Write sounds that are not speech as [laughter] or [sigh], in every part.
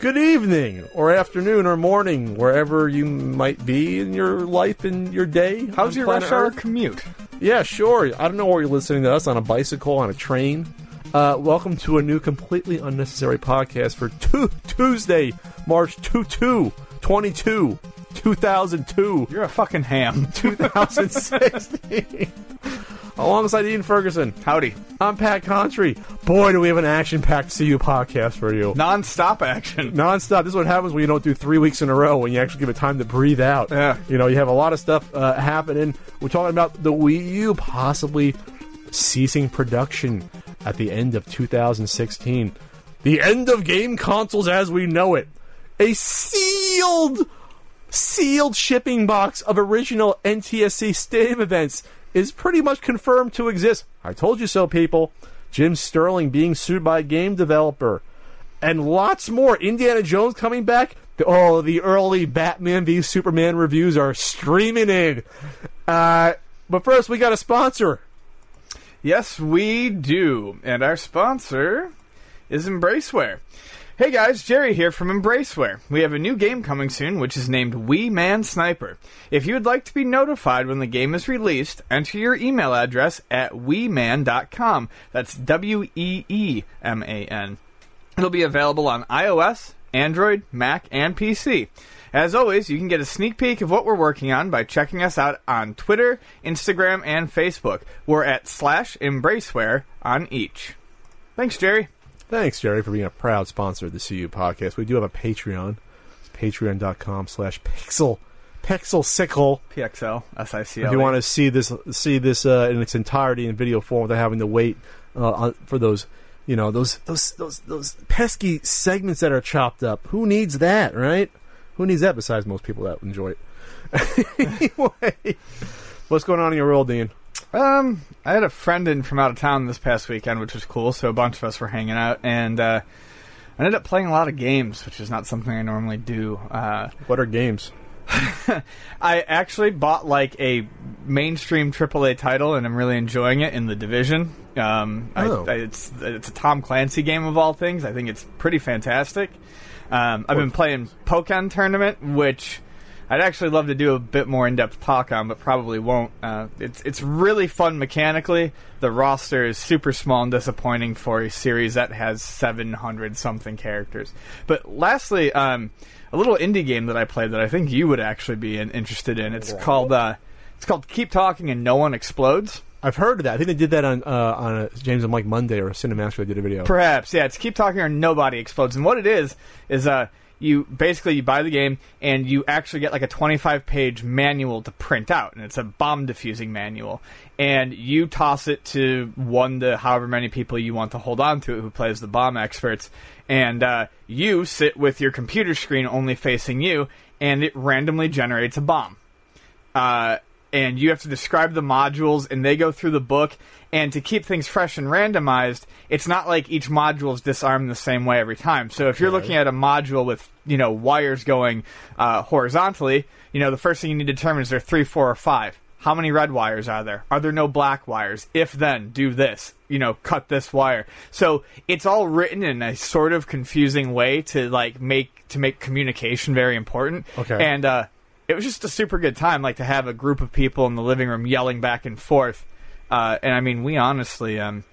Good evening, or afternoon, or morning, wherever you might be in your life and your day. How's your rush hour commute? Yeah, sure. I don't know where you're listening to us on a bicycle, on a train. Uh, welcome to a new, completely unnecessary podcast for tu- Tuesday, March 2 2, 22, 2002, You're a fucking ham. [laughs] 2016. Alongside Ian Ferguson, Howdy. I'm Pat Contri. Boy, do we have an action packed CU podcast for you. Non-stop action. Non stop. This is what happens when you don't do three weeks in a row. When you actually give it time to breathe out. Yeah. You know, you have a lot of stuff uh, happening. We're talking about the Wii U possibly ceasing production at the end of 2016. The end of game consoles as we know it. A sealed, sealed shipping box of original NTSC Stadium events is pretty much confirmed to exist. I told you so, people. Jim Sterling being sued by a game developer and lots more. Indiana Jones coming back. Oh, the early Batman v Superman reviews are streaming in. Uh, but first, we got a sponsor. Yes, we do. And our sponsor is Embraceware. Hey guys, Jerry here from Embraceware. We have a new game coming soon, which is named Wee Man Sniper. If you would like to be notified when the game is released, enter your email address at weeman.com. That's W E E M A N. It'll be available on iOS, Android, Mac, and PC. As always, you can get a sneak peek of what we're working on by checking us out on Twitter, Instagram, and Facebook. We're at slash embraceware on each. Thanks, Jerry. Thanks, Jerry, for being a proud sponsor of the CU podcast. We do have a Patreon. It's patreon.com slash pixel, pixelsicle. PXL, SICL. If you want to see this, see this uh, in its entirety in video form without having to wait uh, for those, you know, those those those those pesky segments that are chopped up. Who needs that, right? Who needs that besides most people that enjoy it? [laughs] anyway, what's going on in your world, Dean? Um, I had a friend in from out of town this past weekend, which was cool. So a bunch of us were hanging out, and uh, I ended up playing a lot of games, which is not something I normally do. Uh, What are games? [laughs] I actually bought like a mainstream AAA title, and I'm really enjoying it in the Division. Um, Oh. I, I, it's it's a Tom Clancy game of all things. I think it's pretty fantastic. Um, I've been playing Pokkén Tournament, which I'd actually love to do a bit more in-depth talk on, but probably won't. Uh, it's it's really fun mechanically. The roster is super small and disappointing for a series that has 700 something characters. But lastly, um, a little indie game that I played that I think you would actually be in, interested in. It's called uh, it's called Keep Talking and No One Explodes. I've heard of that. I think they did that on uh, on a James and Mike Monday or Cinemassacre. They did a video. Perhaps, yeah. It's keep talking or nobody explodes. And what it is is uh you basically you buy the game and you actually get like a 25 page manual to print out and it's a bomb defusing manual. And you toss it to one to however many people you want to hold on to it who plays the bomb experts and uh, you sit with your computer screen only facing you and it randomly generates a bomb. Uh, and you have to describe the modules and they go through the book and to keep things fresh and randomized it's not like each module is disarmed the same way every time. So if you're looking at a module with you know wires going uh, horizontally you know the first thing you need to determine is there three four or five. How many red wires are there? Are there no black wires? If then do this. You know cut this wire. So it's all written in a sort of confusing way to like make to make communication very important. Okay. and uh it was just a super good time, like to have a group of people in the living room yelling back and forth. Uh, and I mean, we honestly um,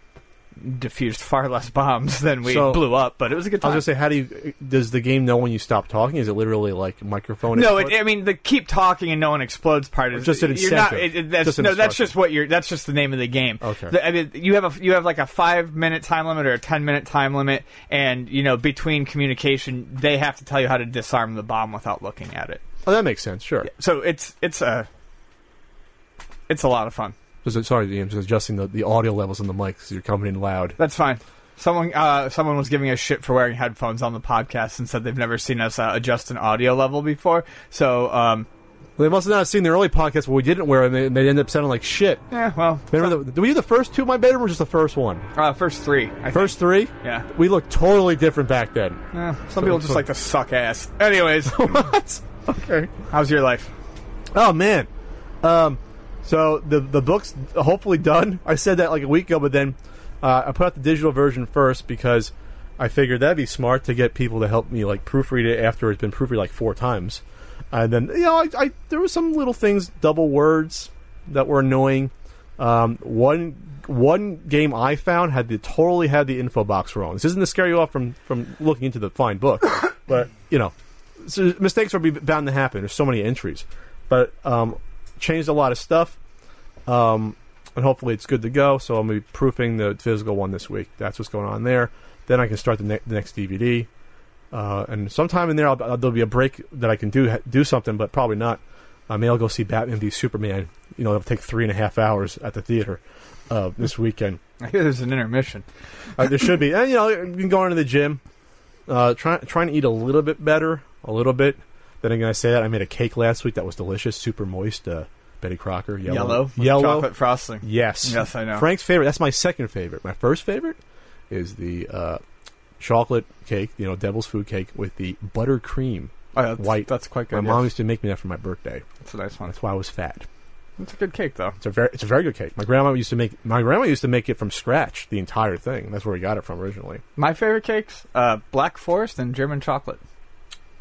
diffused far [laughs] less bombs than we So- blew up, but it was a good time. I time. was gonna say, how do you? Does the game know when you stop talking? Is it literally like microphone? no, input? it, I mean the keep talking and no one explodes part is Just an you're not- incentive. it- it- that's, Just an no, that's instruction. just what you're. That's just the name of the game. Okay. The- I mean, you have a you have like a five minute time limit or a ten minute time limit, and you know between communication, they have to tell you how to disarm the bomb without looking at it. Oh, that makes sense. Sure. So it's it's a it's a lot of fun. Just, sorry, Ian, just adjusting the, the audio levels on the mic because you're coming in loud. That's fine. Someone, uh, someone was giving us shit for wearing headphones on the podcast and said they've never seen us uh, adjust an audio level before. So, um, They must have not seen the early podcast where we didn't wear them, and they, ended up sounding like shit. yeah, well, Remember, the, did we do the first two, in my bedroom, or just the first one? uh, first three. I think. First three? Yeah. We looked totally different back then. Eh, some people just like to suck ass. Anyways, [laughs] what? Okay. how's your life? Oh man. Um, so the the book's hopefully done. I said that like a week ago, but then uh, I put out the digital version first because I figured that'd be smart to get people to help me like proofread it after it's been proofread like four times. And then you know, I, I there were some little things, double words that were annoying. Um, one one game I found had the totally had the info box wrong. This isn't to scare you off from from looking into the fine book, [coughs] but you know, so mistakes are be- bound to happen. There's so many entries, but um, changed a lot of stuff, um, and hopefully it's good to go. So I'm gonna be proofing the physical one this week. That's what's going on there. Then I can start the, ne- the next DVD, uh, and sometime in there I'll, I'll- there'll be a break that I can do do something, but probably not. Uh, maybe I'll go see Batman v Superman. You know, it'll take three and a half hours at the theater uh, this weekend. [laughs] I hear there's an intermission. Uh, there should be. And, you know, you can go into the gym, uh, try, trying to eat a little bit better, a little bit. Then again, I say that I made a cake last week that was delicious, super moist. Uh, Betty Crocker, yellow, Yellow, yellow. chocolate frosting. Yes, Yes, I know. Frank's favorite. That's my second favorite. My first favorite is the uh, chocolate cake, you know, Devil's Food cake with the buttercream. Oh, that's, White. That's quite good. My good. mom used to make me that for my birthday. That's a nice one. That's why I was fat. It's a good cake, though. It's a very, it's a very good cake. My grandma used to make. My grandma used to make it from scratch, the entire thing. That's where we got it from originally. My favorite cakes: uh, Black Forest and German chocolate.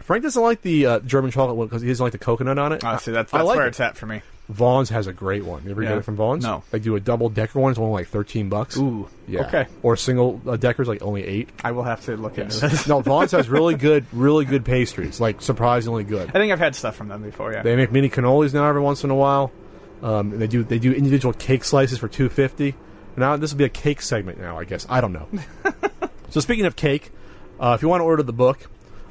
Frank doesn't like the uh, German chocolate one because he doesn't like the coconut on it. See, that's I that's like where it. it's at for me. Vaughn's has a great one. You ever Yeah. get it from Vaughn's? No. They do a double decker one. It's only like thirteen bucks. Ooh, Yeah. Okay, Or single uh, deckers like only eight. I will have to look into this. no, Vaughn's has really [laughs] good, really good pastries. Like surprisingly good. I think I've had stuff from them before. Yeah. They make mini cannolis now every once in a while. Um, and they do they do individual cake slices for two fifty. Now this will be a cake segment now, I guess. I don't know. [laughs] so speaking of cake, uh, if you want to order the book,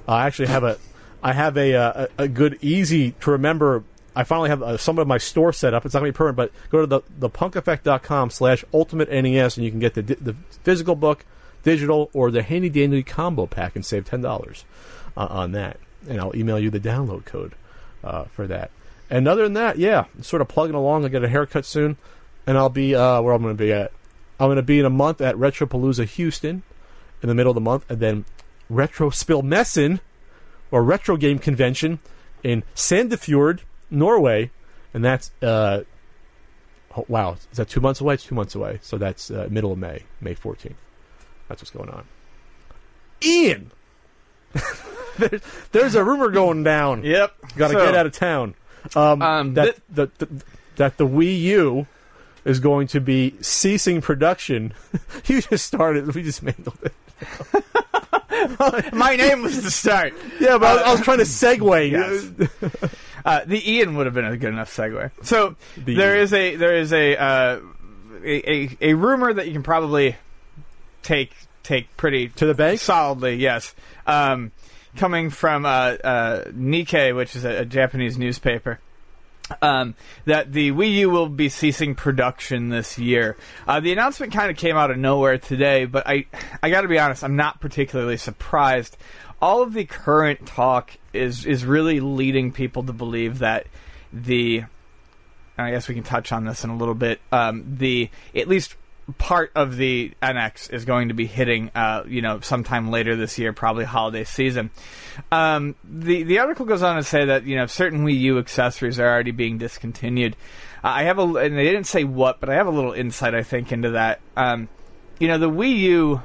I actually have a I have a uh, a, a good easy to remember. I finally have uh, some of my store set up. It's not going to be permanent, but go to the thepunkeffect.com slash ultimate NES and you can get the the physical book, digital, or the handy dandy combo pack and save ten dollars uh, on that. And I'll email you the download code uh, for that. And other than that, yeah, sort of plugging along. I get a haircut soon, and I'll be uh, where I'm going to be at. I'm going to be in a month at Retropalooza Houston, in the middle of the month, and then Retro Spill Messen, or Retro Game Convention, in Sandefjord, Norway, and that's uh, oh, wow, is that two months away? It's two months away, so that's uh, middle of May, May 14th. That's what's going on. Ian, [laughs] there's, there's a rumor going down. Yep. Got to So, get out of town. Um, Um, that the, the that the Wii U is going to be ceasing production. [laughs] you just started. We just mangled it. [laughs] [laughs] My name was the start. Yeah, but I, was, I was trying to segue. [laughs] Yes. Uh, the Ian would have been a good enough segue. So The there Ian. is a there is a, uh, a a a rumor that you can probably take take pretty To the bank? solidly. Yes, um, coming from uh, uh, Nikkei, which is a, a Japanese newspaper. Um, that the Wii U will be ceasing production this year. Uh, the announcement kind of came out of nowhere today, but I, I got to be honest, I'm not particularly surprised. All of the current talk is is really leading people to believe that the, I guess we can touch on this in a little bit. Um, the at least part of the NX is going to be hitting, uh, you know, sometime later this year, probably holiday season. Um, the the article goes on to say that you know certain Wii U accessories are already being discontinued. Uh, I have a, and they didn't say what, but I have a little insight I think into that. Um, you know, the Wii U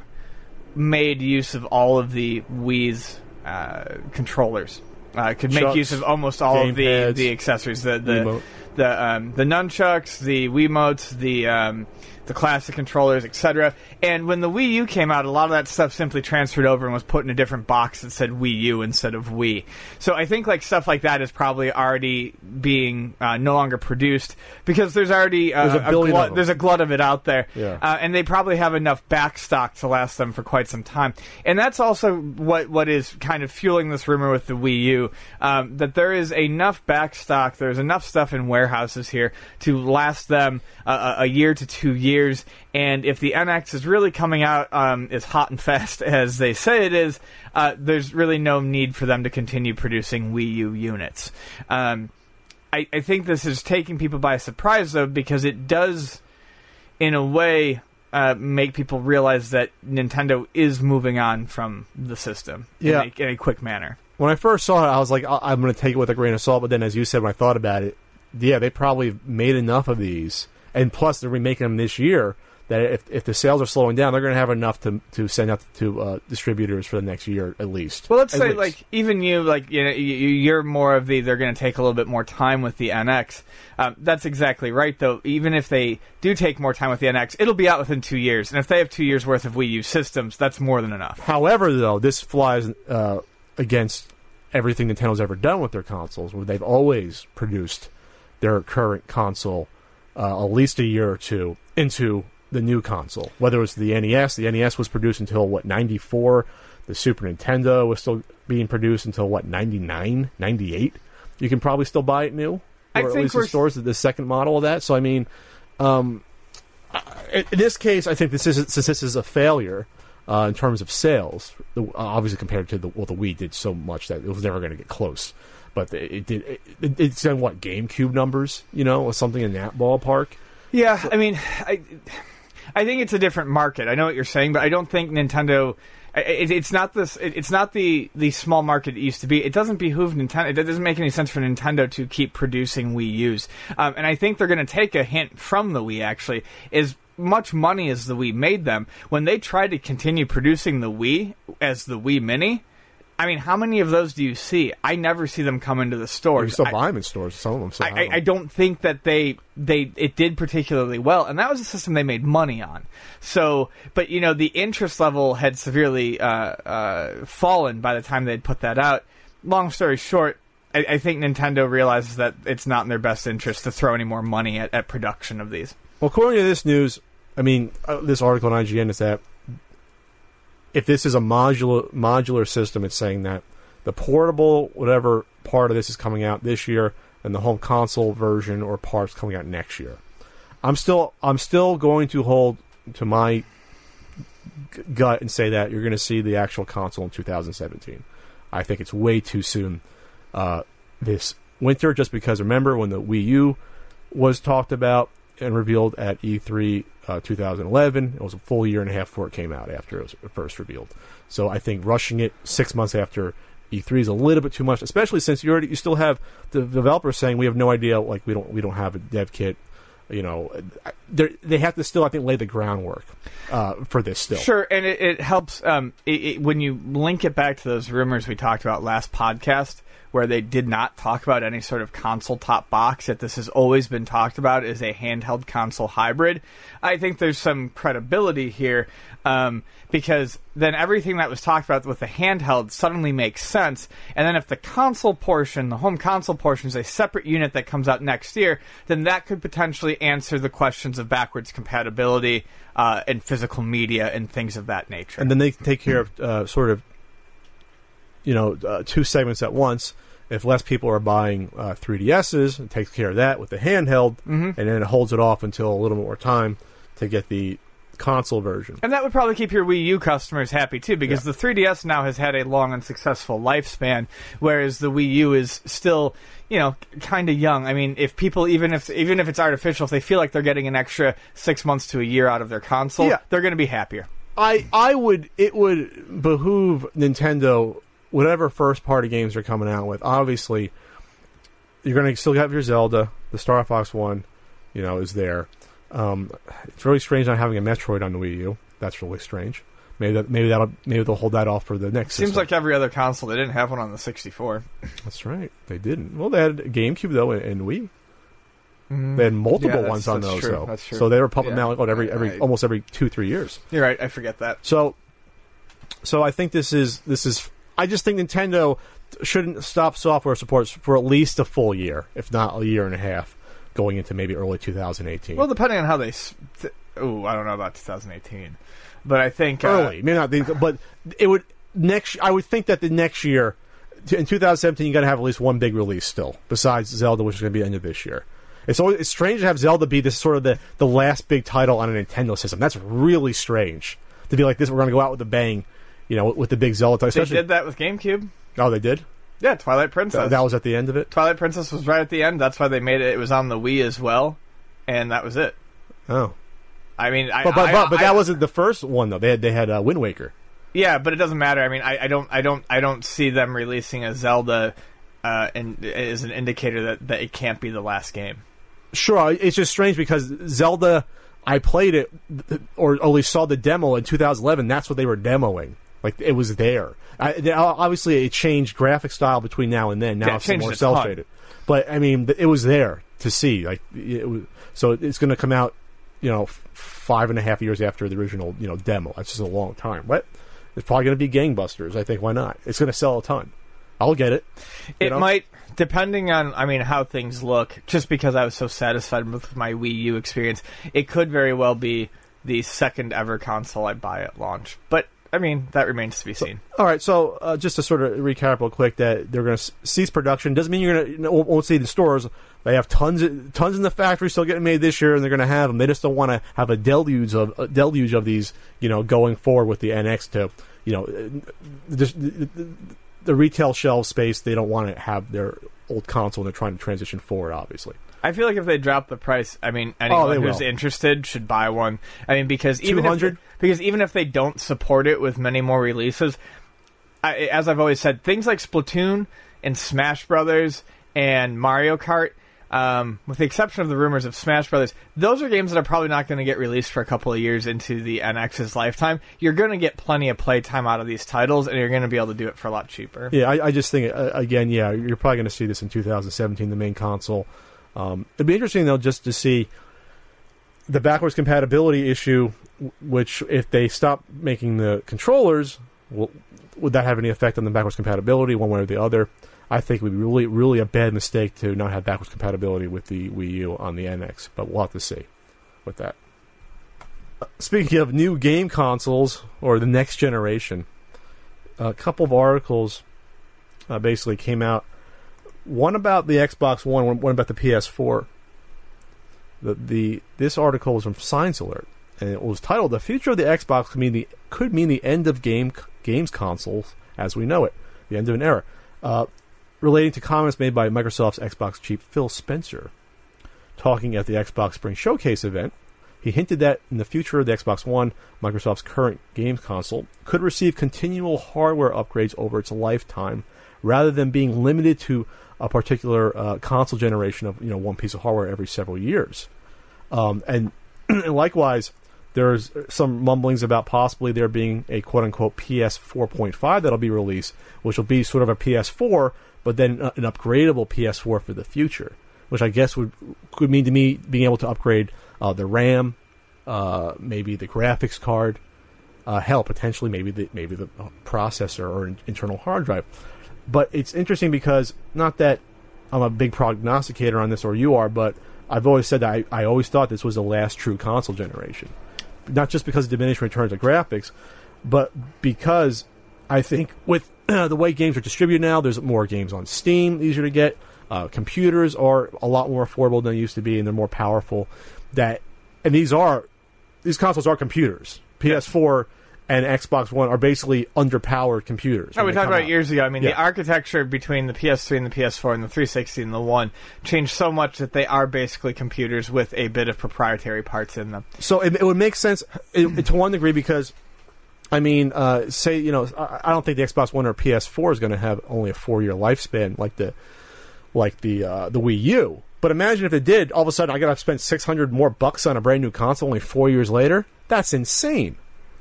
made use of all of the Wii's uh, controllers. Uh, could make Chucks, use of almost all of the gamepads, the accessories. The the Wiimote. the um, the nunchucks, the Wiimotes, the um, the classic controllers, etc. And when the Wii U came out, a lot of that stuff simply transferred over and was put in a different box that said Wii U instead of Wii. So I think like stuff like that is probably already being uh, no longer produced because there's already uh, There's a billion glut, of there's a glut of it out there, Yeah. uh, and they probably have enough back stock to last them for quite some time. And that's also what what is kind of fueling this rumor with the Wii U um, that there is enough back stock, there's enough stuff in warehouses here to last them a, a year to two years. And if the NX is really coming out um, as hot and fast [laughs] as they say it is, uh, there's really no need for them to continue producing Wii U units. Um, I, I think this is taking people by surprise, though, because it does, in a way, uh, make people realize that Nintendo is moving on from the system Yeah. in, a, in a quick manner. When I first saw it, I was like, I- I'm going to take it with a grain of salt. But then, as you said, when I thought about it, yeah, they probably made enough of these, and plus they're remaking them this year. That if if the sales are slowing down, they're going to have enough to to send out to uh, distributors for the next year at least. Well, let's At say least. like even you, like you know, you, you're more of the they're going to take a little bit more time with the NX. Um, that's exactly right, though. Even if they do take more time with the NX, it'll be out within two years, and if they have two years worth of Wii U systems, that's more than enough. However, though, this flies uh, against everything Nintendo's ever done with their consoles, where they've always produced their current console uh, at least a year or two into the new console. Whether it was the NES, the NES was produced until what '94. The Super Nintendo was still being produced until what '99, '98. You can probably still buy it new, I or at think least in stores. The second model of that. So I mean, um, in in this case, I think this is since this is a failure uh, in terms of sales. The, obviously, compared to the well, the Wii did so much that it was never going to get close. But it, did. It, it, it's in what GameCube numbers, you know, or something in that ballpark. Yeah, I mean, I, I think it's a different market. I know what you're saying, but I don't think Nintendo. It, it's not this. It, it's not the the small market it used to be. It doesn't behoove Nintendo. It doesn't make any sense for Nintendo to keep producing Wii U's. Um, and I think they're going to take a hint from the Wii. Actually, as much money as the Wii made them when they tried to continue producing the Wii as the Wii Mini. I mean, how many of those do you see? I never see them come into the store. You stores. still I- buy them in stores. Some of them. Still I, I, them. I don't think that they they it did particularly well, and that was a system they made money on. So, but you know, the interest level had severely uh, uh, fallen by the time they'd put that out. Long story short, I, I think Nintendo realizes that it's not in their best interest to throw any more money at, at production of these. Well, according to this news, I mean, uh, this article on IGN is that if this is a modular modular system, it's saying that the portable whatever part of this is coming out this year, and the home console version or parts coming out next year. I'm still I'm still going to hold to my g- gut and say that you're going to see the actual console in 2017. I think it's way too soon uh, this winter, just because remember when the Wii U was talked about and revealed at E3 uh, 2011. It was a full year and a half before it came out after it was first revealed. So I think rushing it six months after E3 is a little bit too much, especially since you already you still have the developers saying we have no idea, like we don't we don't have a dev kit. You know, they're- have to still I think lay the groundwork uh, for this still. Sure, and it, it helps um, it, it, when you link it back to those rumors we talked about last podcast, where they did not talk about any sort of console top box. That this has always been talked about as a handheld console hybrid. I think there's some credibility here um, because then everything that was talked about with the handheld suddenly makes sense. And then if the console portion, the home console portion, is a separate unit that comes out next year, then that could potentially answer the questions of backwards compatibility uh, and physical media and things of that nature. and then they can take care of uh, sort of you know uh, two segments at once. If less people are buying uh, 3DSs, it takes care of that with the handheld, Mm-hmm. and then it holds it off until a little more time to get the console version. And that would probably keep your Wii U customers happy too, because Yeah. the 3DS now has had a long and successful lifespan, whereas the Wii U is still, you know, kind of young. I mean, if people even if even if it's artificial, if they feel like they're getting an extra six months to a year out of their console, Yeah. they're going to be happier. I I would it would behoove Nintendo whatever first party games they're coming out with. Obviously, you're going to still have your Zelda, the Star Fox one, you know, is there. Um, it's really strange not having a Metroid on the Wii U. That's really strange. Maybe that maybe that'll maybe they'll hold that off for the next. Seems system. like every other console, they didn't have one on the 64. that's right. They didn't. Well, they had a GameCube though and, and Wii. They had multiple Mm-hmm. Yeah, ones on those true, though. that's true. So they were pumping Yeah. out like, every every I- almost every two three years. You're right. I forget that. So, so I think this is this is. I just think Nintendo shouldn't stop software support for at least a full year, if not a year and a half, going into maybe early 2018. Well, depending on how they. oh, I don't know about 2018, but I think uh, early, maybe not, the, but it would next. I would think that the next year, in 2017, you got to have at least one big release still, besides Zelda, which is going to be the end of this year. It's always it's strange to have Zelda be this sort of the the last big title on a Nintendo system. That's really strange to be like this. We're going to go out with a bang, you know, with, the big Zelda title. They Especially, did that with GameCube. oh, they did. Yeah, Twilight Princess. That, that was at the end of it. Twilight Princess was right at the end. That's why they made it. It was on the Wii as well, and that was it. Oh, I mean, I, but but I- but, but I- that wasn't the first one though. They had they had uh, Wind Waker. Yeah, but it doesn't matter. I mean, I, I don't, I don't, I don't see them releasing a Zelda, uh, and as an indicator that, that it can't be the last game. Sure, it's just strange because Zelda. I played it, or at least saw the demo in 2011. That's what they were demoing. Like it was there. I, they- obviously, it changed graphic style between now and then. Now Yeah, it it's more cel shaded. But I mean, it was there to see. Like it was, so, it's going to come out, you know, f- five and a half years after the original, you know, demo. That's just a long time. But it's probably going to be gangbusters. I think. Why not? It's going to sell a ton. I'll get it. It know? might, depending on, I mean, how things look. Just because I was so satisfied with my Wii U experience, it could very well be the second ever console I buy at launch. But I mean, that remains to be seen. All right, so uh, just to sort of recap real quick, that they're going to cease production doesn't mean you're going to won't, won't see the stores. They have tons, of, tons in the factory still getting made this year, and they're going to have them. They just don't want to have a deluge of a deluge of these, you know, going forward with the NX to, you know, uh, just the, the, the retail shelf space. They don't want to have their old console, and they're trying to transition forward. Obviously, I feel like if they drop the price, I mean, anyone Oh, who's will. interested should buy one. I mean, because even if, 200? because even if they don't support it with many more releases, I, as I've always said, things like Splatoon and Smash Brothers and Mario Kart, um, with the exception of the rumors of Smash Brothers, those are games that are probably not going to get released for a couple of years into the NX's lifetime. You're going to get plenty of playtime out of these titles, and you're going to be able to do it for a lot cheaper. Yeah, I, I just think uh, again, yeah, you're probably going to see this in 2017, the main console. Um, it'd be interesting though, just to see the backwards compatibility issue. Which, if they stop making the controllers, will, would that have any effect on the backwards compatibility, one way or the other? I think it would be really, really a bad mistake to not have backwards compatibility with the Wii U on the NX, but we'll have to see with that. Speaking of new game consoles or the next generation, a couple of articles uh, basically came out. One about the Xbox One, one, about the PS4. The, the this article was from Science Alert, and it was titled "The Future of the Xbox Could Mean the Could Mean the End of Game Games Consoles as We Know It, the End of an Era," uh, relating to comments made by Microsoft's Xbox chief Phil Spencer, talking at the Xbox Spring Showcase event. He hinted that in the future of the Xbox One, Microsoft's current games console could receive continual hardware upgrades over its lifetime, rather than being limited to a particular uh, console generation of you know one piece of hardware every several years. Um, and, [clears throat] and likewise, there's some mumblings about possibly there being a quote unquote PS 4.5 that'll be released, which will be sort of a PS4, but then uh, an upgradable PS4 for the future, which I guess would could mean to me being able to upgrade uh, the RAM, uh, maybe the graphics card, uh, hell, potentially maybe the maybe the uh, processor or in- internal hard drive. But it's interesting because not that I'm a big prognosticator on this, or you are, but I've always said that I, I always thought this was the last true console generation. Not just because of diminishing returns of graphics, but because I think with [clears throat] the way games are distributed now, there's more games on Steam, easier to get. Uh, computers are a lot more affordable than they used to be, and they're more powerful. That and these are these consoles are computers. PS4 and Xbox One are basically underpowered computers. No, we talked about out. years ago. I mean, the architecture between the PS3 and the PS4 and the 360 and the One changed so much that they are basically computers with a bit of proprietary parts in them. So it, it would make sense it, to one degree because, I mean, uh, say you know, I, I don't think the Xbox One or PS4 is going to have only a four-year lifespan like the like the uh, the Wii U. But imagine if it did. All of a sudden, I got to spend six hundred more bucks on a brand new console only four years later. That's insane.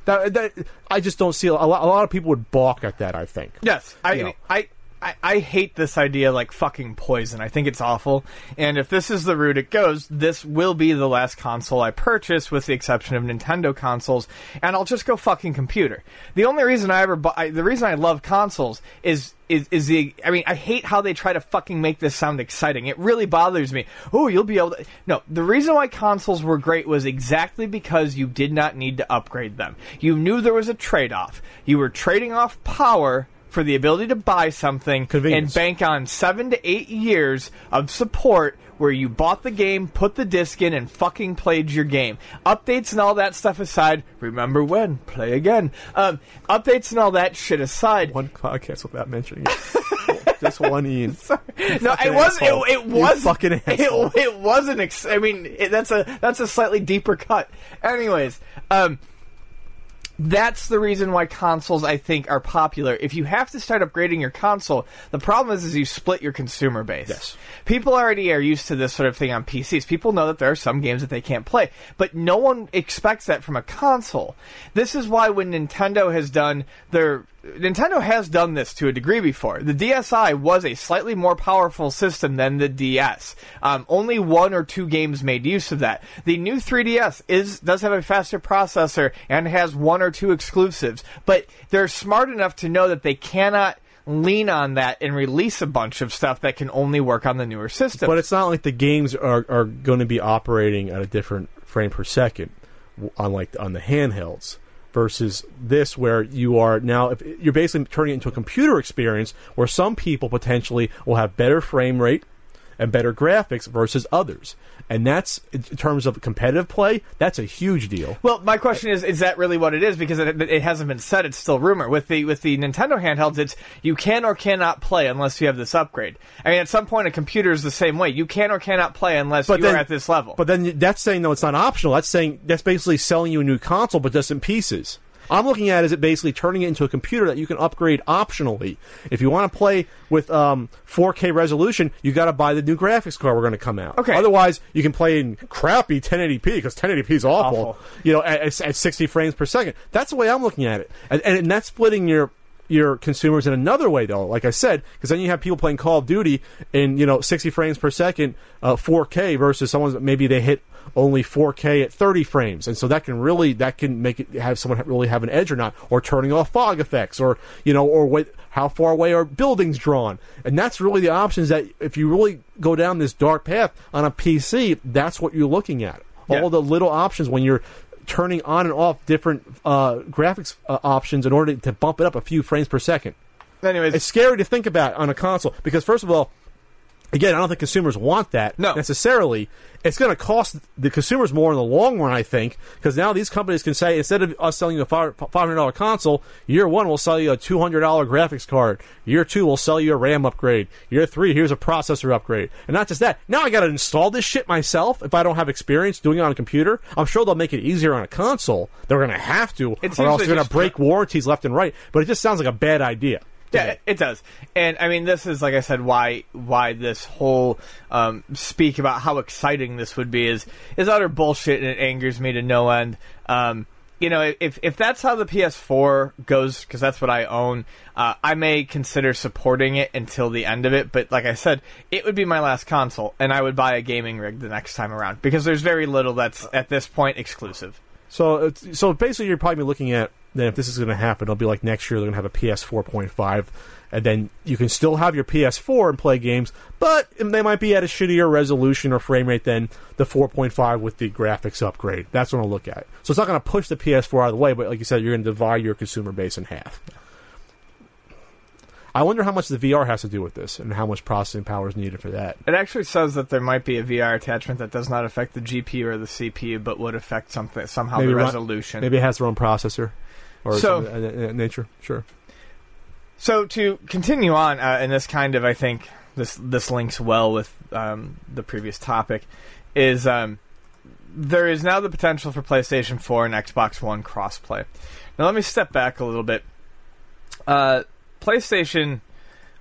That, that I just don't see a lot, a lot of people would balk at that. I think. Yes, I, You know. I, I, I hate this idea like fucking poison. I think it's awful. And if this is the route it goes, this will be the last console I purchase, with the exception of Nintendo consoles. And I'll just go fucking computer. The only reason I ever, bu- I, the reason I love consoles is. Is, is the I mean I hate how they try to fucking make this sound exciting. It really bothers me. Oh, you'll be able to No, the reason why consoles were great was exactly because you did not need to upgrade them. You knew there was a trade-off. You were trading off power for the ability to buy something and bank on seven to eight years of support where you bought the game, put the disc in, and fucking played your game. Updates and all that stuff aside, remember when? Play again. Um, updates and all that shit aside, One podcast without mentioning [laughs] it. Just one [laughs] Ian. no, it was it, it You was fucking [laughs] asshole. it, it wasn't. Ex- I mean, it, that's a that's a slightly deeper cut. Anyways, um, that's the reason why consoles I think are popular. If you have to start upgrading your console, the problem is is you split your consumer base. Yes. People already are used to this sort of thing on PCs. People know that there are some games that they can't play, but no one expects that from a console. This is why when Nintendo has done their Nintendo has done this to a degree before. The DSi was a slightly more powerful system than the DS. Um, only one or two games made use of that. The new 3DS is does have a faster processor and has one or two exclusives, but they're smart enough to know that they cannot lean on that and release a bunch of stuff that can only work on the newer system. But it's not like the games are, are going to be operating at a different frame per second, on like on the handhelds versus this, where you are now. You're basically turning it into a computer experience, where some people potentially will have better frame rate and better graphics versus others, and that's in terms of competitive play. That's a huge deal. Well, my question is: Is that really what it is? Because it, it hasn't been said; it's still rumor. With the with the Nintendo handhelds, it's you can or cannot play unless you have this upgrade. I mean, at some point, a computer is the same way. You can or cannot play unless you then, are at this level. But then that's saying no, it's not optional. That's saying that's basically selling you a new console, but just in pieces. I'm looking at is it basically turning it into a computer that you can upgrade optionally. If you want to play with um, 4K resolution, you got to buy the new graphics card we're going to come out. Okay. Otherwise, you can play in crappy 1080p because 1080p is awful. Awful. You know, at, at- at 60 frames per second. That's the way I'm looking at it, and, and that's splitting your your consumers in another way though. Like i said because then you have people playing call of duty in you know 60 frames per second uh, 4k versus someone's maybe they hit only 4k at 30 frames. And so that can really that can make it have someone really have an edge or not or turning off fog effects or you know or what how far away are buildings drawn. And that's really the options that if you really go down this dark path on a pc that's what you're looking at. Yeah. all the little options when you're turning on and off different uh, graphics uh, options in order to bump it up a few frames per second. Anyways, It's scary to think about on a console because, first of all, again, I don't think consumers want that No. necessarily. It's going to cost the consumers more in the long run, I think, because now these companies can say instead of us selling you a five hundred dollar console, year one we'll sell you a two hundred dollar graphics card. Year two we'll sell you a RAM upgrade. Year three here's a processor upgrade, and not just that. Now I got to install this shit myself if I don't have experience doing it on a computer. I'm sure they'll make it easier on a console. They're going to have to, or else they're going to break warranties left and right. But it just sounds like a bad idea. Yeah, it- it does. And I mean, this is like I said, why why this whole um, speak about how exciting this would be is is utter bullshit, and it angers me to no end. Um, you know, if if that's how the PS4 goes, because that's what I own, uh, I may consider supporting it until the end of it. But like I said, it would be my last console, and I would buy a gaming rig the next time around because there's very little that's at this point exclusive. So, so basically, you're probably looking at then if this is going to happen, it'll be like next year they're going to have a PS 4.5, and then you can still have your PS4 and play games, but they might be at a shittier resolution or frame rate than the 4.5 with the graphics upgrade. That's what I'll look at. So it's not going to push the PS4 out of the way, but like you said, you're going to divide your consumer base in half. I wonder how much the VR has to do with this, and how much processing power is needed for that. It actually says that there might be a VR attachment that does not affect the GPU or the CPU, but would affect something somehow the run- resolution. Maybe it has their own processor, or So- that nature. Sure. So to continue on, uh, and this kind of I think this this links well with um, the previous topic, is um, there is now the potential for PlayStation 4 and Xbox One crossplay. Now let me step back a little bit. Uh, PlayStation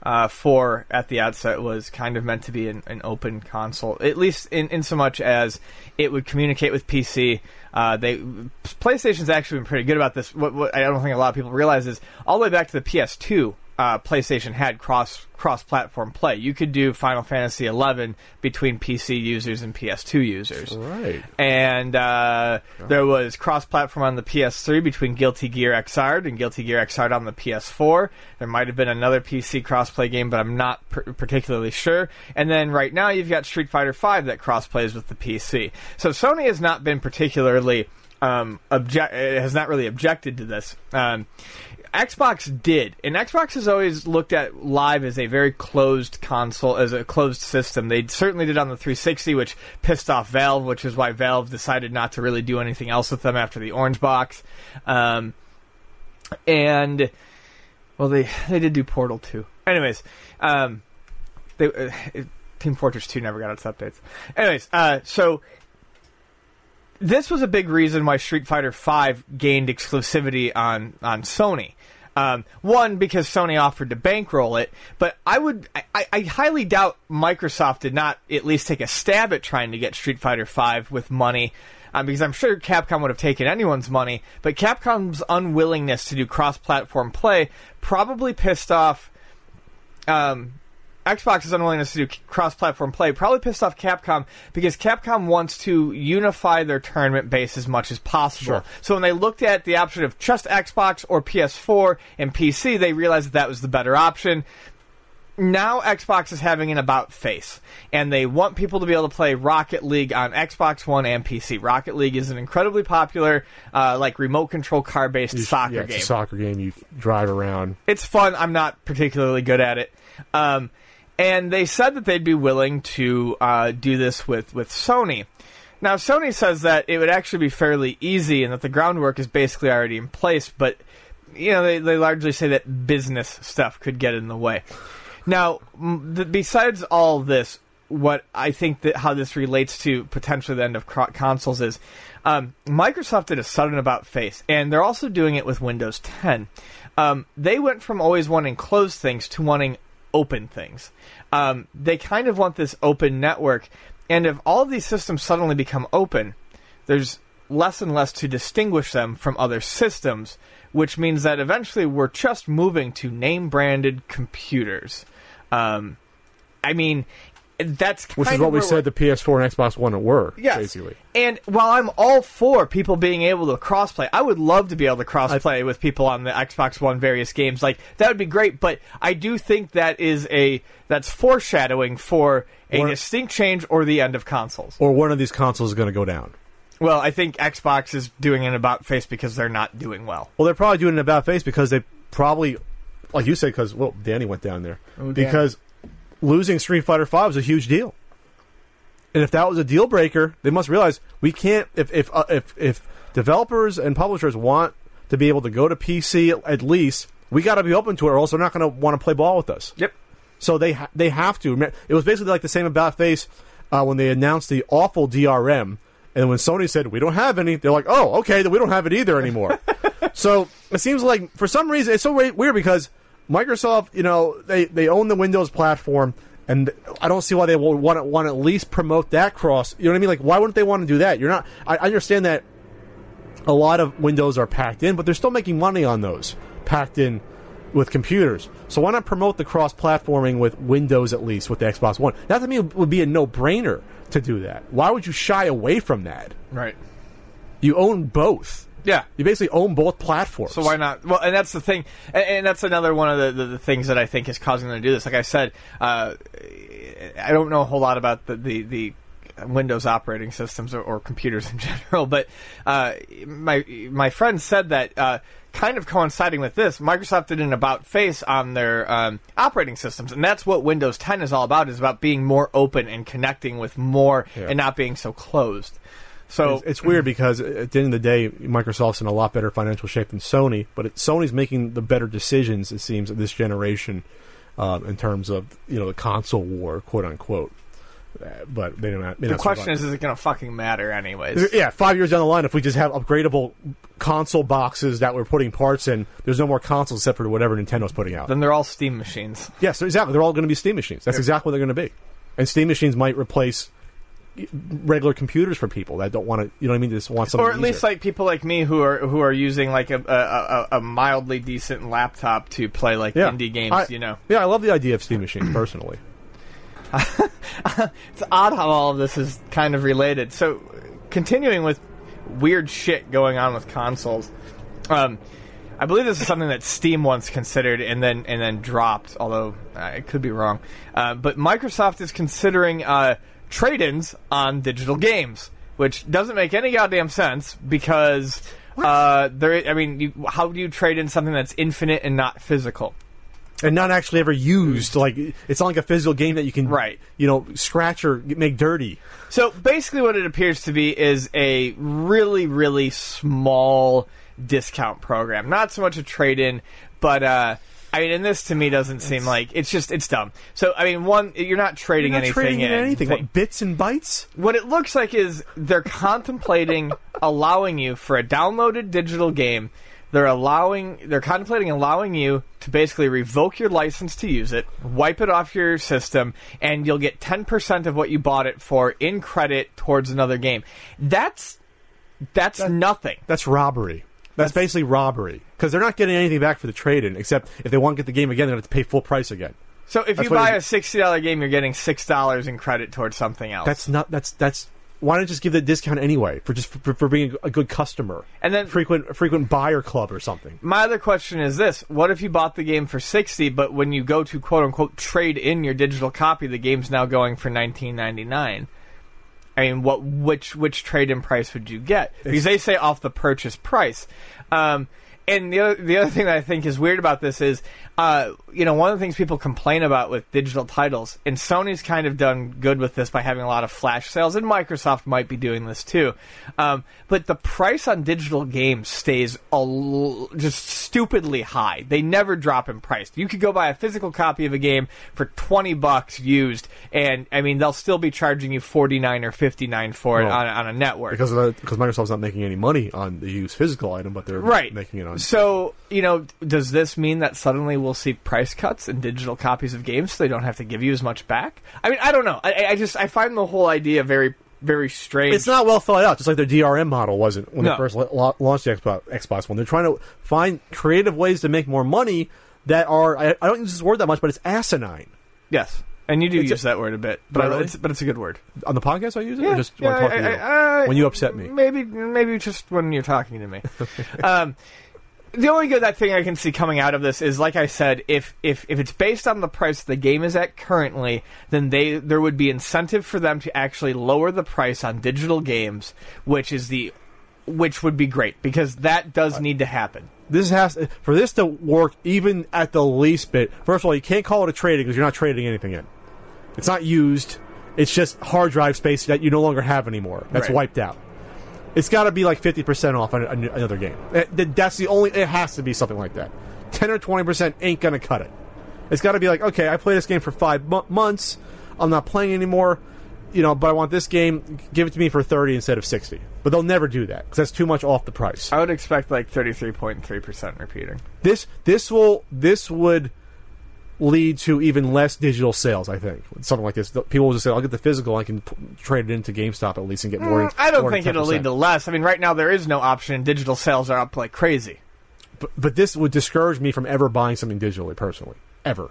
uh, 4 at the outset was kind of meant to be an, an open console, at least in, in so much as it would communicate with PC. Uh, they PlayStation's actually been pretty good about this. What, what I don't think a lot of people realize is all the way back to the PS2. Uh, PlayStation had cross cross platform play. You could do Final Fantasy XI between PC users and PS2 users Right. and uh, there was cross-platform on the PS3 between Guilty Gear Xrd and Guilty Gear Xrd on the PS4. There might have been another PC cross-play game, but I'm not per- particularly sure. And then right now you've got Street Fighter V that cross-plays with the PC. So Sony has not been particularly um, object has not really objected to this. Um, Xbox did, and Xbox has always looked at Live as a very closed console, as a closed system. They certainly did on the 360, which pissed off Valve, which is why Valve decided not to really do anything else with them after the Orange Box. Um, and well, they they did do Portal 2. Anyways, um, they uh, Team Fortress 2 never got its updates. Anyways, uh, so this was a big reason why Street Fighter V gained exclusivity on on Sony. Um, one because Sony offered to bankroll it, but I would I, I highly doubt Microsoft did not at least take a stab at trying to get Street Fighter V with money. Um, because I'm sure Capcom would have taken anyone's money, but Capcom's unwillingness to do cross-platform play probably pissed off um, Xbox's unwillingness to do cross-platform play probably pissed off Capcom because Capcom wants to unify their tournament base as much as possible. Sure. So when they looked at the option of just Xbox or PS4 and PC, they realized that that was the better option. Now Xbox is having an about face, and they want people to be able to play Rocket League on Xbox One and PC. Rocket League is an incredibly popular, uh, like remote control car based soccer yeah, it's game a soccer game. You drive around. it's fun. I'm not particularly good at it. Um, and they said that they'd be willing to uh, do this with, with Sony. Now, Sony says that it would actually be fairly easy and that the groundwork is basically already in place, but you know they, they largely say that business stuff could get in the way. Now, besides all this, what I think that how this relates to potentially the end of cro- consoles is um, Microsoft did a sudden about face, and they're also doing it with Windows 10. Um, they went from always wanting closed things to wanting open things. Um, they kind of want this open network, and if all of these systems suddenly become open, there's less and less to distinguish them from other systems, which means that eventually we're just moving to name branded computers. Um, I mean, that's Which is kind what we said the PS4 and Xbox One were, Yes. basically. And while I'm all for people being able to crossplay, I would love to be able to crossplay with people on the Xbox One various games. Like that would be great, but I do think that is a that's foreshadowing for a Or- distinct change or the end of consoles. Or one of these consoles is going to go down. Well, I think Xbox is doing an about face because they're not doing well. Well, they're probably doing an about face because they probably, like you said, because well, Danny went down there Oh, Danny. because losing Street Fighter Five is a huge deal, and if that was a deal breaker, they must realize we can't. If if uh, if if developers and publishers want to be able to go to PC at least, we got to be open to it, or else they're not going to want to play ball with us. Yep. So they ha- they have to. It was basically like the same about face uh, when they announced the awful DRM, and when Sony said we don't have any, they're like, oh, okay, then we don't have it either anymore. [laughs] so it seems like for some reason it's so weird because Microsoft, you know, they they own the Windows platform. And I don't see why they want to want to at least promote that cross. You know what I mean? Like, why wouldn't they want to do that? You're not. I, I understand that a lot of Windows are packed in, but they're still making money on those packed in with computers. So why not promote the cross-platforming with Windows at least with the Xbox One? That to me would be a no-brainer to do that. Why would you shy away from that? Right. You own both. Yeah. You basically own both platforms. So why not? Well, and that's the thing, and, and that's another one of the, the, the things that I think is causing them to do this. Like I said, uh, I don't know a whole lot about the the, the Windows operating systems or, or computers [laughs] in general, but uh, my my friend said that. Uh, Kind of coinciding with this, Microsoft did an about face on their um, operating systems, and that's what Windows 10 is all about. Is about being more open and connecting with more, Yeah. and not being so closed. So It's, it's weird because at the end of the day, Microsoft's in a lot better financial shape than Sony, but it, Sony's making the better decisions. It seems this generation, um, in terms of you know the console war, quote unquote. Uh, but they don't. Have, the question is, is it going to fucking matter anyways? yeah, five years down the line, if we just have upgradable console boxes that we're putting parts in, there's no more consoles except for whatever Nintendo's putting out. Then they're all Steam machines. yes, exactly. They're all going to be Steam machines. That's exactly what they're going to be. And Steam machines might replace regular computers for people that don't want to. You know what I mean? Just want something. or at least easier. like people like me who are who are using like a a, a, a mildly decent laptop to play like yeah. indie games. I- you know, Yeah, I love the idea of Steam machines [clears throat] personally. it's odd how all of this is kind of related. So, continuing with weird shit going on with consoles. Um, I believe this is something that Steam once considered and then and then dropped. Although uh, I could be wrong, uh, but Microsoft is considering uh, trade-ins on digital games. which doesn't make any goddamn sense because uh, there. I mean, you, how do you trade in something that's infinite and not physical? and not actually ever used. Like it's not like a physical game that you can, Right. You know, scratch or make dirty. So basically, what it appears to be is a really, really small discount program. Not so much a trade in, but uh, I mean, and this to me doesn't seem like it's just it's dumb. So I mean, one, you're not trading You're not anything trading in in. anything. What bits and bytes? What it looks like is they're contemplating [laughs] allowing you for a downloaded digital game. They're allowing, they're contemplating allowing you to basically revoke your license to use it, wipe it off your system, and you'll get 10% of what you bought it for in credit towards another game. That's, that's nothing. That's robbery. That's, basically robbery because they're not getting anything back for the trade-in, except if they want to get the game again, they're going to have to pay full price again. So if That's you buy a $60 game, you're getting $6 in credit towards something else. That's not. That's that's. Why not just give the discount anyway for just for, for being a good customer And then- frequent frequent buyer club or something? My other question is this: What if you bought the game for sixty, but when you go to quote unquote trade in your digital copy, the game's now going for nineteen ninety nine? I mean, what which which trade in price would you get? Because they say off the purchase price. Um, and the other the other thing that I think is weird about this is, uh, you know, one of the things people complain about with digital titles, and Sony's kind of done good with this by having a lot of flash sales, and Microsoft might be doing this too. Um, but the price on digital games stays a l- just stupidly high. They never drop in price. You could go buy a physical copy of a game for twenty bucks used, and I mean they'll still be charging you forty nine or fifty nine for it Well, on, on a network. Because of the, because Microsoft's not making any money on the used physical item, but they're right making it on. So you know does this mean that suddenly we'll see price cuts in digital copies of games so they don't have to give you as much back i mean i don't know i, I just i find the whole idea very very strange It's not well thought out, just like their DRM model wasn't when No. they first la- la- launched the Xbox, Xbox One. They're trying to find creative ways to make more money that are, I, I don't use this word that much, but it's asinine. yes and you do It's use a- that word a bit but really? it's but it's a good word On the podcast, I use it? yeah, or just yeah, when I talk to you? I- I- when you upset me. maybe maybe just when you're talking to me [laughs] um the only good that thing I can see coming out of this is, like I said, if if if it's based on the price the game is at currently, then they there would be incentive for them to actually lower the price on digital games, which is the which would be great because that does need to happen. This has for this to work even at the least bit. First of all, you can't call it a trading because you're not trading anything in. It's not used. It's just hard drive space that you no longer have anymore. That's Right. wiped out. It's got to be like fifty percent off on another game. Eh, That's the only. It has to be something like that. Ten or twenty percent ain't gonna cut it. It's got to be like, okay, I played this game for five mo- months. I'm not playing anymore. You know, but I want this game. Give it to me for thirty instead of sixty. But they'll never do that because that's too much off the price. I would expect like thirty three point three percent repeating. This this will this would lead to even less digital sales. I think something like this. People will just say, "I'll get the physical. I can p- trade it into GameStop at least and get more." Mm, I don't more think it'll lead to less. I mean, right now there is no option. Digital sales are up like crazy. But, but this would discourage me from ever buying something digitally, personally, ever.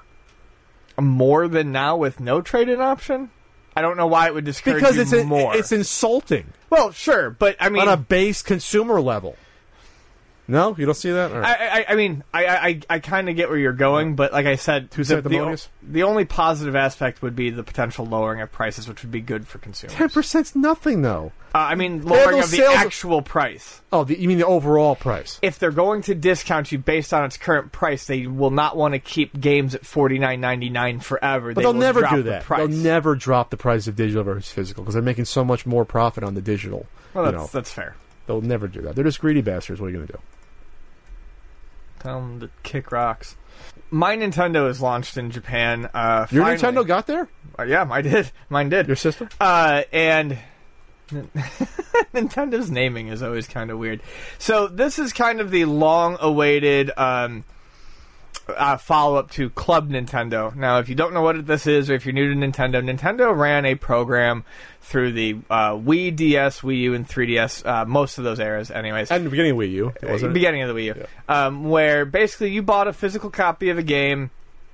More than now with no trade-in option. I don't know why it would discourage Because you it's a- more. it's insulting well, sure, but I mean, on a base consumer level. No, you don't see that. Right. I, I, I mean, I, I, I kind of get where you're going, but like I said, the, the, o- the only positive aspect would be the potential lowering of prices, which would be good for consumers. Ten percent's nothing, though. Uh, I mean, lowering of the sales- actual price. Oh, the, you mean the overall price? If they're going to discount you based on its current price, they will not want to keep games at forty nine ninety nine forever. But they they'll never do that. price. They'll never drop the price of digital versus physical because they're making so much more profit on the digital. Well, you that's know, that's fair. they'll never do that. They're just greedy bastards. What are you going to do? Tell them to kick rocks. My Nintendo is launched in Japan. Uh, Your finally. Nintendo got there? Uh, yeah, mine did. [laughs] Mine did. Your system? Uh, and [laughs] Nintendo's naming is always kind of weird. So this is kind of the long-awaited um, uh, follow-up to Club Nintendo. Now, if you don't know what this is, or if you're new to Nintendo, Nintendo ran a program through the uh, Wii, DS, Wii U, and 3DS. Uh, most of those eras, anyways. At the beginning of Wii U, wasn't it? beginning of the Wii U, um, where basically you bought a physical copy of a game,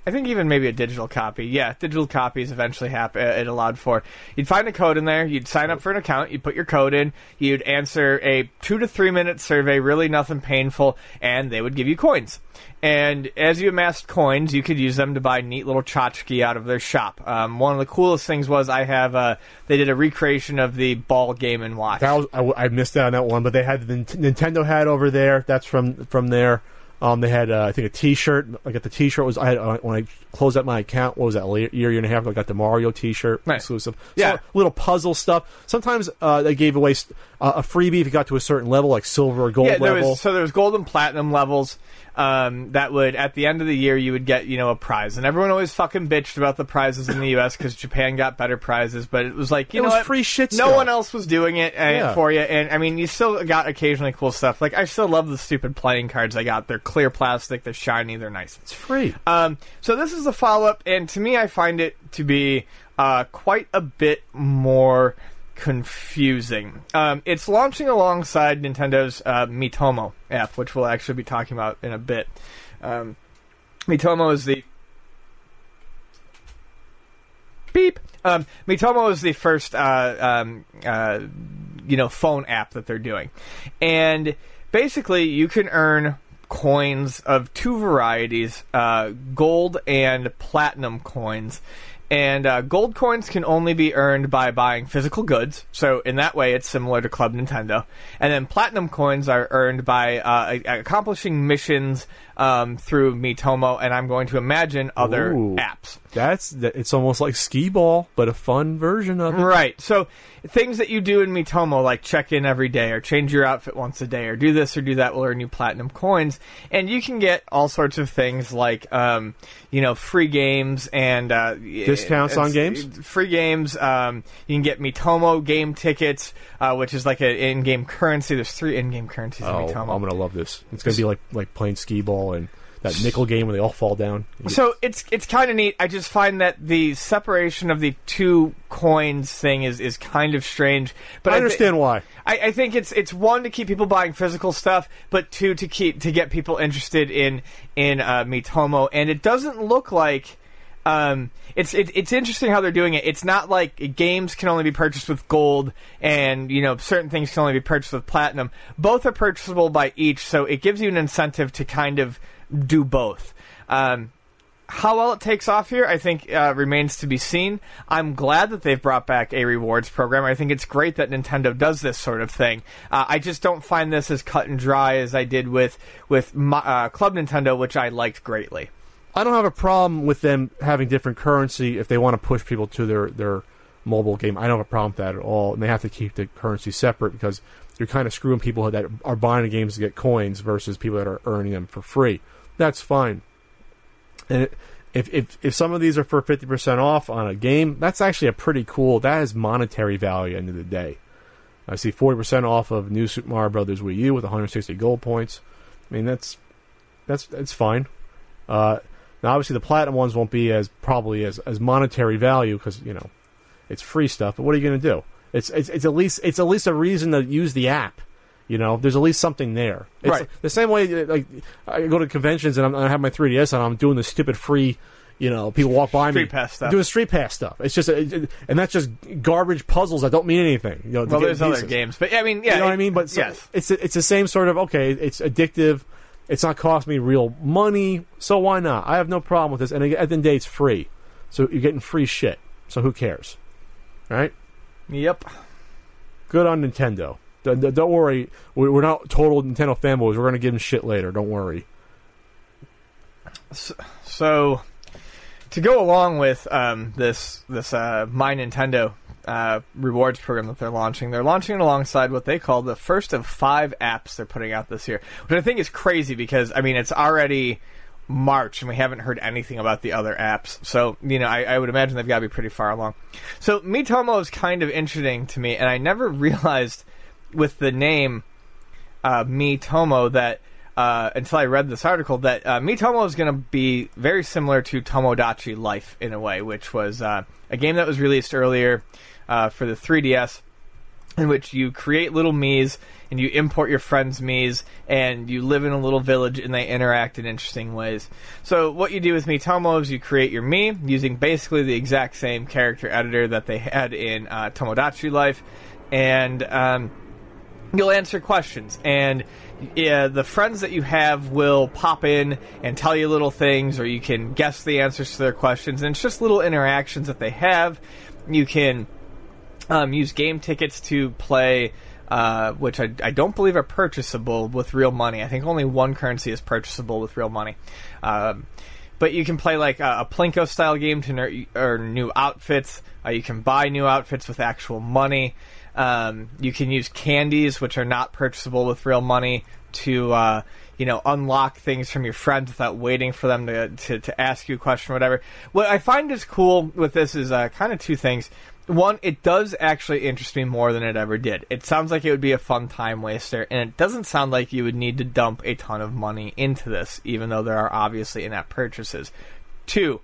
I think even maybe a digital copy. Yeah, digital copies eventually hap- uh, it allowed for. You'd find a code in there. You'd sign up for an account. You'd put your code in. You'd answer a two to three minute survey, really nothing painful, and they would give you coins. And as you amassed coins, you could use them to buy neat little tchotchke out of their shop. Um, one of the coolest things was I have uh, they did a recreation of the ball game and watch. Was, I, I missed out on that one, but they had the Nin- Nintendo hat over there. That's from from there. Um, they had uh, I think a T-shirt. I got the T-shirt was I had uh, when I closed up my account. What was that? Year year and a half. ago, I got the Mario T-shirt Nice. exclusive. Yeah. So, little puzzle stuff. Sometimes uh, they gave away uh, a freebie if you got to a certain level, like silver or gold yeah, there level. was so there was gold and platinum levels. Um, that would at the end of the year you would get you know a prize, and everyone always fucking bitched about the prizes in the [laughs] U.S. because Japan got better prizes, but it was like you It know was what? free shit No stuff. one else was doing it uh, Yeah. for you, and I mean you still got occasionally cool stuff. Like I still love the stupid playing cards I got. They're clear plastic, they're shiny, they're nice. it's free. Um, so this is the follow up, and to me, I find it to be uh, quite a bit more confusing. Um, it's launching alongside Nintendo's uh, Miitomo app, which we'll actually be talking about in a bit. Um, Miitomo is the beep. Um, Miitomo is the first, uh, um, uh, you know, phone app that they're doing, and basically you can earn coins of two varieties: uh, gold and platinum coins. And uh, gold coins can only be earned by buying physical goods, so in that way it's similar to Club Nintendo. And then platinum coins are earned by uh, accomplishing missions um, through Miitomo, and I'm going to imagine other Ooh. apps. That's it's almost like skee ball, but a fun version of it. Right. So things that you do in Miitomo, like check in every day, or change your outfit once a day, or do this or do that, will earn you platinum coins, and you can get all sorts of things like, um, you know, free games and uh, Discounts on games? Free games. Um, you can get Miitomo game tickets, uh, which is like an in-game currency. There's three in-game currencies Oh, in Miitomo. I'm gonna love this. It's gonna be like like playing skee ball and that nickel game where they all fall down. So it's it's kind of neat. I just find that the separation of the two coins thing is, is kind of strange. But I thi- understand why. I, I think it's it's one to keep people buying physical stuff, but two to keep to get people interested in in uh, Miitomo. And it doesn't look like um, it's it, it's interesting how they're doing it. It's not like games can only be purchased with gold, and you know certain things can only be purchased with platinum. Both are purchasable by each, so it gives you an incentive to kind of do both. Um, how well it takes off here, I think, uh, remains to be seen. I'm glad that they've brought back a rewards program. I think it's great that Nintendo does this sort of thing. Uh, I just don't find this as cut and dry as I did with with my, uh, Club Nintendo, which I liked greatly. I don't have a problem with them having different currency if they want to push people to their their mobile game. I don't have a problem with that at all. And they have to keep the currency separate because you're kind of screwing people that are buying the games to get coins versus people that are earning them for free. That's fine. And if if if some of these are for fifty percent off on a game, that's actually a pretty cool. that is monetary value at the end of the day. I see forty percent off of New Super Mario Brothers Wii U with 160 gold points. I mean that's that's that's fine. Uh, now obviously the platinum ones won't be as probably as, as monetary value because you know it's free stuff. But what are you going to do? It's, it's it's at least it's at least a reason to use the app. You know, there's at least something there. It's Right. The same way, uh, like I go to conventions and I'm, I have my 3ds and I'm doing the stupid free. You know, people walk by me Street pass stuff. doing street pass stuff. It's just, it, it- and that's just garbage puzzles that don't mean anything. You know, Well, there's other games, but I mean, yeah, you know what I mean? But so- yes, it's it's the same sort of okay. It's addictive. It's not costing me real money, so why not? I have no problem with this. And at the end of the day, it's free, so you're getting free shit. So who cares, right? yep. Good on Nintendo. D- d- Don't worry, We- we're not total Nintendo fanboys. We're gonna give them shit later. Don't worry. So, to go along with um, this this uh, My Nintendo uh, rewards program that they're launching, they're launching it alongside what they call the first of five apps they're putting out this year, which I think is crazy because I mean it's already March and we haven't heard anything about the other apps. So you know I, I would imagine they've got to be pretty far along. So Miitomo is kind of interesting to me, and I never [laughs] realized with the name uh, Miitomo that uh, until I read this article that uh, Miitomo is going to be very similar to Tomodachi Life in a way, which was uh, a game that was released earlier uh, for the 3DS. in which you create little Miis and you import your friends' Miis and you live in a little village and they interact in interesting ways. So what you do with Miitomo is you create your Mii using basically the exact same character editor that they had in uh, Tomodachi Life, and um, you'll answer questions and yeah, the friends that you have will pop in and tell you little things or you can guess the answers to their questions and it's just little interactions that they have you can um, use game tickets to play uh, which I, I don't believe are purchasable with real money. I think only one currency is purchasable with real money. Um, but you can play like a, a plinko style game to ner- earn new outfits. Uh, you can buy new outfits with actual money. Um, you can use candies, which are not purchasable with real money, to uh, you know unlock things from your friends without waiting for them to, to, to ask you a question or whatever. What I find is cool with this is uh, kind of two things. One, it does actually interest me more than it ever did. It sounds like it would be a fun time waster, and it doesn't sound like you would need to dump a ton of money into this, even though there are obviously in-app purchases. Two,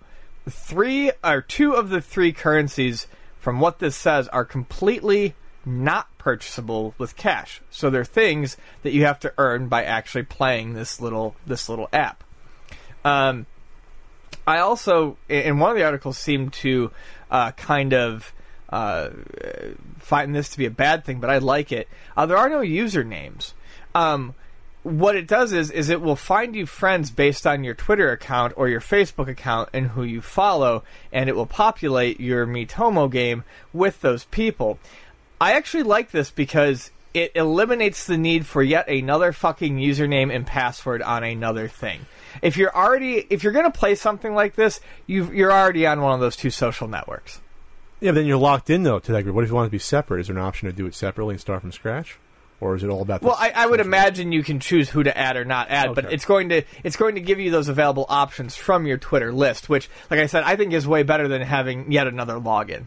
three or two of the three currencies, from what this says, are completely not purchasable with cash. So they're things that you have to earn by actually playing this little this little app. Um, I also, in one of the articles, seemed to uh, kind of uh, find this to be a bad thing, but I like it. Uh, there are no usernames. Um, what it does is is it will find you friends based on your Twitter account or your Facebook account and who you follow, and it will populate your Miitomo game with those people. I actually like this because it eliminates the need for yet another fucking username and password on another thing. If you're already if you're going to play something like this, you you're already on one of those two social networks. Yeah, but then you're locked in though to that group. What if you want it to be separate? Is there an option to do it separately and start from scratch, or is it all about? The Well, I, I would imagine you can choose who to add or not add, but it's going to it's going to give you those available options from your Twitter list, which, like I said, I think is way better than having yet another login.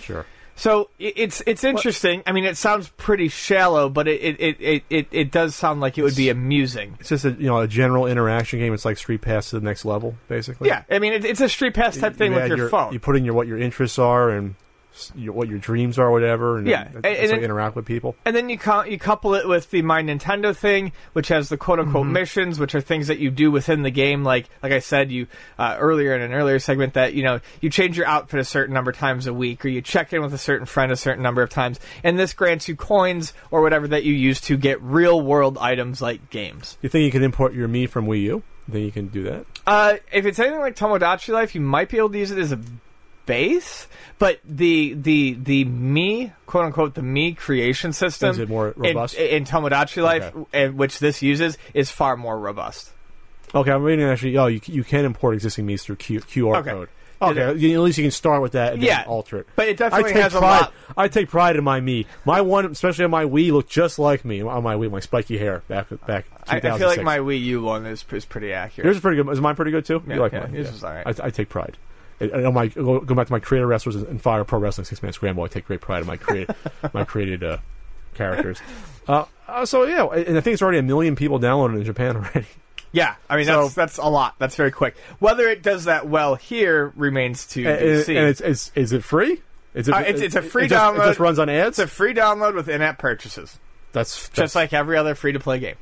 Sure. So it's it's interesting. I mean, it sounds pretty shallow, but it it, it, it, it does sound like it would be amusing. It's just a you know a general interaction game. It's like Street Pass to the next level, basically. Yeah, I mean, it, it's a street pass type thing You with add your, phone. You put in your what your interests are and your, what your dreams are, whatever. And Yeah, and- and you it- interact with people. and then you you couple it with the My Nintendo thing, which has the quote unquote Mm-hmm. missions, which are things that you do within the game. Like like I said, you uh, earlier in an earlier segment that you know you change your outfit a certain number of times a week, or you check in with a certain friend a certain number of times, and this grants you coins or whatever that you use to get real world items like games. You think you can import your Mii from Wii U? Then you can do that? Uh, if it's anything like Tomodachi Life, you might be able to use it as a base, but the the the Mii quote unquote the Mii creation system Is it more in- robust? in, Tomodachi Life, Okay. uh, which this uses, is far more robust. Okay, I'm reading actually. Oh, you, you can import existing Mii's through Q, QR Okay. code. Okay, you- at least you can start with that and Yeah. then alter it. But it definitely I take has a pride. lot- I take pride in my Mii. My one, especially on my Wii, looked just like me on my Wii. My spiky hair back back. I, I feel 2006. like my Wii U one is, is pretty accurate. Yours is pretty good. Is mine pretty good too? Yeah, you like yeah, mine? yours is all right. I, I take pride. I, I, my, go, back to my creator wrestlers and Fire Pro Wrestling Six Man Scramble. I take great pride in my created [laughs] my created uh, characters. Uh, uh, so yeah, and I think it's already a million people downloaded in Japan [laughs] already. yeah, I mean So- that's that's a lot. That's very quick. Whether it does that well here remains to and, be and seen. it's, it's is it free? Is it, Uh, it's- it's a free it just, download. It just runs on ads. it's a free download with in-app purchases, that's, just like every other free-to-play game.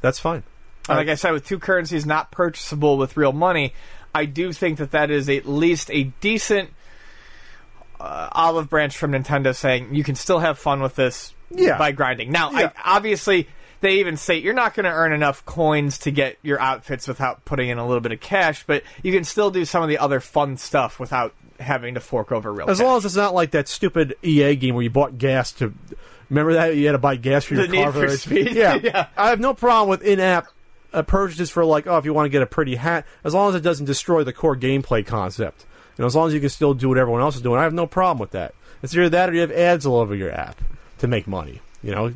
that's fine. And like I said, with two currencies not purchasable with real money, I do think that that is at least a decent uh, olive branch from Nintendo saying you can still have fun with this Yeah. by grinding. Now, Yeah. I, obviously, they even say you're not going to earn enough coins to get your outfits without putting in a little bit of cash, but you can still do some of the other fun stuff without having to fork over real As cash. long as it's not like that stupid EA game where you bought gas to. Remember that you had to buy gas for your The car. Need for Speed? Yeah. [laughs] Yeah. I have no problem with in-app uh, purchases for like, oh, if you want to get a pretty hat, as long as it doesn't destroy the core gameplay concept. You know, as long as you can still do what everyone else is doing, I have no problem with that. It's either that or you have ads all over your app to make money. You know,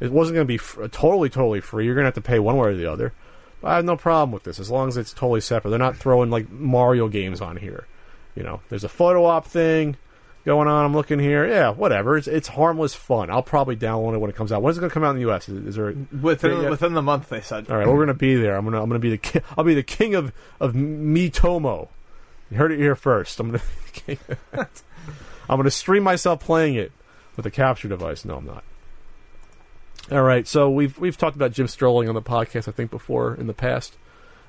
it wasn't going to be f- totally, totally free. You're going to have to pay one way or the other. But I have no problem with this as long as it's totally separate. They're not throwing like Mario games on here. You know, there's a photo op thing going on. I'm looking here. Yeah, whatever. It's it's harmless fun. I'll probably download it when it comes out. When's it going to come out in the U.S.? Is, is there? within Yeah. within the month, they said. All right, we're going to be there. I'm going to I'm going to be the ki- I'll be the king of of Miitomo. You heard it here first. I'm going to [laughs] I'm going to stream myself playing it with a capture device. No, I'm not. All right, so we've we've talked about Jim Sterling on the podcast, I think, before in the past,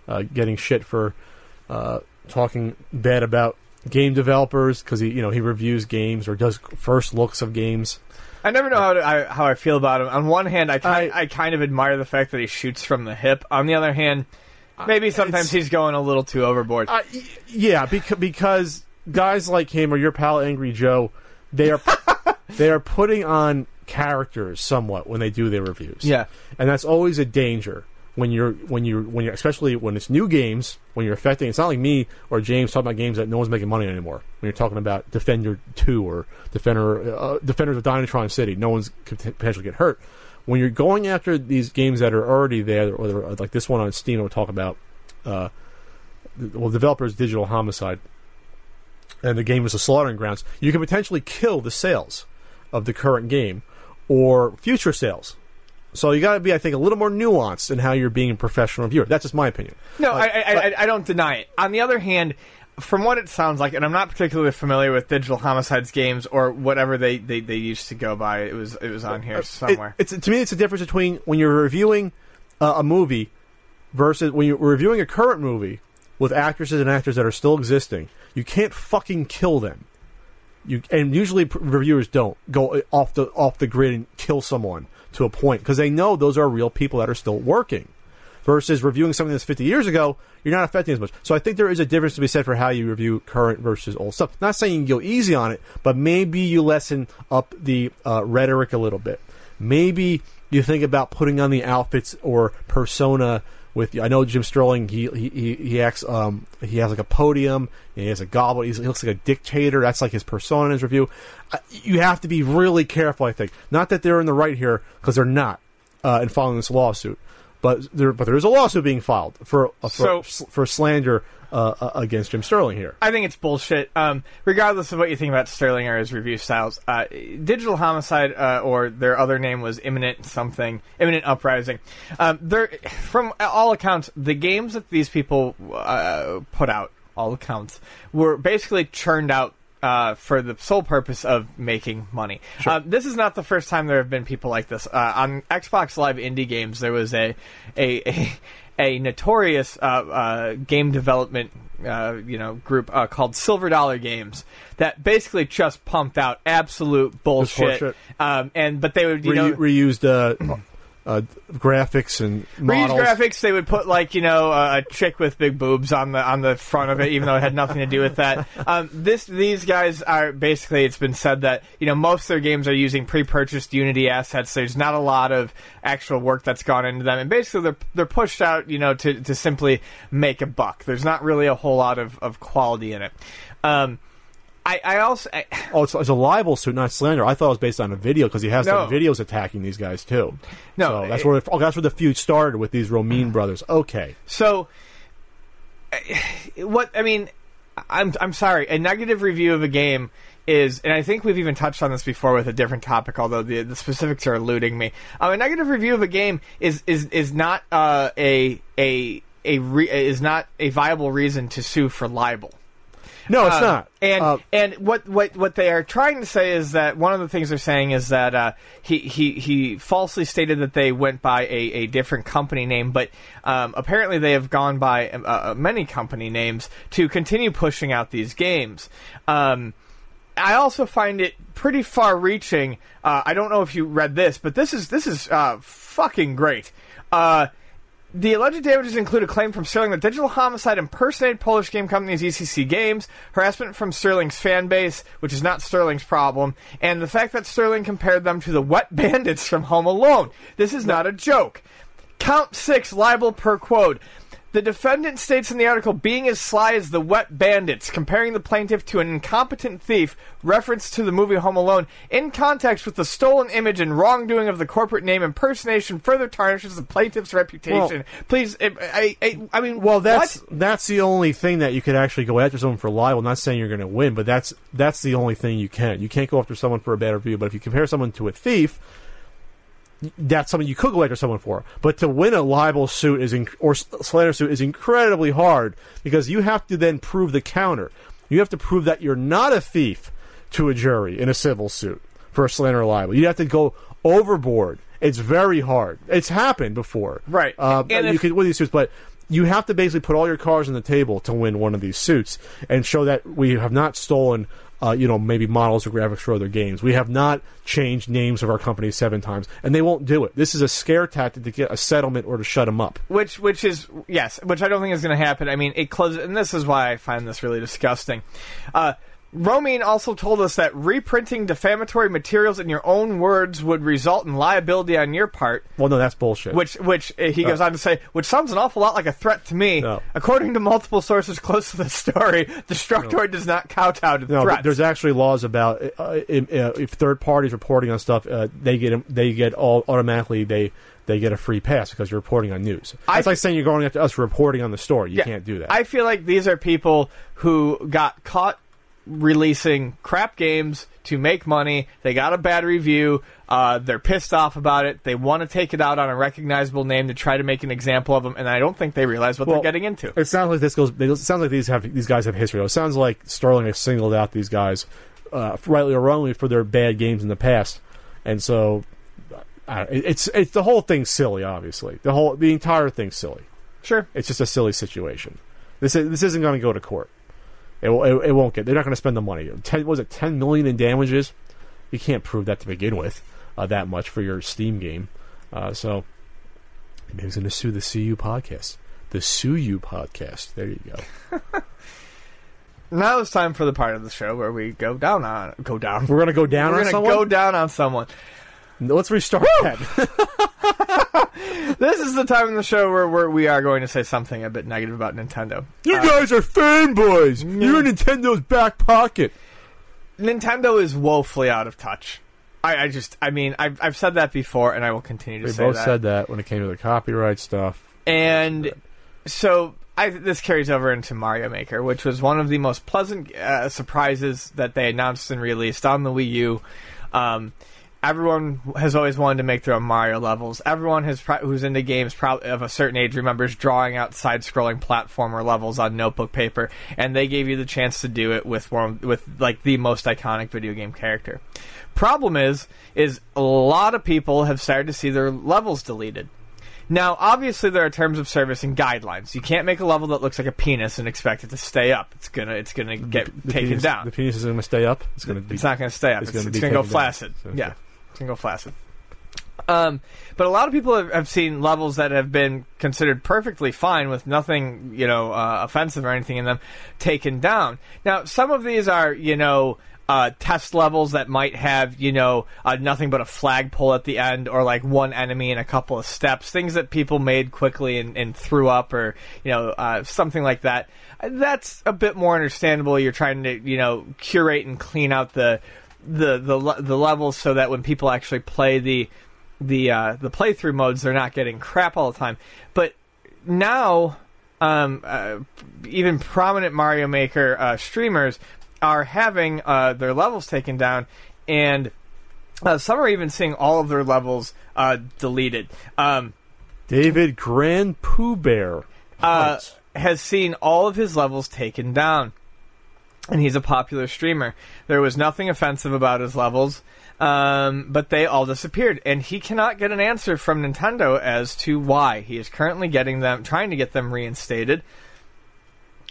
uh, getting shit for uh, talking bad about game developers because he you know he reviews games or does first looks of games. I never know how to, I, how I feel about him. On one hand, I, ki- I- I kind of admire the fact that he shoots from the hip. On the other hand, maybe sometimes he's going a little too overboard. Uh, yeah, because because guys like him or your pal Angry Joe, they are [laughs] they are putting on characters somewhat when they do their reviews. Yeah. and that's always a danger when you're when you're when you're especially when it's new games when you're affecting. It's not like me or James talking about games that no one's making money anymore. When you're talking about Defender Two or Defender uh, Defenders of Dynatron City, no one's could potentially get hurt. When you're going after these games that are already there, or they're- like this one on Steam, we'll talk about. Uh, well, developers Digital Homicide, and the game was a slaughtering grounds. You can potentially kill the sales of the current game or future sales. So you got to be, I think, a little more nuanced in how you're being a professional reviewer. That's just my opinion. No, Like, I, I, but- I, I don't deny it. On the other hand, from what it sounds like, and I'm not particularly familiar with Digital Homicides games or whatever they, they, they used to go by. It was it was on here somewhere. It, it's to me, it's a difference between when you're reviewing uh, a movie versus when you're reviewing a current movie with actresses and actors that are still existing. You can't fucking kill them. You and usually reviewers don't go off the off the grid and kill someone to a point because they know those are real people that are still working. Versus reviewing something that's 50 years ago, you're not affecting as much. So I think there is a difference to be said for how you review current versus old stuff. Not saying you go easy on it, but maybe you lessen up the uh, rhetoric a little bit. Maybe you think about putting on the outfits or persona with I know Jim Sterling he he he, acts um he has like a podium he has a goblet he looks like a dictator that's like his persona in his review. You have to be really careful I think. Not that they're in the right here because they're not uh, in filing this lawsuit but there but there is a lawsuit being filed for uh, for, So- for slander uh, uh, against Jim Sterling here I think it's bullshit. Um, regardless of what you think about Sterling or his review styles, uh, Digital Homicide uh, or their other name was Imminent something, Imminent Uprising. Um, they're from all accounts, the games that these people uh, put out, all accounts, were basically churned out. Uh, for the sole purpose of making money. Uh, this is not the first time there have been people like this. Uh, on Xbox Live indie games, there was a a, a, a notorious uh, uh, game development uh, you know group uh, called Silver Dollar Games that basically just pumped out absolute bullshit. Um, and but they would you know. Re- reused uh, graphics and models graphics. They would put like you know a, a chick with big boobs on the on the front of it, even though it had nothing to do with that. Um, this these guys are basically. It's been said that you know most of their games are using pre-purchased Unity assets. So There's not a lot of actual work that's gone into them, and basically they're they're pushed out you know to to simply make a buck. There's not really a whole lot of of quality in it. Um, I, I also I, [sighs] Oh, it's, it's a libel suit, not slander. I thought it was based on a video because he has No. some videos attacking these guys too. No, so that's it- where oh, that's where the feud started with these Romine [sighs] brothers. Okay, So, [sighs] what I mean, I'm I'm sorry. A negative review of a game is, and I think we've even touched on this before with a different topic, although the the specifics are eluding me. Um, a negative review of a game is is is not uh, a a a re- is not a viable reason to sue for libel. No, it's Um, not. And Uh, and what, what what they are trying to say is that one of the things they're saying is that uh, he he he falsely stated that they went by a, a different company name, but um, apparently they have gone by uh, uh, many company names to continue pushing out these games. Um, I also find it pretty far-reaching. Uh, I don't know if you read this, but this is this is uh, fucking great. The alleged damages include a claim from Sterling that Digital Homicide impersonated Polish game companies ECC Games, harassment from Sterling's fan base, which is not Sterling's problem, and the fact that Sterling compared them to the wet [laughs] bandits from Home Alone. This is not a joke. Count six libel per quote. The defendant states in the article, being as sly as the wet bandits, comparing the plaintiff to an incompetent thief, reference to the movie Home Alone, in context with the stolen image and wrongdoing of the corporate name impersonation, further tarnishes the plaintiff's reputation. Please, I, I, I, I mean, well, that's what? that's the only thing that you could actually go after someone for libel. Not saying you're going to win, but that's that's the only thing you can. You can't go after someone for a bad review. But if you compare someone to a thief, that's something you could go after someone for. But to win a libel suit is inc- or slander suit is incredibly hard because you have to then prove the counter. You have to prove that you're not a thief to a jury in a civil suit. For a slander libel. You have to go overboard. It's very hard. It's happened before, Right. Uh, And you if- could with these suits, but you have to basically put all your cards on the table to win one of these suits and show that we have not stolen. Uh, you know, maybe models or graphics for other games. We have not changed names of our company seven times, and they won't do it. This is a scare tactic to get a settlement or to shut them up. which which is yes, which I don't think is going to happen. I mean, it closes, and this is why I find this really disgusting. Uh, Romine also told us that reprinting defamatory materials in your own words would result in liability on your part. Well, no, that's bullshit. Which, which uh, he goes on to say, which sounds an awful lot like a threat to me. No. According to multiple sources close to the story, Destructoid does not kowtow to No, threats. there's actually laws about uh, if, uh, if third parties reporting on stuff, uh, they get they get all automatically they they get a free pass because you're reporting on news. I- It's like saying you're going after us reporting on the story. You Yeah, can't do that. I feel like these are people who got caught releasing crap games to make money. They got a bad review. Uh, they're pissed off about it. They want to take it out on a recognizable name to try to make an example of them, and I don't think they realize what Well, they're getting into. It sounds like this goes. It sounds like these have these guys have history. It sounds like Sterling has singled out these guys, uh, rightly or wrongly, for their bad games in the past, and so it's it's the whole thing's silly. Obviously, the whole the entire thing's silly. Sure. It's just a silly situation. This is, this isn't going to go to court. It, it, it won't get. They're not going to spend the money. Ten was it ten million in damages? You can't prove that to begin with. Uh, that much for your Steam game. Uh, so maybe he's going to sue the CU podcast. The Sue You podcast. There you go. Now it's time for the part of the show where we go down on go down. We're going to go down We're on gonna someone. go down on someone. Let's restart that. [laughs] [laughs] This is the time in the show where we're, we are going to say something a bit negative about Nintendo. you guys are fanboys. You're in Nintendo's back pocket. Nintendo is woefully out of touch. I, I just, I mean, I've, I've said that before, and I will continue to We say that. We both said that when it came to the copyright stuff. and so I, this carries over into Mario Maker, which was one of the most pleasant uh, surprises that they announced and released on the Wii U. Um, everyone has always wanted to make their own Mario levels. Everyone has pro- who's into games prob- of a certain age remembers drawing out side-scrolling platformer levels on notebook paper, and they gave you the chance to do it with one with like the most iconic video game character. Problem is, is a lot of people have started to see their levels deleted. Now, obviously, there are terms of service and guidelines. You can't make a level that looks like a penis and expect it to stay up. It's gonna, it's gonna get The taken penis, down. The penis is going to stay up. It's going to be. It's not going to stay up. It's It's, gonna it's to go flaccid. So, yeah, okay. To go flaccid. Um, but a lot of people have, have seen levels that have been considered perfectly fine with nothing, you know, uh, offensive or anything in them taken down. Now, some of these are, you know, uh, test levels that might have, you know, uh, nothing but a flagpole at the end or like one enemy and a couple of steps, things that people made quickly and, and threw up or, you know, uh, something like that. That's a bit more understandable. You're trying to, you know, curate and clean out the, the, the, the levels so that when people actually play the, the, uh, the playthrough modes, they're not getting crap all the time. But now, um, uh, even prominent Mario Maker uh, streamers are having uh, their levels taken down, and uh, some are even seeing all of their levels uh, deleted. Um, David GrandPOOBear. uh, has seen all of his levels taken down. And he's a popular streamer. There was nothing offensive about his levels, um, but they all disappeared. And he cannot get an answer from Nintendo as to why. He is currently getting them, trying to get them reinstated,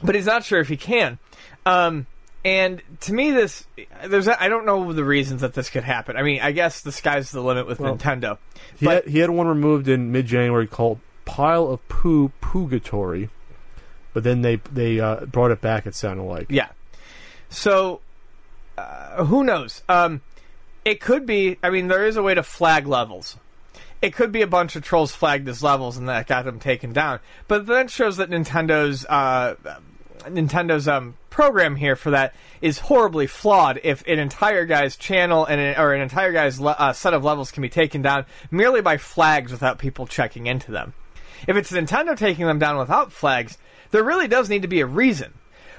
but he's not sure if he can. Um, and to me, this there's I don't know the reasons that this could happen. I mean, I guess the sky's the limit with Well, Nintendo. He, but- had, he had one removed in mid January called Pile of Poo Purgatory, but then they they uh, brought it back. It sounded like Yeah. So, uh, who knows? Um, it could be. I mean, there is a way to flag levels. It could be a bunch of trolls flagged as levels and that got them taken down. But that shows that Nintendo's uh, Nintendo's um, program here for that is horribly flawed. If an entire guy's channel and an, or an entire guy's le- uh, set of levels can be taken down merely by flags without people checking into them. If it's Nintendo taking them down without flags, there really does need to be a reason.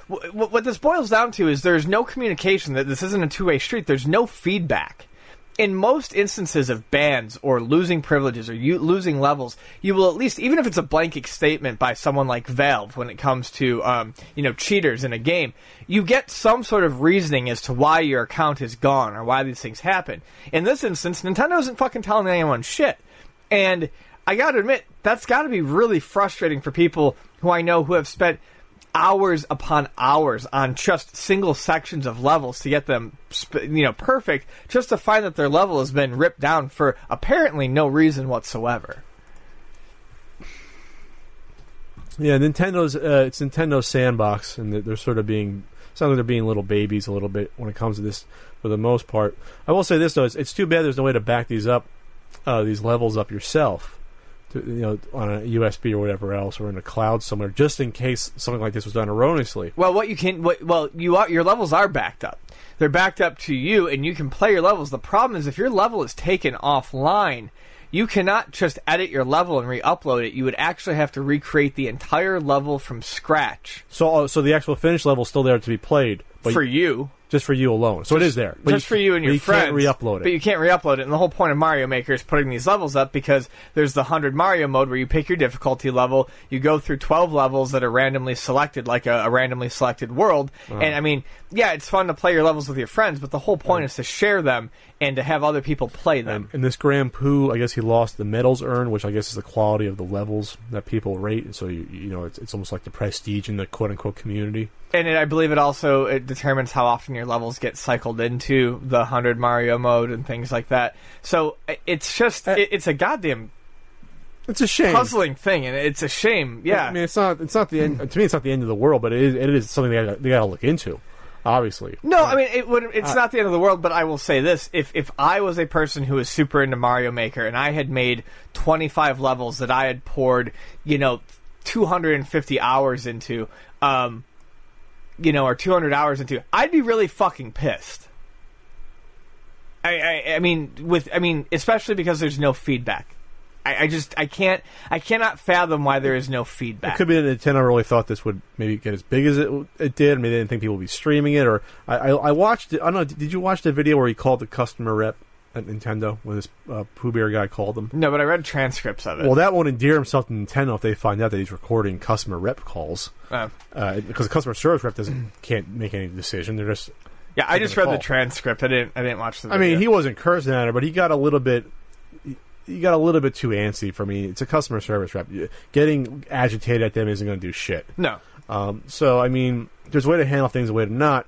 Wh- wh- What this boils down to is there's no communication. That this isn't a two-way street. There's no feedback. in most instances of bans or losing privileges or you losing levels, you will at least, even if it's a blanket statement by someone like Valve when it comes to, um, you know, cheaters in a game, you get some sort of reasoning as to why your account is gone or why these things happen. In this instance, Nintendo isn't fucking telling anyone shit. And I gotta admit, that's gotta be really frustrating for people who I know who have spent hours upon hours on just single sections of levels to get them, you know, perfect, just to find that their level has been ripped down for apparently no reason whatsoever. Yeah, Nintendo's uh, it's Nintendo's sandbox, and they're, sort of being sounds like they're being little babies a little bit when it comes to this. For the most part, I will say this though: it's, it's too bad there's no way to back these up, uh, these levels up yourself, to, you know, on a USB or whatever else, or in a cloud somewhere, just in case something like this was done erroneously. Well, what you can, what, well, you are your levels are backed up. They're backed up to you, and you can play your levels. The problem is if your level is taken offline, you cannot just edit your level and re-upload it. You would actually have to recreate the entire level from scratch So, uh, so the actual finished level is still there to be played, but for you. Just for you alone. So it is there, But just for you and your you friends. Can't re-upload it. But you can't re-upload it. And the whole point of Mario Maker is putting these levels up because there's the 100 Mario mode where you pick your difficulty level, you go through 12 levels that are randomly selected, like a, a randomly selected world. Uh-huh. And I mean, yeah, it's fun to play your levels with your friends, but the whole point is to share them and to have other people play them. And, and this Grand Poo, I guess he lost the medals earned, which I guess is the quality of the levels that people rate. And so you you know it's, it's almost like the prestige in the quote unquote community. And it, I believe it also it determines how often your levels get cycled into the 100 Mario mode and things like that. So it's just, Uh, it, it's a goddamn It's a shame. puzzling thing, and it's a shame. Yeah. I mean, it's not it's not the end. To me, it's not the end of the world, but it is, it is something they gotta, they got to look into. Obviously, No, I mean it would. Uh, It's not the end of the world, but I will say this: if if I was a person who was super into Mario Maker and I had made twenty five levels that I had poured, you know, two hundred and fifty hours into, um, you know, or two hundred hours into, I'd be really fucking pissed. I, I I mean with I mean especially because there's no feedback. I, I just I can't I cannot fathom why there is no feedback. it could be that Nintendo really thought this would maybe get as big as it it did. Maybe they didn't think people would be streaming it. Or I I, I watched. it- I don't know. Did you watch the video where he called the customer rep at Nintendo when this uh, Pooh Bear guy called them? no, but I read transcripts of it. Well, that won't endear himself to Nintendo if they find out that he's recording customer rep calls. Uh, Uh, because the customer service rep doesn't [clears throat] can't make any decision. They're just. yeah, I just read the transcript. I didn't I didn't watch the. I mean, he wasn't cursing at her, but he got a little bit. he- He got a little bit too antsy for me. It's a customer service rep. Getting agitated at them isn't going to do shit. no. Um, so, I mean, there's a way to handle things, a way to not.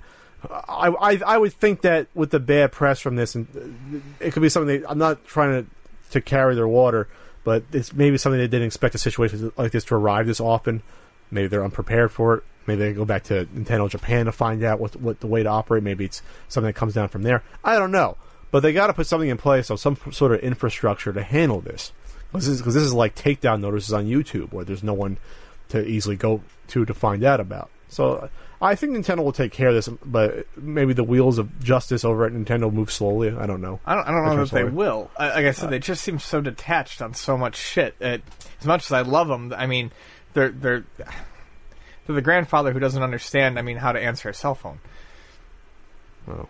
I, I, I would think that with the bad press from this, and it could be something. They, I'm not trying to to carry their water, but it's maybe something they didn't expect a situation like this to arrive this often. Maybe they're unprepared for it. Maybe they go back to Nintendo Japan to find out what what the way to operate. Maybe it's something that comes down from there. I don't know, but they got to put something in place, so some sort of infrastructure to handle this. Because this, this is like takedown notices on YouTube, where there's no one to easily go to to find out about. So I think Nintendo will take care of this, but maybe the wheels of justice over at Nintendo move slowly. I don't know. I don't, I don't know I'm they will. Like I said, they just seem so detached on so much shit. It, as much as I love them, I mean, they're they're they're the grandfather who doesn't understand. I mean, how to answer a cell phone. Oh.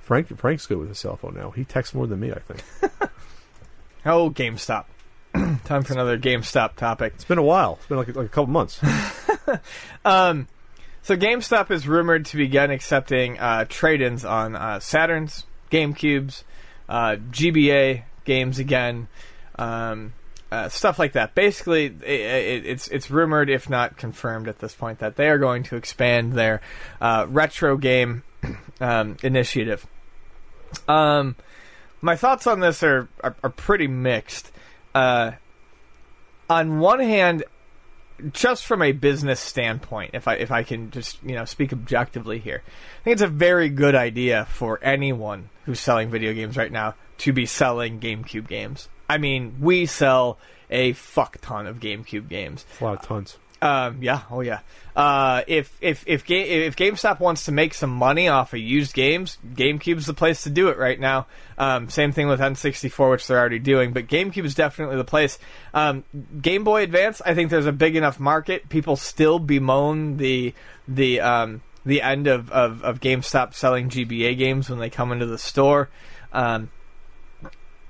Frank Frank's good with his cell phone now. He texts more than me, I think. [laughs] Oh, GameStop. [clears throat] Time for another GameStop topic. It's been a while. It's been like, like a couple months. [laughs] Um, so GameStop is rumored to begin accepting uh, trade-ins on uh, Saturns, GameCubes, uh, GBA games again, um, uh, stuff like that. Basically, it, it, it's it's rumored, if not confirmed at this point, that they are going to expand their uh, retro game [clears throat] um, initiative. Um, my thoughts on this are are, are pretty mixed. Uh, on one hand, just from a business standpoint, if I if I can just you know speak objectively here, I think it's a very good idea for anyone who's selling video games right now to be selling GameCube games. I mean, we sell a fuck ton of GameCube games. a lot of tons. Um, yeah, oh yeah. Uh, if if if Ga- if GameStop wants to make some money off of used games, GameCube's the place to do it right now. Um, same thing with N64, which they're already doing, but GameCube is definitely the place. Um, Game Boy Advance, I think there's a big enough market. People still bemoan the the um, the end of, of, of GameStop selling GBA games when they come into the store. Um,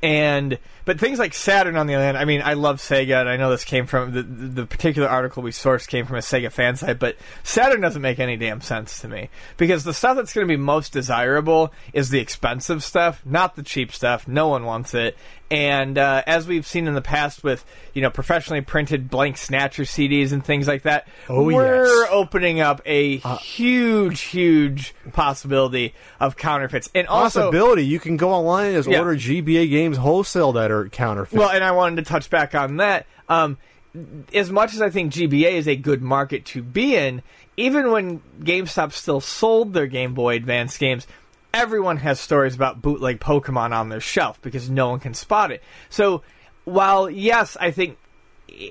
And but things like Saturn on the other hand, I mean, I love Sega, and I know this came from the the particular article we sourced came from a Sega fan site, but Saturn doesn't make any damn sense to me because the stuff that's going to be most desirable is the expensive stuff, not the cheap stuff. No one wants it. And uh, as we've seen in the past with you know professionally printed blank snatcher CDs and things like that, Oh, we're yes. opening up a huge, huge possibility of counterfeits. And also, Possibility you can go online and just Yeah. order GBA games wholesale that are counterfeit. Well, and I wanted to touch back on that. Um, as much as I think GBA is a good market to be in, even when GameStop still sold their Game Boy Advance games, everyone has stories about bootleg Pokemon on their shelf because no one can spot it. So, while yes, I think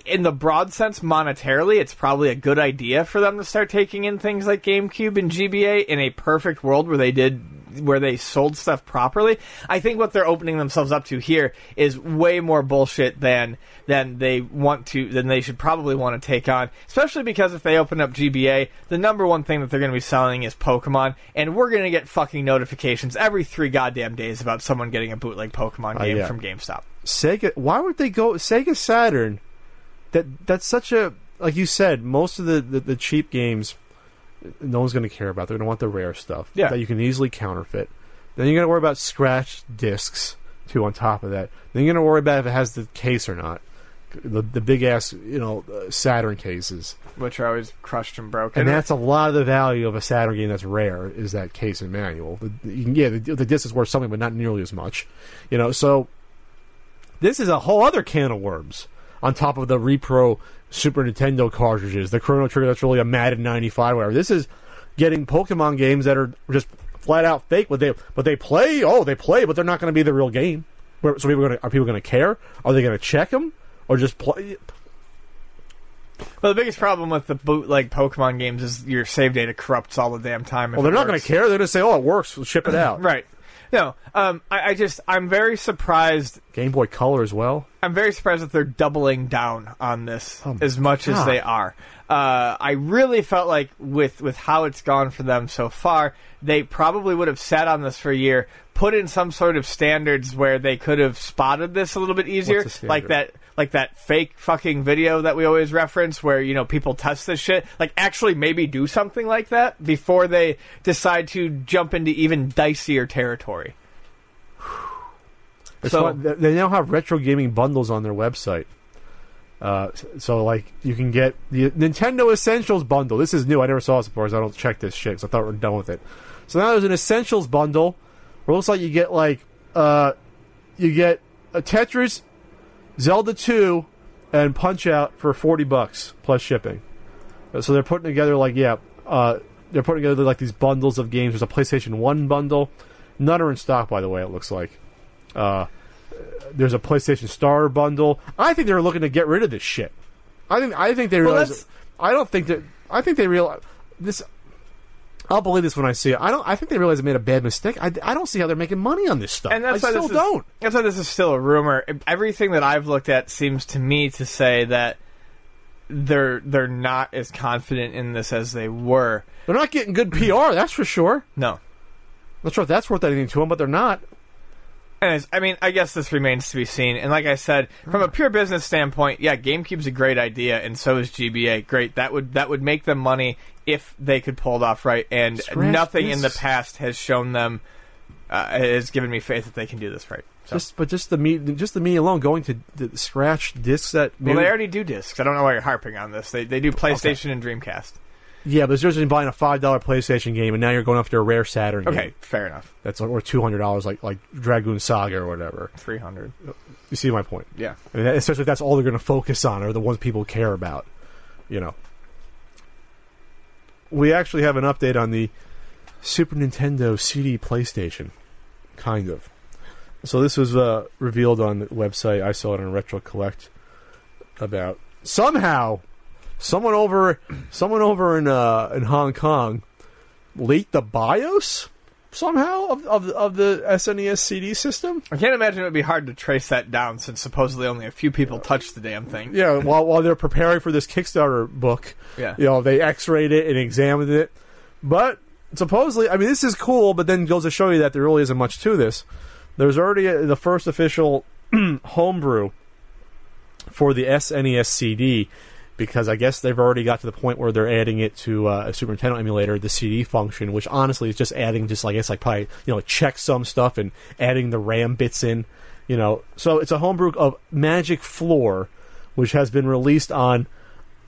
in the broad sense, monetarily, it's probably a good idea for them to start taking in things like GameCube and GBA in a perfect world where they did where they sold stuff properly. I think what they're opening themselves up to here is way more bullshit than than they want to than they should probably want to take on. Especially because if they open up GBA, the number one thing that they're going to be selling is Pokemon, and we're going to get fucking notifications every three goddamn days about someone getting a bootleg Pokemon uh, game yeah. from GameStop. Sega. Why would they go Sega Saturn? That that's such a like you said. Most of the the, the cheap games, no one's going to care about. They're going to want the rare stuff Yeah. that you can easily counterfeit. Then you're going to worry about scratched discs too. On top of that, then you're going to worry about if it has the case or not. The the big ass you know uh, Saturn cases, Which are always crushed and broken. and that's a lot of the value of a Saturn game that's rare is that case and manual. The, the- yeah, the, the disc is worth something, but not nearly as much. You know, so this is a whole other can of worms on top of the repro Super Nintendo cartridges, the Chrono Trigger that's really a Madden '95, whatever. This is getting Pokemon games that are just flat out fake, but they but they play. Oh, they play, but they're not going to be the real game. So people are, gonna, are people going to care? Are they going to check them or just play? Well, the biggest problem with the bootleg Pokemon games is your save data corrupts all the damn time. Well, they're not going to care. They're going to say, "Oh, it works. We'll ship it out." [clears throat] Right. No, um, I, I just I'm very surprised. Game Boy Color as well. I'm very surprised that they're doubling down on this Oh, as much as God. they are. Uh, I really felt like with with how it's gone for them so far, they probably would have sat on this for a year, put in some sort of standards where they could have spotted this a little bit easier, What's like that like that fake fucking video that we always reference where you know people test this shit like actually maybe do something like that before they decide to jump into even dicier territory It's So-. They- now have retro gaming bundles on their website. Uh, so like you can get the Nintendo Essentials bundle. This is new. I never saw this before. So I don't check this shit. 'cause I thought we are done with it. So now there's an Essentials bundle. Where it looks like you get like uh, you get a Tetris, Zelda 2, and Punch Out for forty bucks plus shipping. Uh, So they're putting together like yeah, uh, they're putting together like these bundles of games. There's a PlayStation One bundle. None are in stock, by the way. It looks like. Uh, there's a PlayStation Star bundle. I think they're looking to get rid of this shit. I think I think they Well, realize. that's- I don't think that. I think they realize this. I'll believe this when I see it. I don't. I think they realize they made a bad mistake. I, I don't see how they're making money on this stuff. and that's I why still this is, don't. That's why this is still a rumor. Everything that I've looked at seems to me to say that they're they're not as confident in this as they were. They're not getting good PR. That's for sure. No. Not sure if that's worth anything to them, but they're not. Anyways, I mean, I guess this remains to be seen. And like I said, from a pure business standpoint, yeah, GameCube's a great idea, and so is GBA. Great, that would that would make them money if they could pull it off right. And Scratch nothing in the past has shown them uh, has given me faith that they can do this right. So. Just, but just the me, just the me alone going to the scratch discs that. well, they already do discs. I don't know why you're harping on this. They they do PlayStation and Dreamcast. Yeah, but it's just buying a five dollar PlayStation game, and now you're going after a rare Saturn. Okay, game. fair enough. that's or two hundred dollars, like like Dragoon Saga or whatever. Three hundred. You see my point? Yeah. I mean, especially if that's all they're going to focus on, are the ones people care about. You know. We actually have an update on the Super Nintendo CD PlayStation, kind of. So this was uh, revealed on the website. I saw it on Retro Collect about somehow someone over someone over in uh, in Hong Kong leaked the BIOS somehow of of, of the SNES CD system. I can't imagine it would be hard to trace that down since supposedly only a few people touched the damn thing. Yeah, while while they're preparing for this Kickstarter book, Yeah. you know, they X-rayed it and examined it. But supposedly, I mean, this is cool, but then goes to show you that there really isn't much to this. there's already a, the first official [clears throat] homebrew for the SNES CD because I guess they've already got to the point where they're adding it to uh, a Super Nintendo emulator, the CD function, which honestly is just adding just like I guess like probably you know checksum stuff and adding the RAM bits in, you know. So it's a homebrew of Magic Floor, which has been released on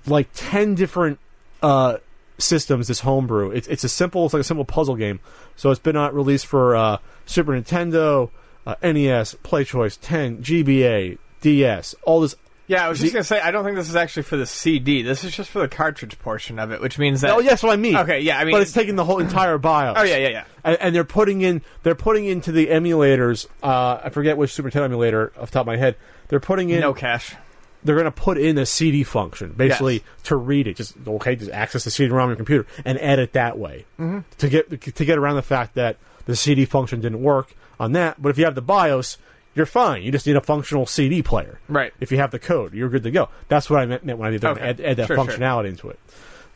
like ten different uh, systems. This homebrew, it's it's a simple, it's like a simple puzzle game. So it's been uh, released for uh, Super Nintendo, uh, NES, PlayChoice, 10, GBA, DS, all this Yeah, I was just gonna say I don't think this is actually for the CD. This is just for the cartridge portion of it, which means that. Oh, yes, what I mean. Okay, yeah, I mean- but it's taking the whole entire [coughs] BIOS. Oh yeah, yeah, yeah. And, and they're putting in, they're putting into the emulators. Uh, I forget which Super Nintendo emulator off the top of my head. They're putting in, No cache. they're going to put in a CD function, basically Yes. to read it. Just okay, just access the CD-ROM on your computer and edit that way Mm-hmm. to get to get around the fact that the CD function didn't work on that. But if you have the BIOS, you're fine. You just need a functional CD player. Right. If you have the code, you're good to go. That's what I meant, meant when I did Okay. add, add that Sure, sure. functionality into it.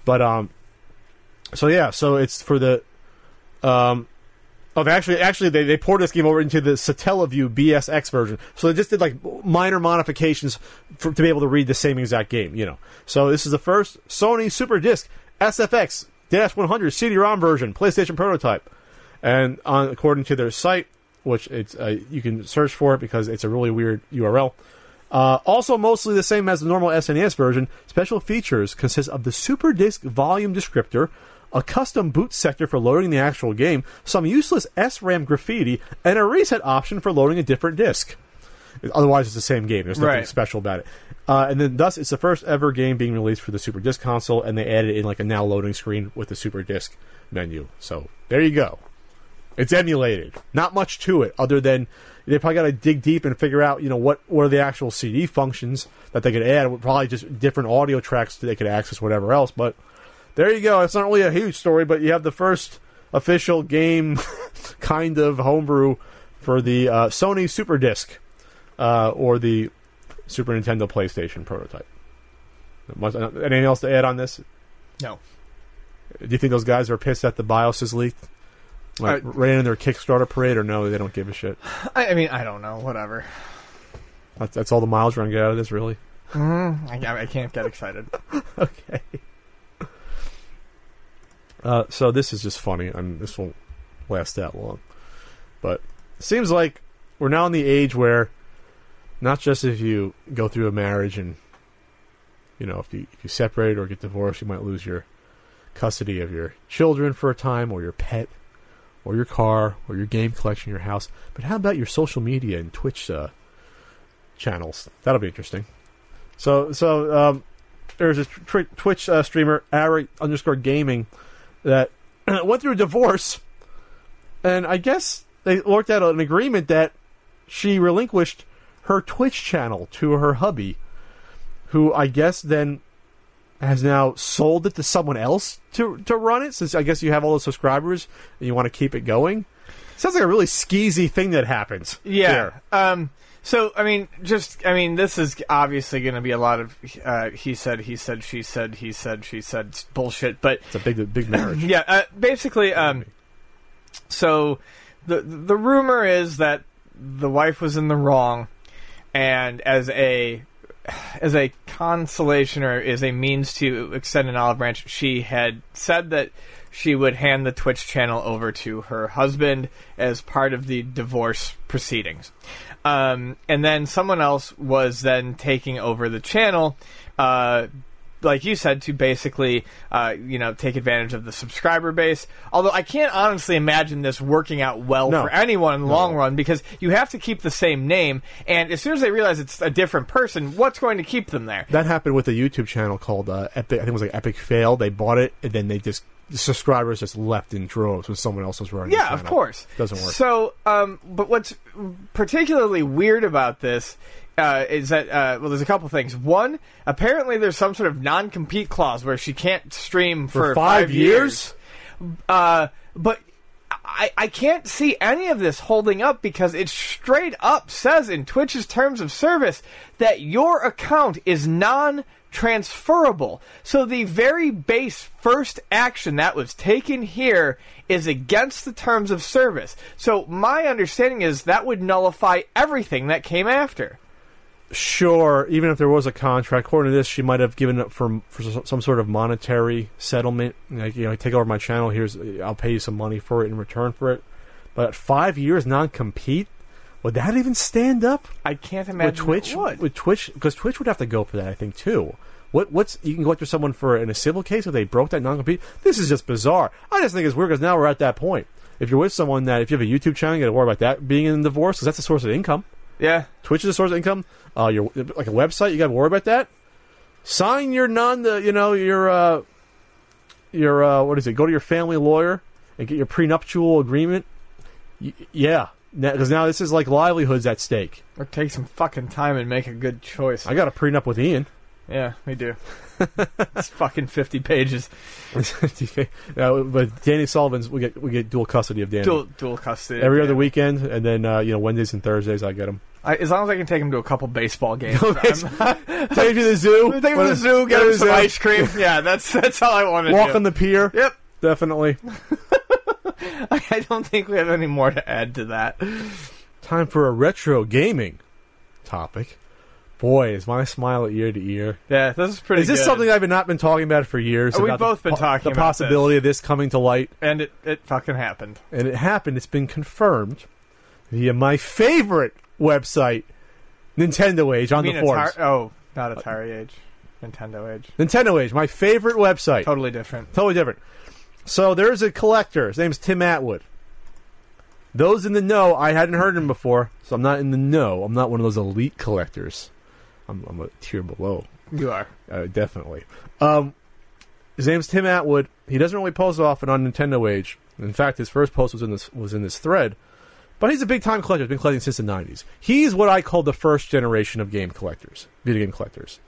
But um, so yeah, so it's for the um. Oh, they actually, actually, they, they poured this game over into the Satellaview BSX version. So they just did like minor modifications for, to be able to read the same exact game, you know. So this is the first Sony Super Disc SFX 100 CD-ROM version, PlayStation prototype, and on according to their site, which it's uh, you can search for it because it's a really weird URL. Uh, also, mostly the same as the normal SNES version, special features consist of the Super Disc volume descriptor, a custom boot sector for loading the actual game, some useless SRAM graffiti, and a reset option for loading a different disc. Otherwise, it's the same game. There's nothing Right. special about it. Uh, and then, thus, it's the first ever game being released for the Super Disc console, and they added in like a now loading screen with the Super Disc menu. So there you go. It's emulated. Not much to it, other than they probably got to dig deep and figure out, you know, what what are the actual CD functions that they could add. Probably just different audio tracks that they could access, whatever else. But there you go. It's not really a huge story, but you have the first official game [laughs] kind of homebrew for the uh, Sony Super Disc uh, or the Super Nintendo PlayStation prototype. Much- Anything else to add on this? No. Do you think those guys are pissed that the BIOS is leaked? Like Uh, ran in their Kickstarter parade, or no? They don't give a shit. I, I mean, I don't know. Whatever. That's, that's all the miles we're gonna get out of this, really. Mm, I, I can't get excited. [laughs] okay. Uh, so this is just funny, and this won't last that long. But it seems like we're now in the age where not just if you go through a marriage and you know if you if you separate or get divorced, you might lose your custody of your children for a time, or your pet, or your car, or your game collection, your house. But how about your social media and Twitch uh, channels? That'll be interesting. So so um, there's a tw- Twitch uh, streamer, Ari underscore gaming, that [clears throat] went through a divorce, and I guess they worked out an agreement that she relinquished her Twitch channel to her hubby, who I guess then has now sold it to someone else to to run it. Since I guess you have all the subscribers and you want to keep it going. Sounds like a really skeezy thing that happens. Yeah. Um. So I mean, just I mean, this is obviously going to be a lot of uh, he said, he said, she said, he said, she said bullshit. But it's a big big marriage. [clears throat] yeah, uh, basically, um, so the the rumor is that the wife was in the wrong, and as a as a consolation or as a means to extend an olive branch, she had said that she would hand the Twitch channel over to her husband as part of the divorce proceedings. Um, and then someone else was then taking over the channel, uh, like you said, to basically, uh, you know, take advantage of the subscriber base. Although I can't honestly imagine this working out well No. for anyone in the No. long run because you have to keep the same name, and as soon as they realize it's a different person, what's going to keep them there? That happened with a YouTube channel called uh, Epic. I think it was like Epic Fail. They bought it and then they just the subscribers just left in droves when someone else was running. Yeah, of course. Doesn't work. So, um, but what's particularly weird about this uh, is that uh, well, there's a couple things. One, apparently there's some sort of non-compete clause where she can't stream for, For five years? Uh, but I, I can't see any of this holding up because it straight up says in Twitch's terms of service that your account is non transferable. So the very base first action that was taken here is against the terms of service. So my understanding is that would nullify everything that came after. Sure, even if there was a contract, according to this, she might have given up for for some sort of monetary settlement. Like, you know, take over my channel. Here's, I'll pay you some money for it in return for it. But five years non-compete, would that even stand up I can't with imagine Twitch? it would. With Twitch, because Twitch would have to go for that, I think, too. What what's you can go after someone for in a civil case if they broke that non-compete? This is just bizarre. I just think it's weird because now we're at that point. If you're with someone that, if you have a YouTube channel, you got to worry about that being in divorce because that's a source of income. Yeah. Twitch is a source of income. Uh, your like a website, you got to worry about that. Sign your non, the you know your uh, your uh, what is it? Go to your family lawyer and get your prenuptial agreement. Y- yeah, because now this is like livelihoods at stake. Or take some fucking time and make a good choice. I got a prenup with Ian. yeah, we do. [laughs] it's fucking 50 pages. [laughs] uh, but Danny Sullivan's we get we get dual custody of Danny Dual, dual custody. every other weekend, and then uh, you know Wednesdays and Thursdays I get him. I, as long as I can take him to a couple baseball games. [laughs] Take him to the zoo. Take him to the zoo, get him some zoo. ice cream. Yeah, that's that's all I want to Walk do. on the pier. Yep. Definitely. I don't think we have any more to add to that. Time for a retro gaming topic. Boy, is my smile ear to ear. Yeah, this is pretty. Is this good. something I've been not been talking about for years? We've about the both been talking the about possibility of this coming to light, And it it fucking happened. and it happened. It's been confirmed via my favorite website, Nintendo Age, on the forums. Atari- oh, not Atari Age, Nintendo Age. Nintendo Age, my favorite website. Totally different. Totally different. So there's a collector. His name's Tim Atwood. Those in the know, I hadn't heard him before, so I'm not in the know. I'm not one of those elite collectors. I'm, I'm a tier below, You are. uh, definitely. Um, his name's Tim Atwood. He doesn't really post often on Nintendo Age. In fact, his first post was in this was in this thread. But he's a big time collector. He's been collecting since the '90s. He's what I call the first generation of game collectors, video game collectors,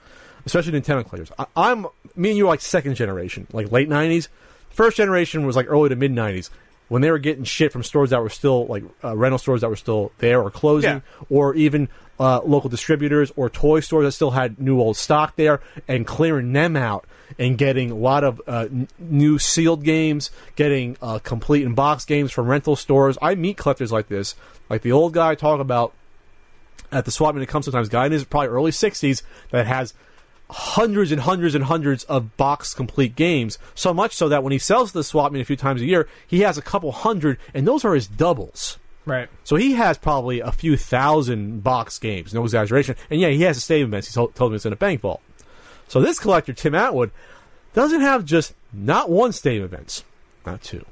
especially Nintendo collectors. I, I'm me and you are like second generation, like late '90s. First generation was like early to mid '90s when they were getting shit from stores that were still like uh, rental stores that were still there or closing, Yeah. or even uh, local distributors or toy stores that still had new old stock there, and clearing them out and getting a lot of uh, n- new sealed games, getting uh, complete and box games from rental stores. I meet collectors like this, like the old guy I talk about at the swap meet. It comes sometimes, guy in his probably early sixties that has hundreds and hundreds and hundreds of box complete games. So much so that when he sells the swap meet a few times a year, he has a couple hundred, and those are his doubles. Right. So he has probably a few thousand box games, no exaggeration. And yeah, he has a stadium events. He told, told me it's in a bank vault. So this collector, Tim Atwood, doesn't have just not one stadium events, not two,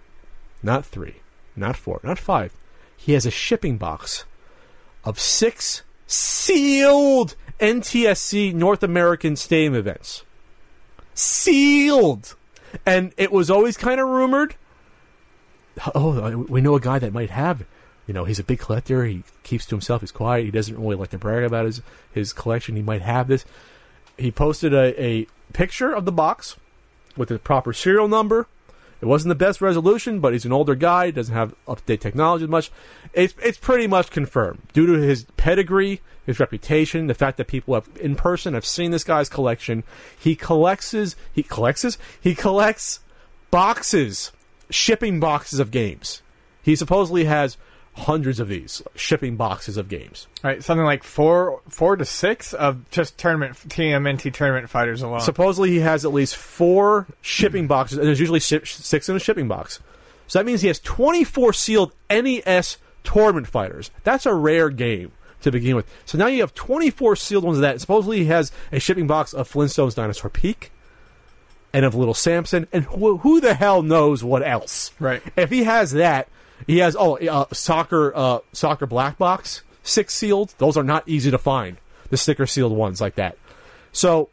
not three, not four, not five. He has a shipping box of six sealed NTSC North American stadium events. Sealed! And it was always kind of rumored oh, we know a guy that might have, you know, he's a big collector. He keeps to himself. He's quiet. He doesn't really like to brag about his his collection. He might have this. He posted a, a picture of the box with the proper serial number. It wasn't the best resolution, but he's an older guy. Doesn't have up to date technology as much. It's it's pretty much confirmed due to his pedigree, his reputation, the fact that people have in person have seen this guy's collection. He collects he collects he collects boxes, shipping boxes of games. He supposedly has hundreds of these shipping boxes of games. Right. Something like four four to six of just tournament TMNT tournament fighters alone. Supposedly he has at least four shipping boxes, and there's usually six in a shipping box. So that means he has 24 sealed NES tournament fighters. That's a rare game to begin with. So now you have 24 sealed ones of that. Supposedly he has a shipping box of Flintstones Dinosaur Peak and of Little Samson, and who, who the hell knows what else? Right. If he has that, he has oh uh, soccer uh, soccer black box six sealed. Those are not easy to find. The sticker sealed ones like that. So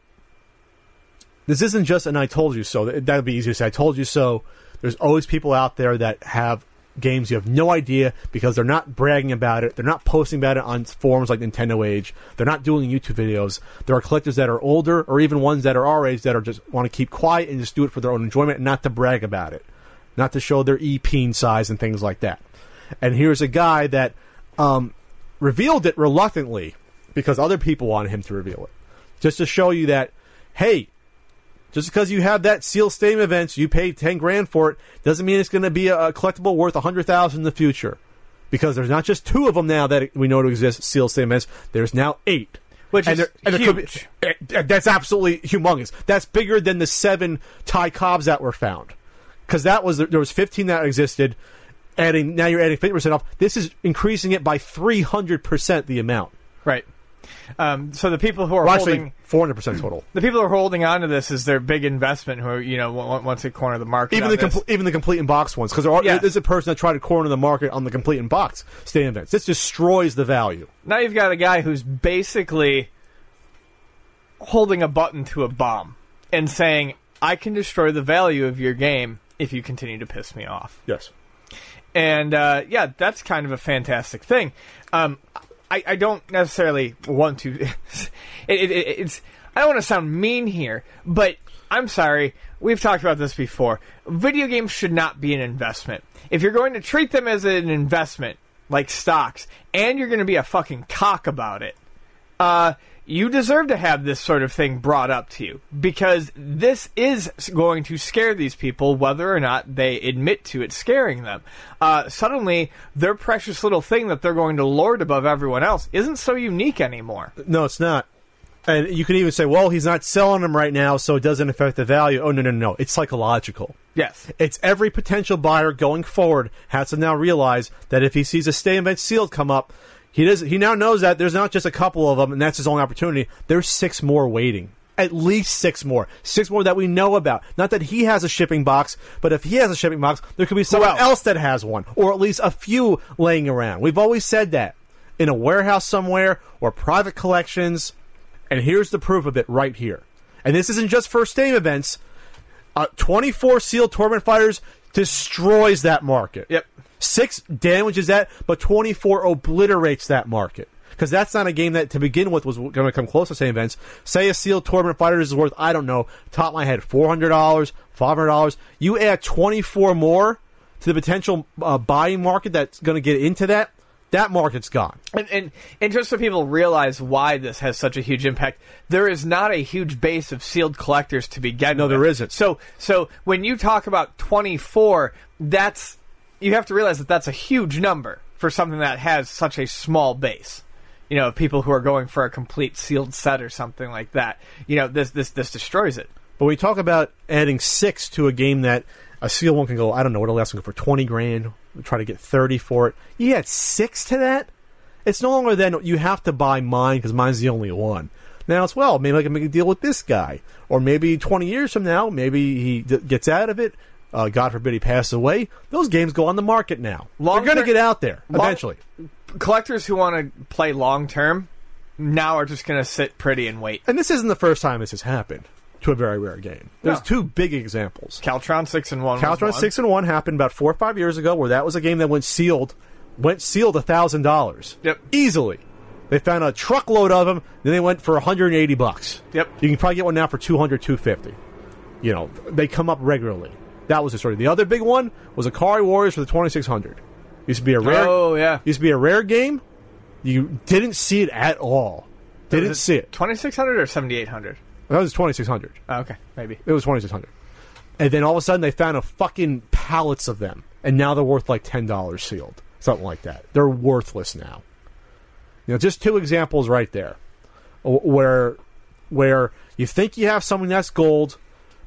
this isn't just an I told you so. That would be easier to say. I told you so. There's always people out there that have games you have no idea because they're not bragging about it. They're not posting about it on forums like Nintendo Age. They're not doing YouTube videos. There are collectors that are older or even ones that are our age that are just want to keep quiet and just do it for their own enjoyment and not to brag about it. Not to show their e-peen size and things like that. And here's a guy that um, revealed it reluctantly because other people wanted him to reveal it. Just to show you that hey, just because you have that seal stadium events, you pay ten grand for it, doesn't mean it's going to be a, collectible worth a hundred thousand in the future. Because there's not just two of them now that we know to exist, seal stadium events. There's now eight. Which And is there- could be- huge. eh, that's absolutely humongous. That's bigger than the seven Ty Cobbs that were found. Because that was there was 15 that existed. Adding now you're adding 50 percent off. This is increasing it by 300 percent the amount. Right. Um, so the people who are Well, holding 400 percent total. the people who are holding on to this is their big investment who you know want to corner the market. Even the compl- even the complete in box ones because there are Yes. there's a person that tried to corner the market on the complete in box stadium events. This destroys the value. now you've got a guy who's basically holding a button to a bomb and saying, "I can destroy the value of your game if you continue to piss me off." Yes. and uh, yeah, that's kind of a fantastic thing. Um, I, I don't necessarily want to. [laughs] it, it, it, it's I don't want to sound mean here, but I'm sorry. We've talked about this before. Video games should not be an investment. If you're going to treat them as an investment, like stocks, and you're going to be a fucking cock about it, uh, you deserve to have this sort of thing brought up to you because this is going to scare these people, whether or not they admit to it scaring them. Uh, suddenly, their precious little thing that they're going to lord above everyone else isn't so unique anymore. No, it's not. And you can even say, well, he's not selling them right now, so it doesn't affect the value. Oh no, no, no! It's psychological. Yes. It's every potential buyer going forward has to now realize that if he sees a stay event sealed come up, he does. He now knows that there's not just a couple of them, and that's his only opportunity. There's six more waiting. At least six more. Six more that we know about. Not that he has a shipping box, but if he has a shipping box, there could be someone else? else that has one, or at least a few laying around. We've always said that in a warehouse somewhere or private collections. And here's the proof of it right here. And this isn't just first name events. Uh, 24 sealed tournament fighters destroys that market. Yep. Six damages that, but 24 obliterates that market. Because that's not a game that to begin with was going to come close to same events. Say a sealed tournament fighter is worth, I don't know, top of my head, $400, $500. You add 24 more to the potential uh, buying market that's going to get into that, that market's gone. And, and and just so people realize why this has such a huge impact, there is not a huge base of sealed collectors to begin. No, with. there isn't. So so when you talk about twenty four, that's you have to realize that that's a huge number for something that has such a small base. You know, people who are going for a complete sealed set or something like that. You know, this this this destroys it. But we talk about adding six to a game that a seal one can go, I don't know, what'll last go for 20 grand, try to get 30 for it. You add six to that? It's no longer then you have to buy mine because mine's the only one. Now it's, well, maybe I can make a deal with this guy. Or maybe 20 years from now, maybe he d- gets out of it. Uh, God forbid he passes away. Those games go on the market now. Long They're going to get out there long- eventually. Collectors who want to play long term now are just going to sit pretty and wait. And this isn't the first time this has happened to a very rare game. There's No. two big examples. Caltron six in one. Caltron six in one happened about four or five years ago, where that was a game that went sealed, went sealed a thousand dollars. Yep. easily. They found a truckload of them. Then they went for 180 bucks. Yep. You can probably get one now for 200, 250. You know, they come up regularly. That was the story. The other big one was Ikari Warriors for the 2600. Used to be a rare. Oh yeah. Used to be a rare game. You didn't see it at all. Didn't see it. Twenty six hundred or seventy eight hundred. That was 2600. Oh, okay, maybe. It was 2600 And then all of a sudden they found a fucking pallets of them. And now they're worth like $10 sealed. Something like that. They're worthless now. You know, just two examples right there. Where where you think you have something that's gold,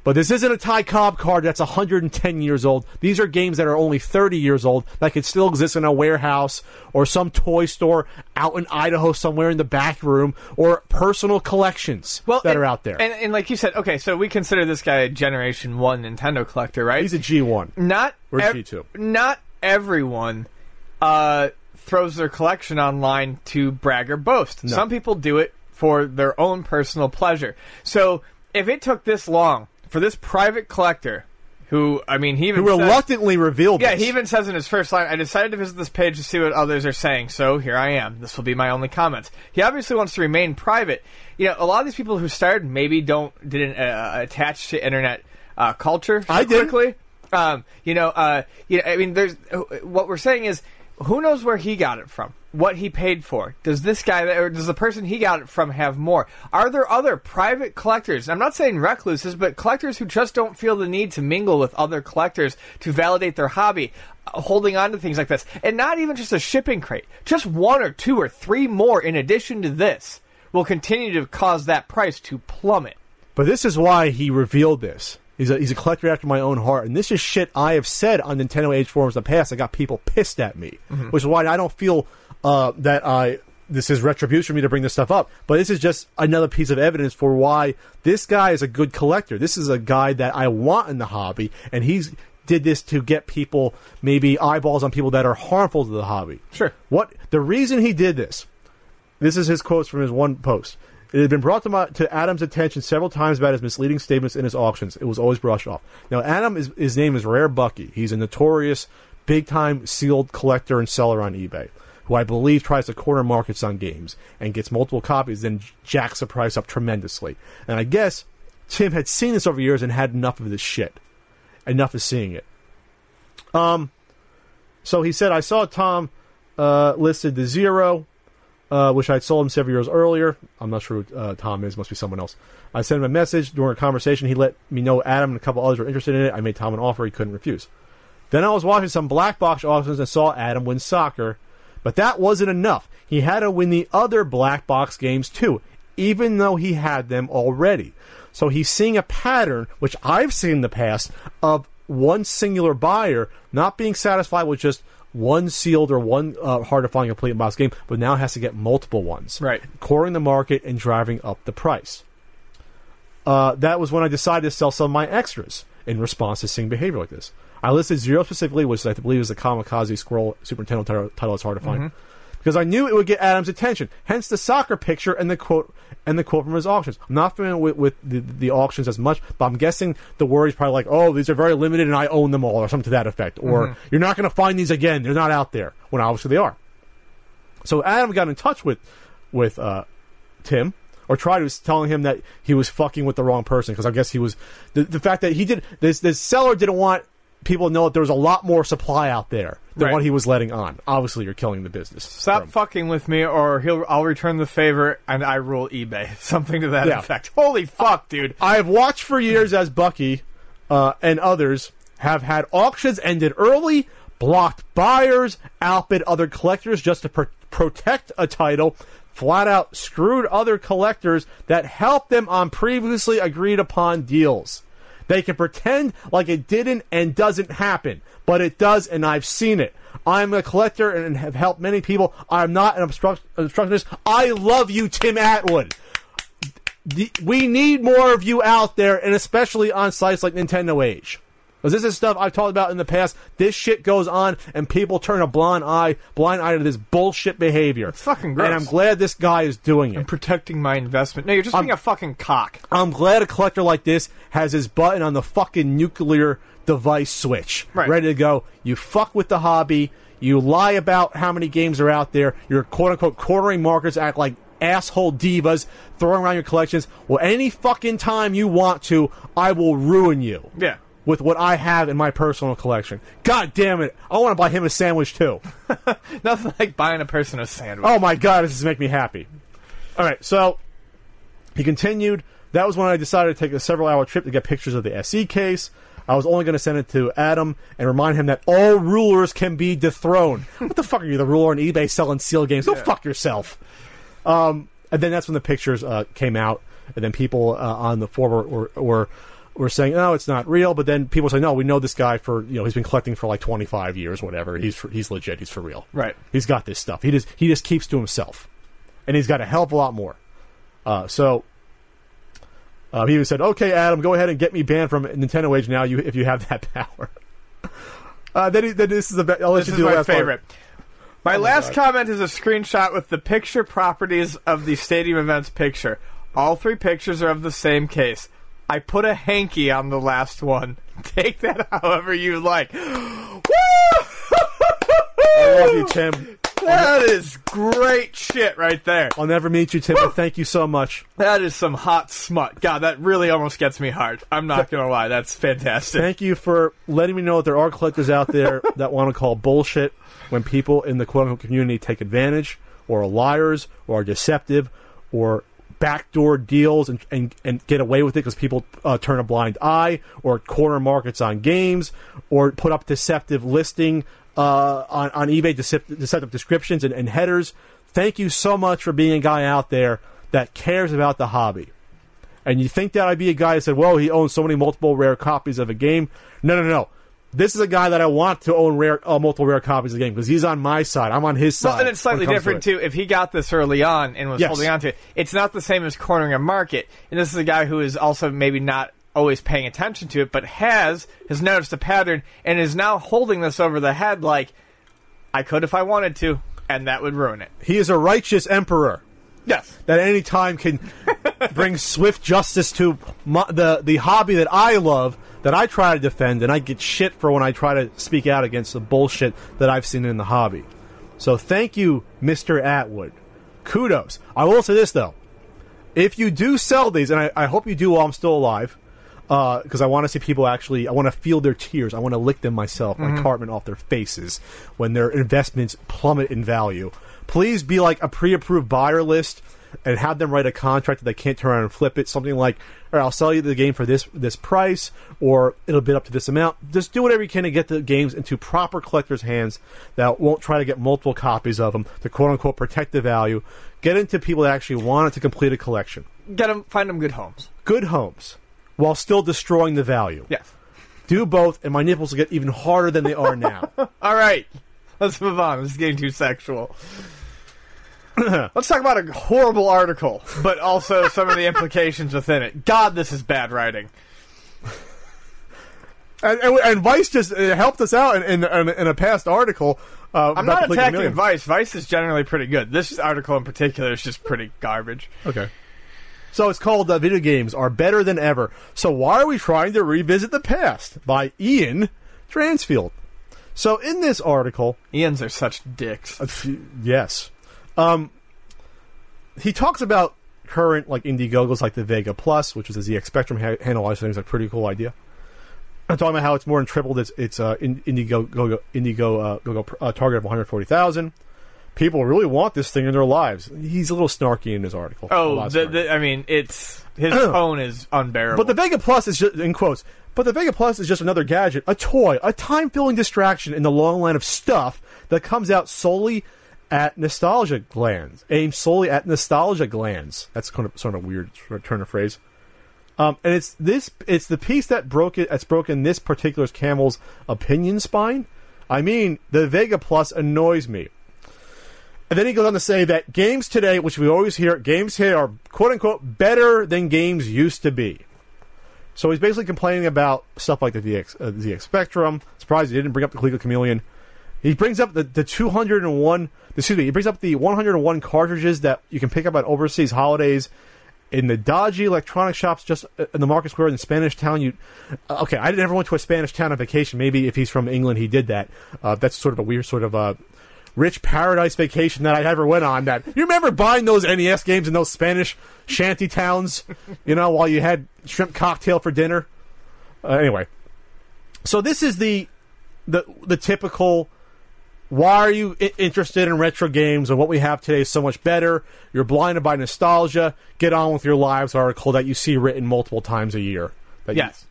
but this isn't a Ty Cobb card that's 110 years old. These are games that are only 30 years old that could still exist in a warehouse or some toy store out in Idaho somewhere in the back room or personal collections well, that and- are out there. And, and like you said, okay, so we consider this guy a Generation One Nintendo collector, right? He's a G1. not Or ev- G2. Not everyone uh, throws their collection online to brag or boast. Some people do it for their own personal pleasure. So if it took this long for this private collector, who I mean, he even Who says- reluctantly revealed Yeah, this. he even says in his first line, I decided to visit this page to see what others are saying, so here I am. This will be my only comments. He obviously wants to remain private. You know, a lot of these people who started maybe don't didn't uh, attach to internet uh, culture so I quickly. Um, you know, uh, you know, I mean, there's uh, what we're saying is, who knows where he got it from? What he paid for? Does this guy, or does the person he got it from have more? Are there other private collectors? I'm not saying recluses, but collectors who just don't feel the need to mingle with other collectors to validate their hobby, uh, holding on to things like this. And not even just a shipping crate, just one or two or three more in addition to this will continue to cause that price to plummet. But this is why he revealed this. He's a, he's a collector after my own heart. And this is shit I have said on Nintendo Age forums in the past. I got people pissed at me, which is why I don't feel uh, that I this is retribution for me to bring this stuff up. But this is just another piece of evidence for why this guy is a good collector. This is a guy that I want in the hobby, and he's did this to get people maybe eyeballs on people that are harmful to the hobby. Sure. What the reason he did this this is his quotes from his one post. It had been brought to, my, to Adam's attention several times about his misleading statements in his auctions. It was always brushed off. Now, Adam, is, his name is Rare Bucky. He's a notorious, big time sealed collector and seller on eBay, who I believe tries to corner markets on games and gets multiple copies, then jacks the price up tremendously. And I guess Tim had seen this over years and had enough of this shit. Enough of seeing it. Um, so he said, I saw Tom uh, listed the zero uh, which I'd sold him several years earlier. I'm not sure who uh, Tom is, must be someone else. I sent him a message during a conversation. He let me know Adam and a couple others were interested in it. I made Tom an offer he couldn't refuse. Then I was watching some black box auctions and saw Adam win soccer, but that wasn't enough. He had to win the other black box games too, even though he had them already. So he's seeing a pattern, which I've seen in the past, of one singular buyer not being satisfied with just one sealed or one uh, hard to find complete box game, but now has to get multiple ones. Right. Coring the market and driving up the price. Uh, that was when I decided to sell some of my extras in response to seeing behavior like this. I listed Zero specifically, which I believe is the Kamikaze Squirrel Super Nintendo title, title that's hard to find. Because I knew it would get Adam's attention. Hence the soccer picture and the quote and the quote from his auctions. I'm not familiar with, with the, the auctions as much, but I'm guessing the word is probably like, oh, these are very limited and I own them all, or something to that effect. Or you're not going to find these again. They're not out there. When obviously they are. So Adam got in touch with with uh, Tim, or tried to telling him that he was fucking with the wrong person because I guess he was the, the fact that he did this this seller didn't want people know that there was a lot more supply out there than Right. what he was letting on. Obviously, you're killing the business. Stop From- fucking with me, or he'll I'll return the favor and I rule eBay. [laughs] Something to that Yeah. effect. Holy fuck, dude! I have watched for years as Bucky uh, and others have had auctions ended early, blocked buyers, outbid other collectors just to pr- protect a title, flat out screwed other collectors that helped them on previously agreed upon deals. They can pretend like it didn't and doesn't happen, but it does, and I've seen it. I'm a collector and have helped many people. I'm not an obstruct- obstructionist. I love you, Tim Atwood the, we need more of you out there, and especially on sites like Nintendo Age. Because this is stuff I've talked about in the past. This shit goes on, and people turn a blind eye, blind eye to this bullshit behavior. It's fucking gross. And I'm glad this guy is doing it. And protecting my investment. No, you're just being a fucking cock. I'm glad a collector like this has his button on the fucking nuclear device switch, Right. ready to go. You fuck with the hobby. You lie about how many games are out there. You're quote unquote cornering markets, act like asshole divas, throwing around your collections. Well, any fucking time you want to, I will ruin you. Yeah. With what I have in my personal collection. God damn it. I want to buy him a sandwich too. [laughs] Nothing like buying a person a sandwich. Oh my god, this is making me happy. All right, so he continued. That was when I decided to take a several hour trip to get pictures of the SE case. I was only going to send it to Adam and remind him that all rulers can be dethroned. [laughs] what the fuck are you, the ruler on eBay selling sealed games? Go fuck yourself. Um, and then that's when the pictures uh, came out, and then people uh, on the forum were, were were saying, "No, it's not real." But then people say, "No, we know this guy for you know he's been collecting for like twenty five years, whatever. He's for, he's legit. He's for real. Right. He's got this stuff. He just he just keeps to himself, and he's got a hell of a lot more. Uh, so." Uh, he even said, "Okay, Adam, go ahead and get me banned from Nintendo Age now. You if you have that [laughs] power." Uh, then, he, then this is be- I'll let This you is do my last part. favorite. My Oh last God. comment is a screenshot with the picture properties of the stadium events picture. All three pictures are of the same case. I put a hanky on the last one. [laughs] Take that however you like. [gasps] Woo! I love you, Tim. [laughs] That is great shit right there. I'll never meet you, Tim, but thank you so much. That is some hot smut. God, that really almost gets me hard. I'm not gonna lie, that's fantastic. Thank you for letting me know that there are collectors out there [laughs] that want to call bullshit when people in the quote unquote community take advantage or are liars or are deceptive or backdoor deals and, and, and get away with it because people uh, turn a blind eye or corner markets on games or put up deceptive listing uh, on, on eBay, deceptive, descriptions and, and headers. Thank you so much for being a guy out there that cares about the hobby. And you think that I'd be a guy that said, well, he owns so many multiple rare copies of a game. No, no, no. This is a guy that I want to own rare, uh, multiple rare copies of the game because he's on my side. I'm on his side. Well, and it's slightly it different to it. too. If he got this early on and was Yes. holding on to it, it's not the same as cornering a market. And this is a guy who is also maybe not always paying attention to it, but has has noticed a pattern and is now holding this over the head like I could if I wanted to, and that would ruin it. He is a righteous emperor Yes. that any time can [laughs] bring swift justice to my, the the hobby that I love, that I try to defend, and I get shit for when I try to speak out against the bullshit that I've seen in the hobby. So thank you, Mister Atwood. Kudos. I will say this though, if you do sell these, and I, I hope you do while I'm still alive, uh, because I want to see people actually, I want to feel their tears. I want to lick them myself, my mm-hmm. Cartman off their faces when their investments plummet in value. Please be like a pre-approved buyer list and have them write a contract that they can't turn around and flip it. Something like, "All right, I'll sell you the game for this this price, or it'll bid up to this amount." Just do whatever you can to get the games into proper collectors' hands that won't try to get multiple copies of them to quote unquote protect the value. Get into people that actually want it to complete a collection Get them, find them good homes. good homes while still destroying the value. Yes. Do both, and my nipples will get even harder than they are now. [laughs] All right. Let's move on. This is getting too sexual. [clears throat] Let's talk about a horrible article, but also some of the implications within it. God, this is bad writing. and, and, and Vice just uh, helped us out in, in, in, a past article. Uh, I'm not the League of attacking Millions. Vice. Vice is generally pretty good. This article in particular is just pretty garbage. Okay. So it's called uh, Video Games Are Better Than Ever. So why are we trying to revisit the past? By Ian Dransfield. So in this article, Ian's are such dicks. Uh, yes. Um, he talks about current like Indiegogos like the Vega Plus, which is a ZX Spectrum ha- handle. I think is a pretty cool idea. I'm talking about how it's more than tripled its its uh, in- Indiegogo Indigo uh, uh, target of 140,000. People really want this thing in their lives. He's a little snarky in his article. Oh, the, the, I mean, it's his [clears throat] tone is unbearable. But the Vega Plus is just in quotes. But the Vega Plus is just another gadget, a toy, a time-filling distraction in the long line of stuff that comes out solely at nostalgia glands, aimed solely at nostalgia glands. That's kind of sort of a weird turn of phrase. Um, and it's this, it's the piece that broke it. That's broken this particular camel's opinion spine. I mean, the Vega Plus annoys me. And then he goes on to say that games today, which we always hear, games today are quote unquote better than games used to be. So he's basically complaining about stuff like the VX, uh, ZX Spectrum. Surprised he didn't bring up the Coleco Chameleon. He brings up the, the 201, excuse me, he brings up the 101 cartridges that you can pick up at overseas holidays in the dodgy electronic shops just uh, in the Market Square in the Spanish Town. You, uh, okay, I never went to a Spanish town on vacation. Maybe if he's from England, he did that. Uh, that's sort of a weird sort of uh, rich paradise vacation that I ever went on. That you remember buying those NES games in those Spanish shanty towns, you know, while you had shrimp cocktail for dinner. Uh, anyway, so this is the the the typical. Why are you interested in retro games and what we have today is so much better? You're blinded by nostalgia. Get on with your lives article that you see written multiple times a year. That you- Yes.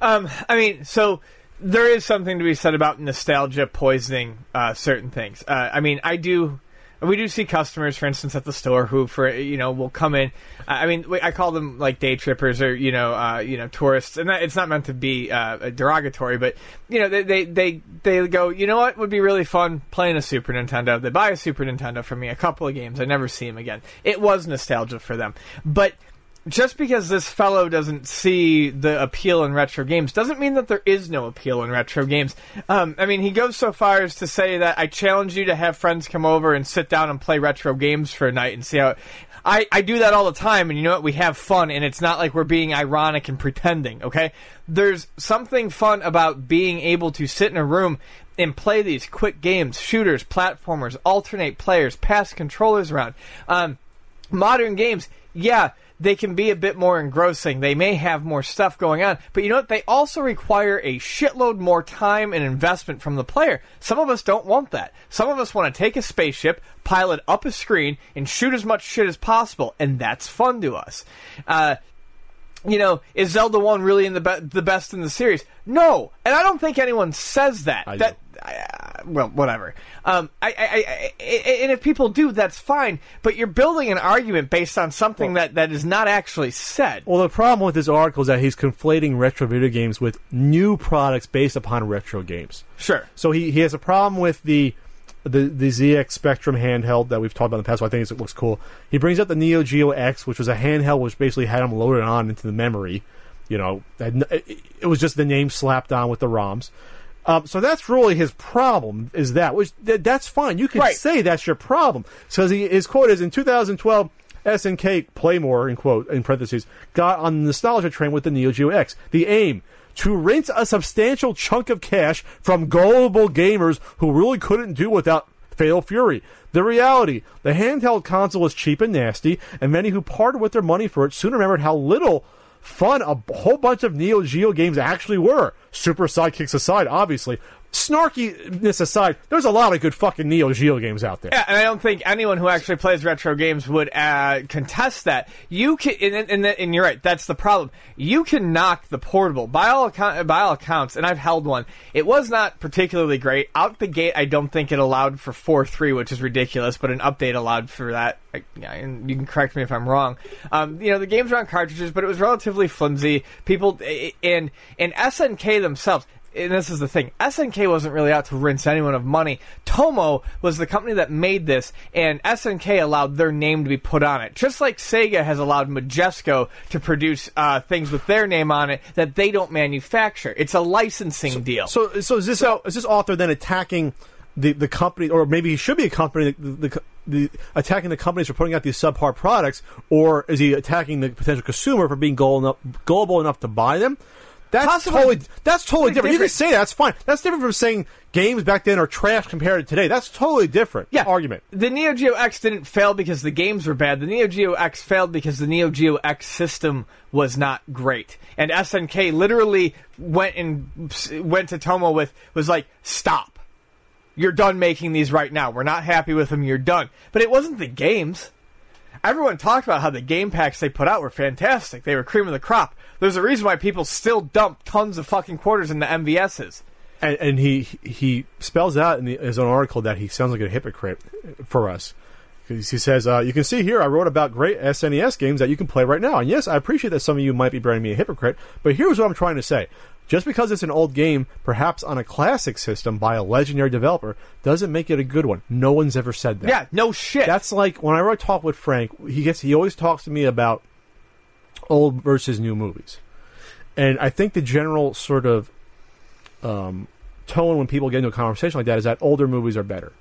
Um, I mean, so there is something to be said about nostalgia poisoning uh, certain things. Uh, I mean, I do. We do see customers, for instance, at the store who, for you know, will come in. I mean, I call them like day trippers or you know, uh, you know, tourists, and that, it's not meant to be uh, derogatory, but you know, they, they they they go, you know what would be really fun playing a Super Nintendo. They buy a Super Nintendo for me, a couple of games. I never see them again. It was nostalgia for them, but just because this fellow doesn't see the appeal in retro games doesn't mean that there is no appeal in retro games. Um, I mean, he goes so far as to say that I challenge you to have friends come over and sit down and play retro games for a night and see how. I, I do that all the time, and you know what? We have fun, and it's not like we're being ironic and pretending, okay? There's something fun about being able to sit in a room and play these quick games, shooters, platformers, alternate players, pass controllers around. Um, modern games, yeah, they can be a bit more engrossing. They may have more stuff going on, but you know what? They also require a shitload more time and investment from the player. Some of us don't want that. Some of us want to take a spaceship, pilot up a screen, and shoot as much shit as possible, and that's fun to us. Uh, you know, is Zelda One really in the be- the best in the series? No, and I don't think anyone says that. I that uh, well, whatever. Um, I, I, I, I, and if people do, that's fine. But you're building an argument based on something that, that is not actually said. Well, the problem with this article is that he's conflating retro video games with new products based upon retro games. Sure. So he, he has a problem with the the the ZX Spectrum handheld that we've talked about in the past. So I think it looks cool. He brings up the Neo Geo X, which was a handheld which basically had them loaded on into the memory. You know, it was just the name slapped on with the ROMs. Um, so that's really his problem. Is that which th- that's fine. You can Right. say that's your problem. So he, his quote is in 2012. SNK Playmore in quote in parentheses got on the nostalgia train with the Neo Geo X. The aim to rinse a substantial chunk of cash from gullible gamers who really couldn't do without Fatal Fury. The reality, the handheld console was cheap and nasty, and many who parted with their money for it soon remembered how little fun a whole bunch of Neo Geo games actually were. Super sidekicks aside, obviously. Snarkiness aside, there's a lot of good fucking Neo Geo games out there. Yeah, and I don't think anyone who actually plays retro games would uh, contest that. You can, and, and, and you're right. That's the problem. You can knock the portable by all account, by all accounts, and I've held one. It was not particularly great out the gate. I don't think it allowed for four three, which is ridiculous. But an update allowed for that. I, yeah, and you can correct me if I'm wrong. Um, you know, the games were on cartridges, but it was relatively flimsy. People and and SNK themselves and this is the thing SNK wasn't really out to rinse anyone of money. Tommo was the company that made this, and SNK allowed their name to be put on it. Just like Sega has allowed Majesco to produce uh, things with their name on it that they don't manufacture. It's a licensing deal. So, so is this is this author then attacking the, the company, or maybe he should be a company, the, the, the attacking the companies for putting out these subpar products, or is he attacking the potential consumer for being gullible enough, gullible enough to buy them? That's Possibly. totally that's totally Pretty different. You can say that, that's fine. That's different from saying games back then are trash compared to today. That's totally different. yeah, argument. The Neo Geo X didn't fail because the games were bad. The Neo Geo X failed because the Neo Geo X system was not great. And SNK literally went and went to Tommo with was like, "Stop. You're done making these right now. We're not happy with them. You're done." But it wasn't the games. Everyone talked about how the game packs they put out were fantastic. They were cream of the crop. There's a reason why people still dump tons of fucking quarters into MVSs. and, and he he spells out in the, his own article that he sounds like a hypocrite for us. 'Cause He says, uh, "You can see here I wrote about great SNES games that you can play right now. And yes, I appreciate that some of you might be branding me a hypocrite, but here's what I'm trying to say: just because it's an old game, perhaps on a classic system by a legendary developer, doesn't make it a good one. No one's ever said that. Yeah, no shit. That's like whenever I talk with Frank, he gets he always talks to me about old versus new movies, and I think the general sort of um, tone when people get into a conversation like that is that older movies are better.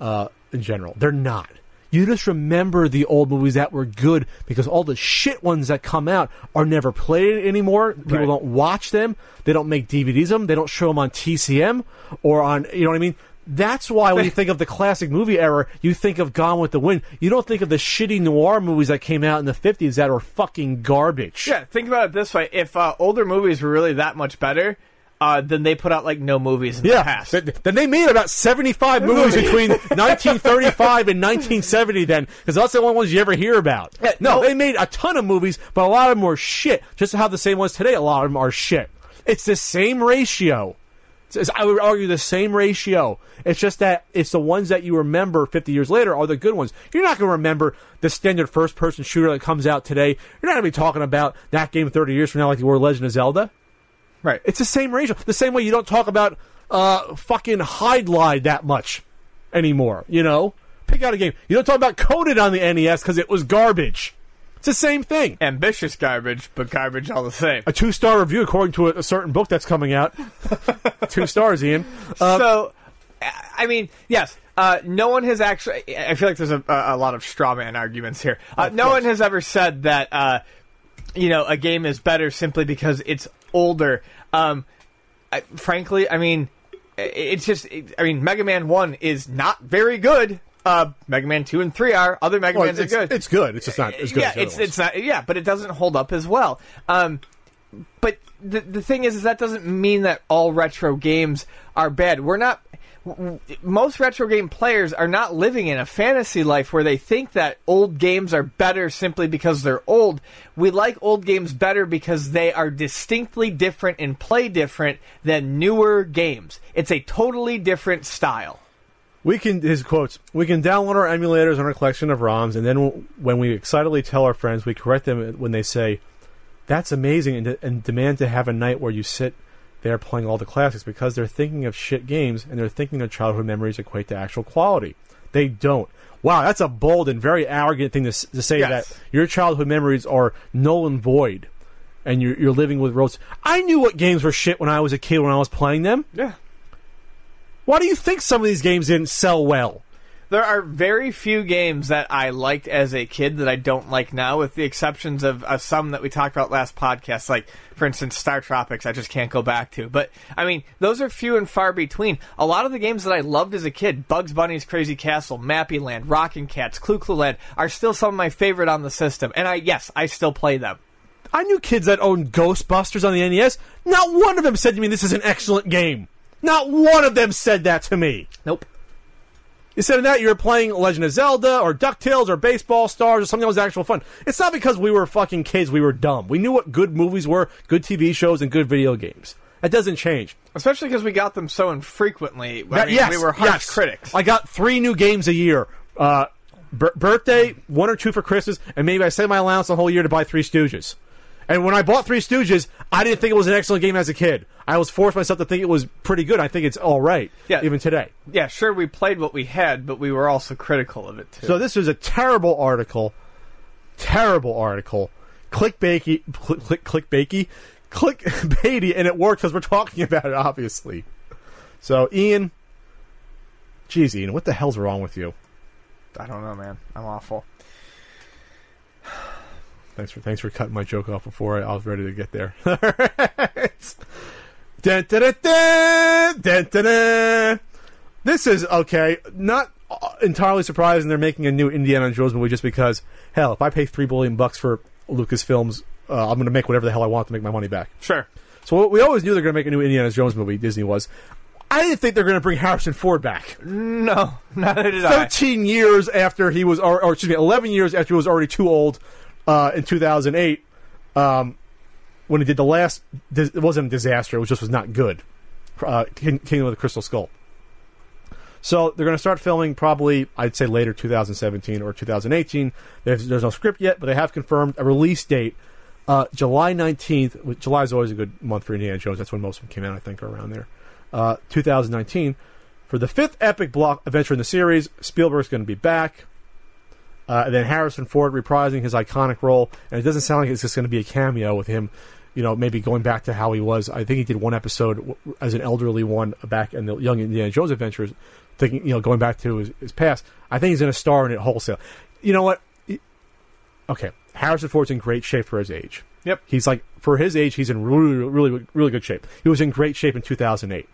Uh, in general, they're not. You just remember the old movies that were good because all the shit ones that come out are never played anymore. People Right. don't watch them. They don't make DVDs of them. They don't show them on TCM or on, you know what I mean? That's why when you [laughs] think of the classic movie era, you think of Gone with the Wind. You don't think of the shitty noir movies that came out in the 50s that are fucking garbage. Yeah, think about it this way: if uh, older movies were really that much better, uh, then they put out like no movies in the past. th- then they made about 75 movies between [laughs] 1935 and 1970 then, because that's the only ones you ever hear about. Yeah, no, no. they made a ton of movies, but a lot of them were shit. Just how the same ones today, a lot of them are shit. It's the same ratio. I would argue the same ratio. It's just that it's the ones that you remember 50 years later are the good ones. You're not going to remember the standard first person shooter that comes out today. You're not going to be talking about that game 30 years from now like you were Legend of Zelda. right. It's the same ratio. The same way you don't talk about uh, fucking Hydlide that much anymore. You know, pick out a game. You don't talk about Coded on the NES because it was garbage. It's the same thing. ambitious garbage, but garbage all the same. A two star review according to a, a certain book that's coming out. [laughs] two stars, Ian. Uh, so, I mean, yes, Uh, no one has actually. I feel like there's a, a lot of straw man arguments here. Uh, no course. one has ever said that. Uh, you know, a game is better simply because it's older. Um, I, frankly, I mean, it's just. I mean, Mega Man One is not very good. Uh, Mega Man Two and Three are. Other Mega Well, Mans it's, are good. it's good. It's just not as good yeah, as it's ones. it's not. Yeah, but it doesn't hold up as well. Um, but the the thing is, is that doesn't mean that all retro games are bad. We're not. Most retro game players are not living in a fantasy life where they think that old games are better simply because they're old. We like old games better because they are distinctly different and play different than newer games. It's a totally different style. We can his quotes. We can download our emulators on our collection of ROMs, and then w- when we excitedly tell our friends, we correct them when they say, "That's amazing," and, de- and demand to have a night where you sit there playing all the classics because they're thinking of shit games and they're thinking their childhood memories equate to actual quality. They don't. Wow, that's a bold and very arrogant thing to, s- to say Yes. that your childhood memories are null and void, and you're, you're living with roses. I knew what games were shit when I was a kid when I was playing them. Yeah. Why do you think some of these games didn't sell well? There are very few games that I liked as a kid that I don't like now, with the exceptions of uh, some that we talked about last podcast, like, for instance, StarTropics, I just can't go back to. But, I mean, those are few and far between. A lot of the games that I loved as a kid, Bugs Bunny's Crazy Castle, Mappy Land, Rockin' Kats, Clu Clu Land, are still some of my favorite on the system. And I, yes, I still play them. I knew kids that owned Ghostbusters on the NES. Not one of them said to me, "This is an excellent game." Not one of them said that to me. Nope. Instead of that, you were playing Legend of Zelda or DuckTales or Baseball Stars or something that was actual fun. It's not because we were fucking kids, we were dumb. We knew what good movies were, good TV shows, and good video games. That doesn't change. Especially because we got them so infrequently. I That- mean, yes, we were harsh yes. critics. I got three new games a year. Uh, bir- birthday, one or two for Christmas, and maybe I set my allowance the whole year to buy Three Stooges. And when I bought Three Stooges, I didn't think it was an excellent game as a kid. I was forced myself to think it was pretty good. I think it's all right, Yeah. even today. yeah, sure, we played what we had, but we were also critical of it, too. So this was a terrible article, terrible article, clickbaity, click, click, clickbaity, clickbaity, [laughs] and it worked because we're talking about it, obviously. So Ian, jeez, Ian, what the hell's wrong with you? I don't know, man. I'm awful. Thanks for thanks for cutting my joke off before I, I was ready to get there. [laughs] Dun, dun, dun. This is okay. Not entirely surprising they're making a new Indiana Jones movie just because hell, if I pay three billion bucks for Lucasfilms, uh, I'm going to make whatever the hell I want to make my money back. Sure. So we always knew they're going to make a new Indiana Jones movie. Disney was. I didn't think they're going to bring Harrison Ford back. No, [laughs] neither did I. 13 years after he was, or, or excuse me, 11 years after he was already too old uh, in 2008, um, when he did the last, it wasn't a disaster, it was just was not good. Uh, King- Kingdom of the Crystal Skull. So they're going to start filming probably, I'd say later 2017 or 2018. There's, there's no script yet, but they have confirmed a release date, uh, July 19th. which- July is always a good month for Indiana Jones. That's when most of them came out, I think, around there. Uh, 2019 for the fifth epic block adventure in the series. Spielberg's going to be back. Uh, and then Harrison Ford reprising his iconic role, and it doesn't sound like it's just going to be a cameo with him. You know, maybe going back to how he was. I think he did one episode as an elderly one back in the Young Indiana Jones Adventures, thinking you know going back to his, his past. I think he's going to star in it wholesale. You know what? Okay, Harrison Ford's in great shape for his age. Yep. He's like for his age, he's in really, really, really good shape. He was in great shape in 2008,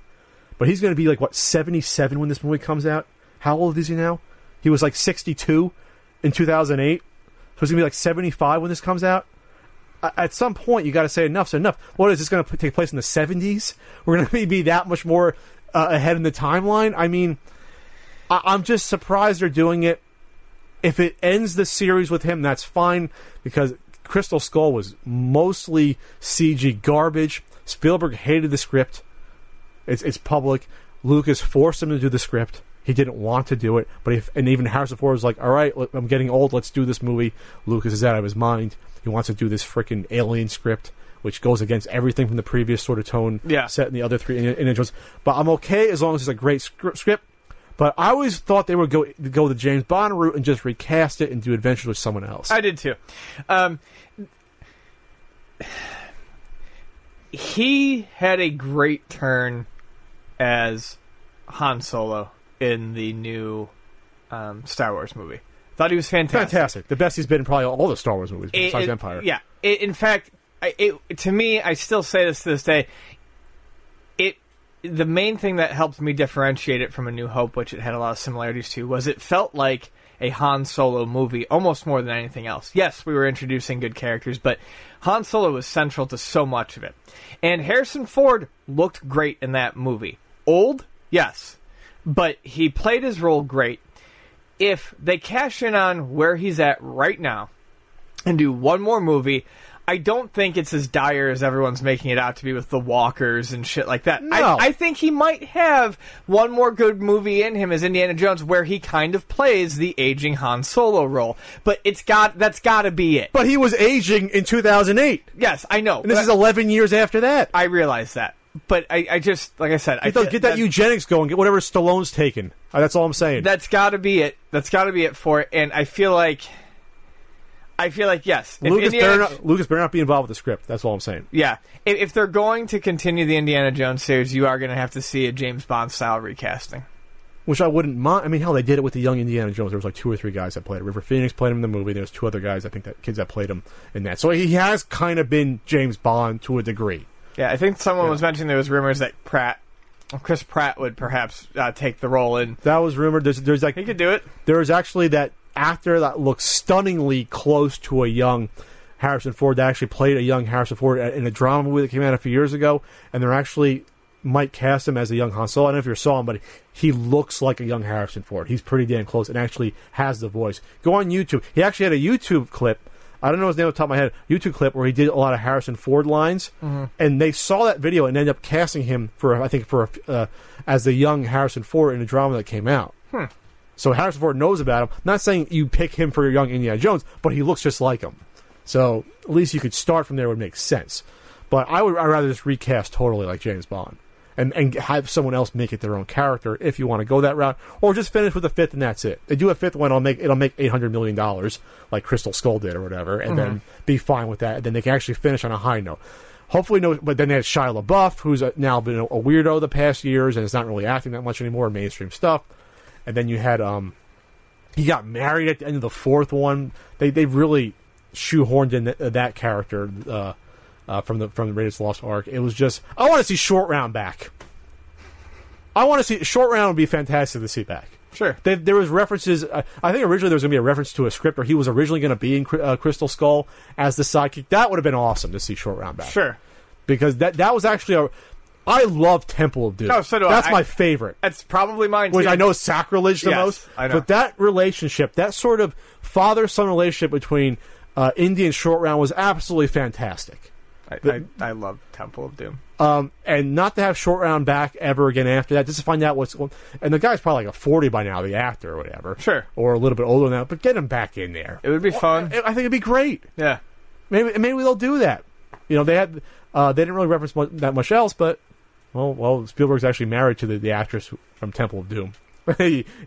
but he's going to be like what 77 when this movie comes out. How old is he now? He was like 62 in 2008, so it's to be like 75 when this comes out. At some point, you got to say enough's enough. What is this going to take place in the 70s? We're going to be that much more uh, ahead in the timeline. I mean, I- I'm just surprised they're doing it. If it ends the series with him, that's fine because Crystal Skull was mostly CG garbage. Spielberg hated the script. It's it's public. Lucas forced him to do the script. He didn't want to do it, but if and even Harrison Ford was like, "All right, I'm getting old. Let's do this movie." Lucas is out of his mind. He wants to do this freaking alien script, which goes against everything from the previous sort of tone Yeah. set in the other three Indiana Jones. But I'm okay as long as it's a great script. But I always thought they would go go the James Bond route and just recast it and do adventures with someone else. I did too. Um, he had a great turn as Han Solo in the new um, Star Wars movie. Thought he was fantastic. Fantastic. The best he's been in probably all the Star Wars movies It- besides it- Empire. Yeah. It, in fact, it, to me, I still say this to this day. It the main thing that helped me differentiate it from A New Hope, which it had a lot of similarities to, was it felt like a Han Solo movie almost more than anything else. Yes, we were introducing good characters, but Han Solo was central to so much of it. And Harrison Ford looked great in that movie. Old? Yes. But he played his role great. If they cash in on where he's at right now, and do one more movie, I don't think it's as dire as everyone's making it out to be with the walkers and shit like that. No. I, I think he might have one more good movie in him as Indiana Jones where he kind of plays the aging Han Solo role. But it's got that's gotta be it. But he was aging in 2008. yes, I know. And this but is 11 years after that. I realize that. But I, I just like I said, I Get, that- get that eugenics going. Get whatever Stallone's taken. Uh, That's all I'm saying. that's gotta be it. That's gotta be it for it. And I feel like I feel like yes. Lucas Indiana- better, not, Lucas better not be involved with the script. That's all I'm saying. Yeah, if, if they're going to continue the Indiana Jones series, you are going to have to see a James Bond style recasting. Which I wouldn't mind. I mean, hell, they did it with the young Indiana Jones. There was like two or three guys that played it. River Phoenix played him in the movie. There's two other guys, I think, that kids that played him in that. So he has kind of been James Bond to a degree. Yeah, I think someone Yeah. was mentioning there was rumors that Pratt, Chris Pratt, would perhaps uh, take the role, and That was rumored. There's, there's like he could do it. there is actually that actor that looks stunningly close to a young Harrison Ford that actually played a young Harrison Ford in a drama movie that came out a few years ago, and they're actually might cast him as a young Han Solo. I don't know if you saw him, but he looks like a young Harrison Ford. He's pretty damn close and actually has the voice. Go on YouTube. He actually had a YouTube clip. I don't know his name off the top of my head. YouTube clip where he did a lot of Harrison Ford lines, and they saw that video and ended up casting him for I think for uh, as the young Harrison Ford in a drama that came out. So Harrison Ford knows about him. Not saying you pick him for your young Indiana Jones, but he looks just like him. So at least you could start from there would make sense. But I would I'd rather just recast totally like James Bond. And, and have someone else make it their own character if you want to go that route, or just finish with a fifth and that's it. They do a fifth one, it'll make it'll make eight hundred million dollars, like Crystal Skull did or whatever, and then be fine with that. And then they can actually finish on a high note. Hopefully, no. But then they had Shia LaBeouf, who's now been a, weirdo the past years and is not really acting that much anymore in mainstream stuff. And then you had um, he got married at the end of the fourth one. They they really shoehorned in th- that character uh, uh, from the from the Raiders Lost Ark. It was just I want to see Short Round back. I want to see Short Round would be fantastic to see back. Sure. They, there was references. I I think originally there was going to be a reference to a script where he was originally going to be in uh, Crystal Skull as the sidekick. That would have been awesome to see Short Round back. Sure. because that that was actually a. I love Temple of Doom. Oh, so do That's I- my favorite That's probably mine. which too. I know is sacrilege the Yes, most. I know. But that relationship, that sort of father son relationship between uh, Indy and Short Round was absolutely fantastic. I, I, I love Temple of Doom. Um, and not to have Short Round back ever again after that, just to find out what's going. And the guy's probably like a forty by now, the actor or whatever, Sure. or a little bit older than that. But get him back in there. It would be fun. I think it'd be great. Yeah. Maybe maybe they'll do that. You know, they had uh, they didn't really reference mu- that much else, but well, well, Spielberg's actually married to the, the actress from Temple of Doom. [laughs]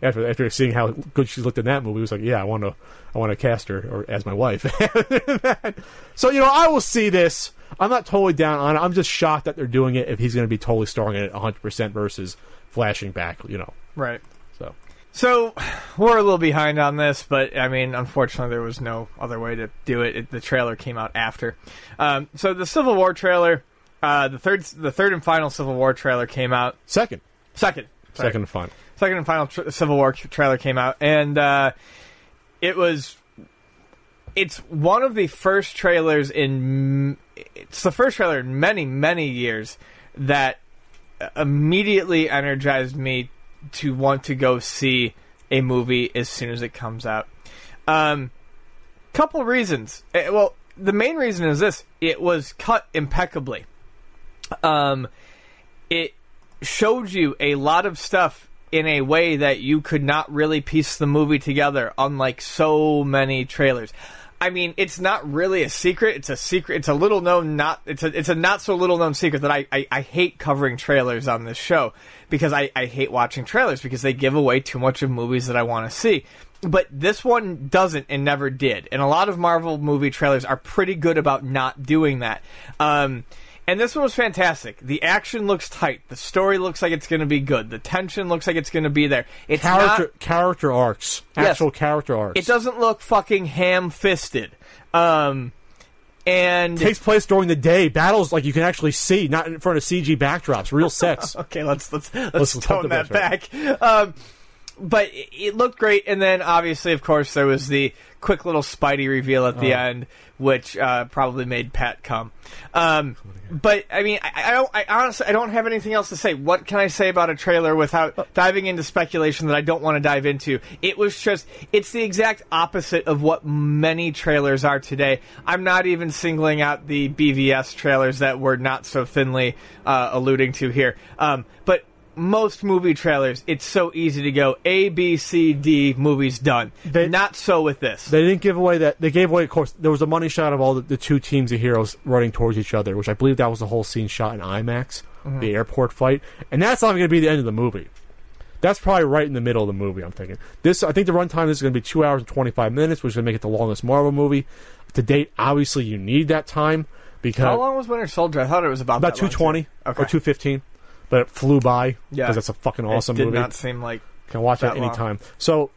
after after seeing how good she looked in that movie, he was like, yeah, I want to I want to cast her or as my wife. [laughs] so you know, I will see this. I'm not totally down on it. I'm just shocked that they're doing it if he's going to be totally starring in it 100 percent versus flashing back. You know, Right. so So we're a little behind on this, but I mean, unfortunately, there was no other way to do it. it the trailer came out after. Um, so the Civil War trailer, uh, the third, the third and final Civil War trailer came out. second, Second, sorry. second fun. second and final tr- Civil War trailer came out, and uh, it was. It's one of the first trailers in. It's the first trailer in many, many years that immediately energized me to want to go see a movie as soon as it comes out. Um, couple reasons. Eh, Well, the main reason is this: it was cut impeccably. Um, it showed you a lot of stuff in a way that you could not really piece the movie together, unlike so many trailers. I mean, it's not really a secret. It's a secret. It's a little known not. It's a it's a not so little known secret that I I, I hate covering trailers on this show because I I hate watching trailers because they give away too much of movies that I want to see. But this one doesn't and never did. And a lot of Marvel movie trailers are pretty good about not doing that. Um, And this one was fantastic. The action looks tight. The story looks like it's going to be good. The tension looks like it's going to be there. It's character not. character arcs, Yes. actual character arcs. It doesn't look fucking ham-fisted. Um, and takes place during the day. Battles like you can actually see, not in front of CG backdrops. Real [laughs] sets. okay, let's let's let's, Let's tone that back. Um, but it, it looked great, and then obviously, of course, there was the quick little Spidey reveal at the Oh. end, which uh, probably made Pat come. Um, but I mean, I, I don't. I honestly, I don't have anything else to say. What can I say about a trailer without diving into speculation that I don't want to dive into? It was just, it's the exact opposite of what many trailers are today. I'm not even singling out the BVS trailers that we're not so thinly uh, alluding to here. Um, but most movie trailers, it's so easy to go A, B, C, D, movies done. They- not so with this. They didn't give away that. They gave away, of course. There was a money shot of all the, the two teams of heroes running towards each other, which I believe that was the whole scene shot in IMAX, Mm-hmm. the airport fight, and that's not going to be the end of the movie. That's probably right in the middle of the movie. I'm thinking this. I think the runtime this is going to be two hours and 25 minutes, which is going to make it the longest Marvel movie to date. Obviously, you need that time because How long was Winter Soldier? I thought it was about about 220 too. or 215, but it flew by Yeah. because that's a fucking awesome it did movie. not seem like Can watch that that long. anytime. So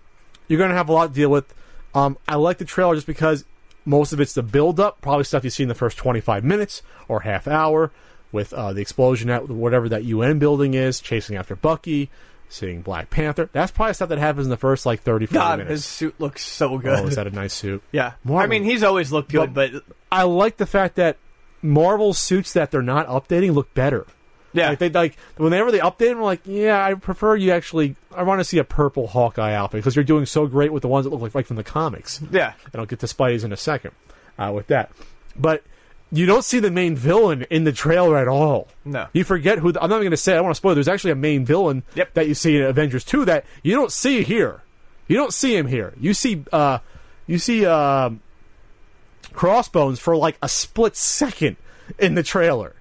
you're going to have a lot to deal with. Um, I like the trailer just because most of it's the build up, probably stuff you see in the first 25 minutes or half hour with uh, the explosion at whatever that UN building is, chasing after Bucky, seeing Black Panther. That's probably stuff that happens in the first like 30, 40 God. minutes. His suit looks so good. Oh, is that a nice suit? [laughs] yeah, Marvel. I mean, he's always looked good, but, I like the fact that Marvel suits that they're not updating look better. Yeah, Like they like whenever they update them, I'm like, yeah, I prefer you actually. I want to see a purple Hawkeye outfit because you're doing so great with the ones that look like like from the comics. yeah. And I'll get to Spidey's in a second uh, with that. But you don't see the main villain in the trailer at all. No. You forget who. The, I'm not even going to say. I don't want to spoil. There's actually a main villain Yep. that you see in Avengers 2 that you don't see here. You don't see him here. You see. uh You see. um Crossbones for like a split second in the trailer.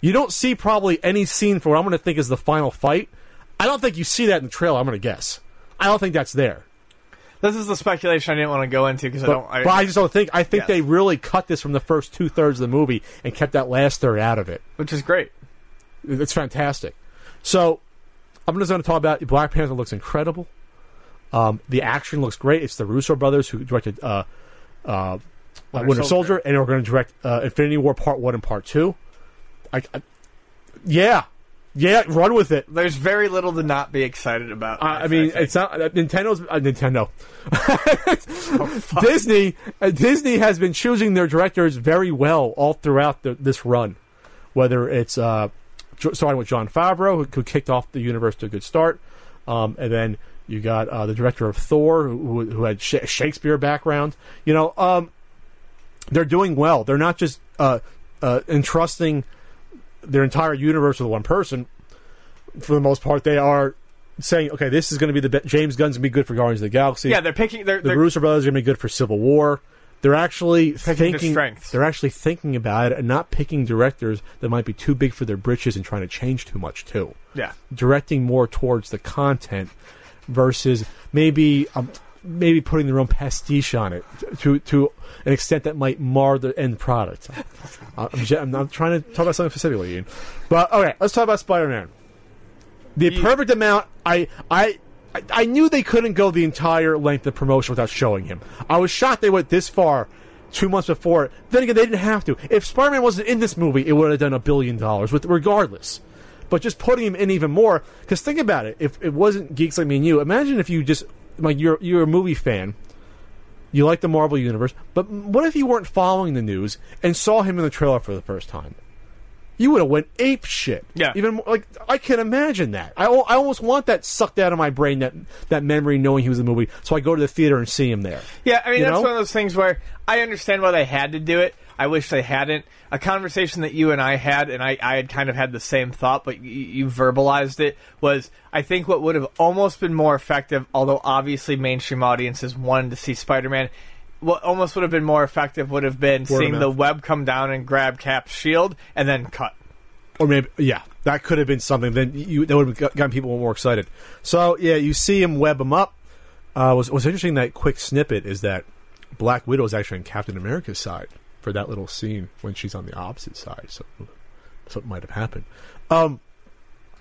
You don't see probably any scene for what I'm going to think is the final fight. I don't think you see that in the trailer. I'm going to guess. I don't think that's there. This is the speculation I didn't want to go into because I don't. I, but I just don't think. I think Yes. they really cut this from the first two thirds of the movie and kept that last third out of it. which is great. It's fantastic. So I'm just going to talk about Black Panther. Looks incredible. Um, the action looks great. It's the Russo brothers who directed uh, uh, Winter Winter, Soldier. Soldier, and are going to direct uh, Infinity War Part One and Part Two. I, I, yeah, yeah, run with it. There's very little to not be excited about. I, I mean, it's not uh, Nintendo's uh, Nintendo. [laughs] Oh, Disney uh, Disney has been choosing their directors very well all throughout the, this run. Whether it's uh, starting with Jon Favreau, who, who kicked off the universe to a good start, um, and then you got uh, the director of Thor, who, who had Sh- Shakespeare background. You know, um, they're doing well. They're not just uh, uh, entrusting their entire universe with one person. For the most part, they are saying, "Okay, this is going to be the be- James Gunn's going to be good for Guardians of the Galaxy. yeah, they're picking. They're, the they're Russo brothers are going to be good for Civil War." They're actually thinking. strengths. They're actually thinking about it and not picking directors that might be too big for their britches and trying to change too much too yeah. directing more towards the content versus maybe um, maybe putting their own pastiche on it to to an extent that might mar the end product. [laughs] I'm, I'm not trying to talk about something specifically, Ian. But okay, let's talk about Spider-Man. The You- perfect amount. I I. I- knew they couldn't go the entire length of promotion without showing him. I was shocked they went this far two months before. Then again, they didn't have to. If Spider-Man wasn't in this movie, it would have done a billion dollars, with regardless but just putting him in even more. Because think about it: if it wasn't geeks like me and you, imagine if you just like you're you're a movie fan, you like the Marvel universe, but what if you weren't following the news and saw him in the trailer for the first time? You would have went ape shit. Yeah. Even more, like I can imagine that. I, I almost want that sucked out of my brain that that memory knowing he was in the movie, so I go to the theater and see him there. Yeah, I mean You that's know? one of those things where I understand why they had to do it. I wish they hadn't. A conversation that you and I had, and I, I had kind of had the same thought, but you, you verbalized it. Was I think what would have almost been more effective, although obviously mainstream audiences wanted to see Spider-Man. What almost would have been more effective would have been of seeing the web come down and grab Cap's shield and then cut. Or maybe, yeah, that could have been something. Then you that would have gotten people more excited. So yeah, you see him web him up. Uh, was was interesting that quick snippet is that Black Widow is actually on Captain America's side for that little scene when she's on the opposite side. So what might have happened. Um,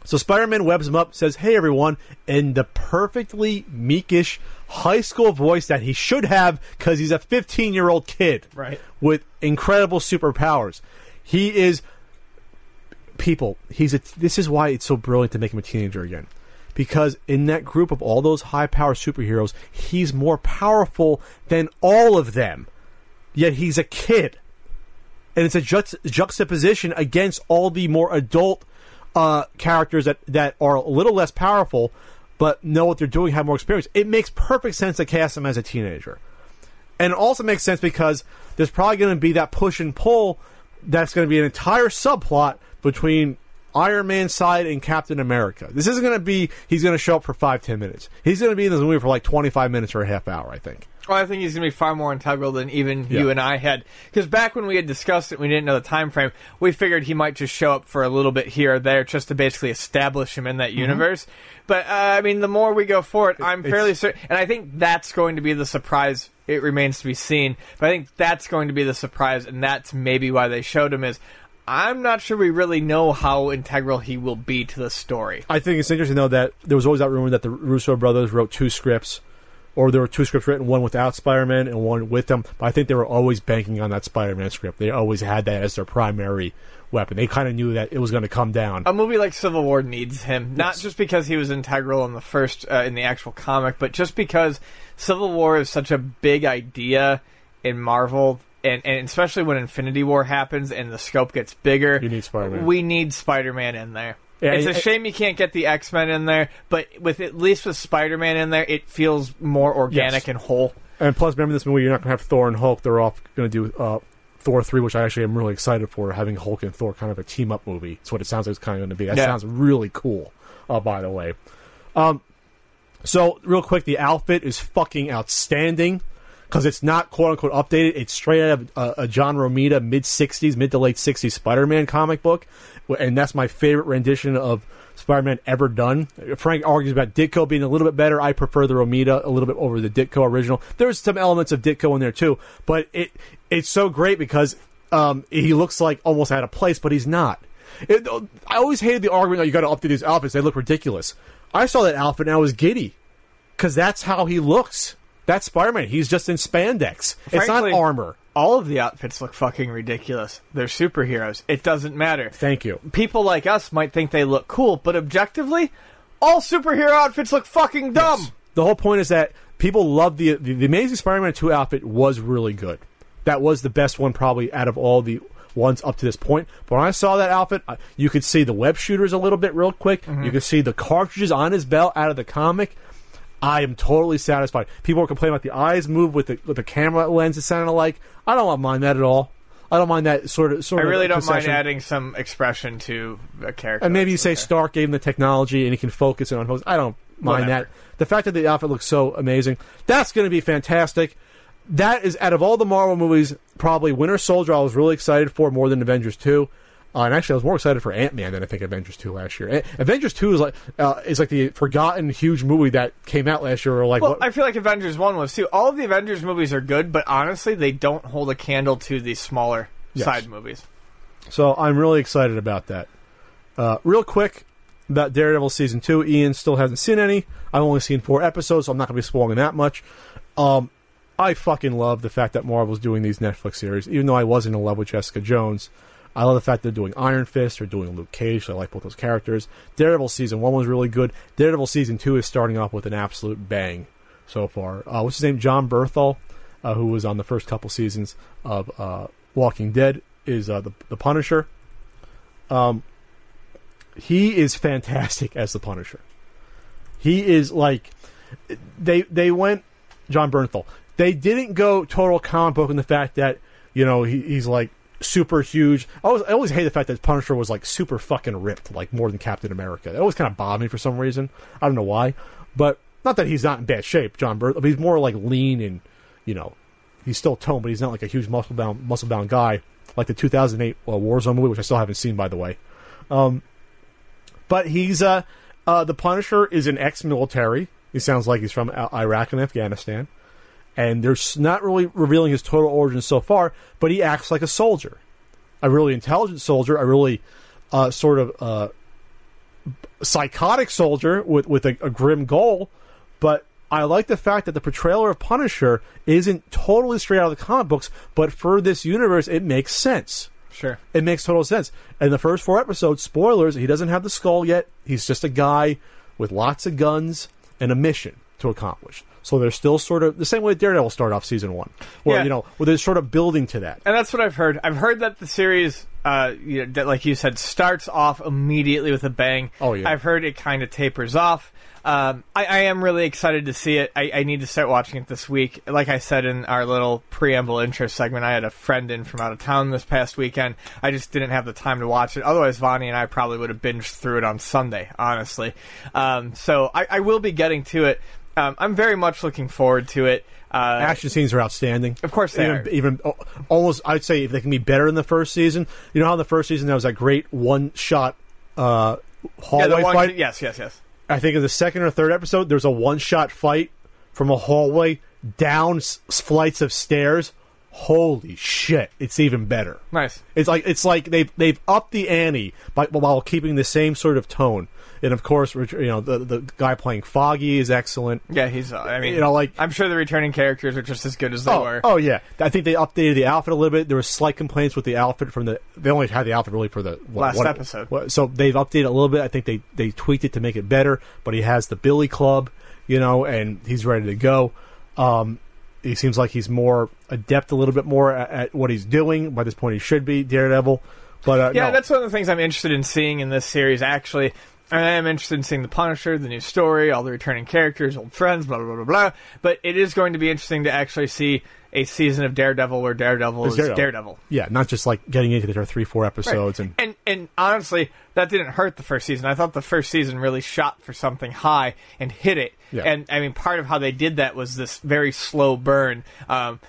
so Spider-Man webs him up, says, "Hey everyone," in the perfectly meekish high school voice that he should have because he's a 15-year-old kid, Right. with incredible superpowers. He is people. He's a. This is why it's so brilliant to make him a teenager again, because in that group of all those high-powered superheroes, he's more powerful than all of them. Yet he's a kid and it's a juxt- juxtaposition against all the more adult uh, characters that, that are a little less powerful but know what they're doing, have more experience. It makes perfect sense to cast him as a teenager. And it also makes sense because there's probably going to be that push and pull that's going to be an entire subplot between Iron Man's side and Captain America. This isn't going to be he's going to show up for five, ten minutes. He's going to be in this movie for like 25 minutes or a half hour, I think. Well, I think he's going to be far more integral than even you and I had. Because back when we had discussed it, we didn't know the time frame. We figured he might just show up for a little bit here or there, just to basically establish him in that universe. But uh, I mean, the more we go forward, I'm it's- fairly certain, and I think that's going to be the surprise. It remains to be seen, but I think that's going to be the surprise, and that's maybe why they showed him. Is I'm not sure we really know how integral he will be to the story. I think it's interesting though that there was always that rumor that the Russo brothers wrote two scripts, or there were two scripts written, one without Spider-Man and one with them. But I think they were always banking on that Spider-Man script. They always had that as their primary weapon. They kind of knew that it was going to come down. a movie like Civil War needs him, not Yes. just because he was integral in the first uh, in the actual comic, but just because Civil War is such a big idea in Marvel. And, and especially when Infinity War happens and the scope gets bigger, You need Spider-Man. We need Spider-Man in there. Yeah, it's a I- shame you can't get the X Men in there, but with at least with Spider-Man in there, it feels more organic Yes. and whole. And plus, remember this movie, you're not going to have Thor and Hulk. They're off going to do uh, Thor 3, which I actually am really excited for, having Hulk and Thor kind of a team up movie. That's what it sounds like it's kind of going to be. That Yeah. sounds really cool, uh, by the way. Um, so, real quick, the outfit is fucking outstanding because it's not quote unquote updated. It's straight out of a John Romita mid 60s, mid to late 60s Spider Man comic book. And that's my favorite rendition of Spider Man ever done. Frank argues about Ditko being a little bit better. I prefer the Romita a little bit over the Ditko original. There's some elements of Ditko in there too, but it it's so great because um, he looks like almost out of place, but he's not. It, I always hated the argument that you got to update these outfits; they look ridiculous. I saw that outfit and I was giddy because that's how he looks. That's Spider Man. He's just in spandex. it's not Frankly- armor. All of the outfits look fucking ridiculous. They're superheroes. It doesn't matter. Thank you. people like us might think they look cool, but objectively, all superhero outfits look fucking dumb. The whole point is that people love the the, the Amazing Spider-Man two outfit was really good. That was the best one probably out of all the ones up to this point. But when I saw that outfit, I- you could see the web shooters a little bit real quick. Mm-hmm. You could see the cartridges on his belt out of the comic. I am totally satisfied. People are complaining about the eyes move with the with the camera lens. It sounded like I don't mind that at all. I don't mind that sort of sort of. I really don't mind adding some expression to a character. And maybe you say okay. Stark gave him the technology and he can focus it on pose. I don't mind Whatever. that. The fact that the outfit looks so amazing, that's going to be fantastic. That is out of all the Marvel movies, probably Winter Soldier. I was really excited for more than Avengers two. Uh, and actually, I was more excited for Ant Man than I think Avengers two last year. A- Avengers two is like uh, is like the forgotten huge movie that came out last year. Or like, Well, what- I feel like Avengers 1 was too. All of the Avengers movies are good, but honestly, they don't hold a candle to the smaller Yes. side movies. So I'm really excited about that. Uh, real quick about Daredevil season two. Ian still hasn't seen any. I've only seen four episodes, so I'm not going to be spoiling that much. Um, I fucking love the fact that Marvel's doing these Netflix series, even though I wasn't in love with Jessica Jones. I love the fact they're doing Iron Fist, they're doing Luke Cage. I like both those characters. Daredevil season one was really good. Daredevil season two is starting off with an absolute bang so far. Uh, what's his name? Jon Bernthal, uh, who was on the first couple seasons of uh, Walking Dead, is uh, the the Punisher. Um, he is fantastic as the Punisher. He is like they they went Jon Bernthal. They didn't go total comic book in the fact that you know he, he's like super huge. I always I always hate the fact that Punisher was like super fucking ripped, like more than Captain America. That always kind of bothered me for some reason. I don't know why, but not that he's not in bad shape, Jon Bernthal. But he's more like lean and you know he's still toned, but he's not like a huge muscle bound muscle bound guy like the 2008 uh, Warzone movie, which I still haven't seen by the way. Um, but he's uh, uh, the Punisher is an ex-military. He sounds like he's from uh, Iraq and Afghanistan, and they're not really revealing his total origin so far. But he acts like a soldier, a really intelligent soldier, a really uh, sort of uh, psychotic soldier with with a, a grim goal, but I like the fact that the portrayal of Punisher isn't totally straight out of the comic books, but for this universe, it makes sense. Sure. It makes total sense. And the first four episodes, spoilers, he doesn't have the skull yet. He's just a guy with lots of guns and a mission to accomplish. So they're still sort of the same way Daredevil started off season one, where Yeah. you know, where they're sort of building to that. And that's what I've heard. I've heard that the series, uh, you know, that, like you said, starts off immediately with a bang. Oh, yeah. I've heard it kind of tapers off. Um, I, I am really excited to see it. I, I need to start watching it this week. Like I said in our little preamble intro segment, I had a friend in from out of town this past weekend. I just didn't have the time to watch it. Otherwise, Vonnie and I probably would have binged through it on Sunday, honestly. Um, so I, I will be getting to it. Um, I'm very much looking forward to it. Uh, Action scenes are outstanding. Of course they even, are. Even almost, I'd say if they can be better in the first season. You know how in the first season there was that great one shot uh, hallway one, fight. yes, yes, yes. I think in the second or third episode, there's a one shot fight from a hallway down s- flights of stairs. Holy shit! It's even better. Nice. It's like it's like they've they've upped the ante by, while keeping the same sort of tone. And of course, you know the the guy playing Foggy is excellent. Yeah, he's. Uh, I mean, You know, like- I'm sure the returning characters are just as good as they Oh, were. oh yeah, I think they updated the outfit a little bit. There was slight complaints with the outfit from the. They only had the outfit really for the what, Last what- episode. what- so they've updated it a little bit. I think they they tweaked it to make it better. But he has the Billy Club, you know, and he's ready to go. Um, he seems like he's more adept, a little bit more at, at what he's doing. By this point, he should be Daredevil. But uh, yeah, no. that's one of the things I'm interested in seeing in this series. Actually, I am interested in seeing the Punisher, the new story, all the returning characters, old friends, blah blah blah blah. blah. But it is going to be interesting to actually see a season of Daredevil where Daredevil is Daredevil. Daredevil. yeah, not just like getting into their three, four episodes and and and honestly, that didn't hurt the first season. I thought the first season really shot for something high and hit it. Yeah. And I mean, part of how they did that was this very slow burn. Um,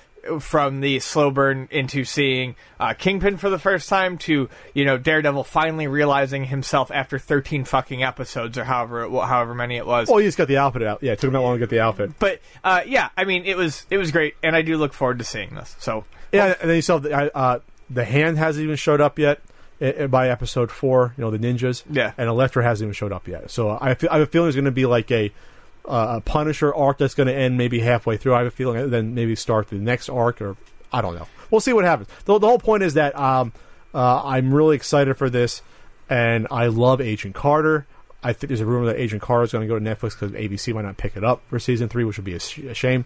from the slow burn into seeing uh, Kingpin for the first time to you know Daredevil finally realizing himself after 13 fucking episodes or however it, however many it was. oh, he just got the outfit out. Yeah, it took him that long to get the outfit. But uh, yeah, I mean it was it was great, and I do look forward to seeing this. So Yeah, and then you saw the, uh, the hand hasn't even showed up yet uh, by episode four. You know the ninjas. Yeah. and Elektra hasn't even showed up yet. So I, feel, I have a feeling there's going to be like a, uh, a Punisher arc that's going to end maybe halfway through. I have a feeling, then maybe start the next arc, or I don't know. We'll see what happens. The, the whole point is that um, uh, I'm really excited for this, and I love Agent Carter. I think there's a rumor that Agent Carter is going to go to Netflix because ABC might not pick it up for season three, which would be a, sh- a shame.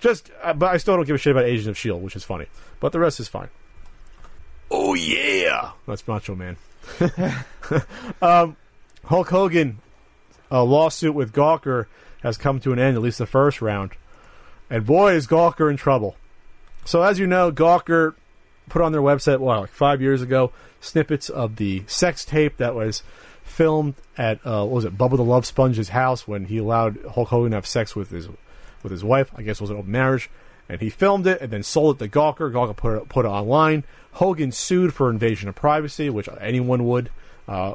Just, uh, but I still don't give a shit about Agents of Shield, which is funny. But the rest is fine. Oh yeah, that's Macho Man. [laughs] um, Hulk Hogan, a lawsuit with Gawker has come to an end, at least the first round. And boy, is Gawker in trouble. So as you know, Gawker put on their website, what, like five years ago, snippets of the sex tape that was filmed at uh, what was it, Bubba the Love Sponge's house when he allowed Hulk Hogan to have sex with his with his wife. I guess it was an open marriage. And he filmed it and then sold it to Gawker. Gawker put it, put it online. Hogan sued for invasion of privacy, which anyone would. Uh,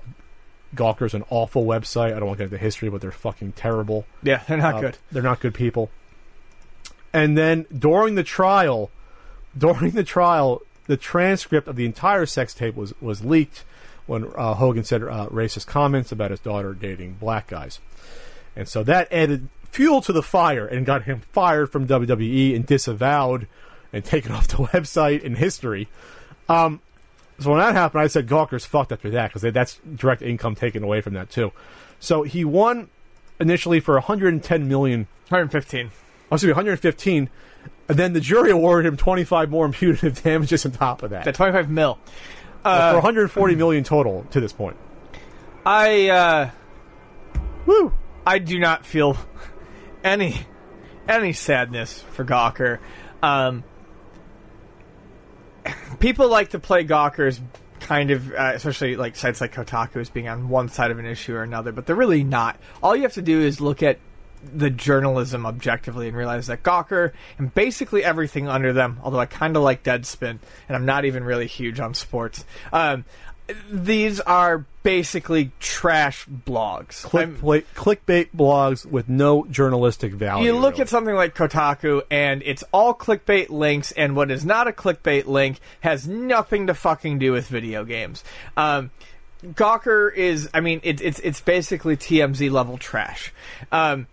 Gawker's an awful website. I don't want to get into history, but they're fucking terrible. yeah, they're not Uh, good. They're not good people. And then during the trial, during the trial, the transcript of the entire sex tape was was leaked when uh, Hogan said uh, racist comments about his daughter dating black guys, and so that added fuel to the fire and got him fired from WWE and disavowed and [laughs] taken off the website in history. Um, so when that happened, I said Gawker's fucked after that because that's direct income taken away from that too. So he won initially for 110 million 115. Oh, excuse me, 115. And then the jury awarded him 25 more [laughs] in punitive damages on top of that. At 25 mil. for Uh, 140 million total to this point. I uh, Woo! I do not feel [laughs] any any sadness for Gawker. Um, people like to play Gawker's kind of, uh, especially like sites like Kotaku, as being on one side of an issue or another, but they're really not. All you have to do is look at the journalism objectively and realize that Gawker and basically everything under them, although I kind of like Deadspin, and I'm not even really huge on sports. Um, these are basically trash blogs. Clickbait, clickbait blogs with no journalistic value. you look really. at something like Kotaku, and it's all clickbait links, and what is not a clickbait link has nothing to fucking do with video games. Um, Gawker is, I mean, it, it's it's basically TMZ level trash. Um,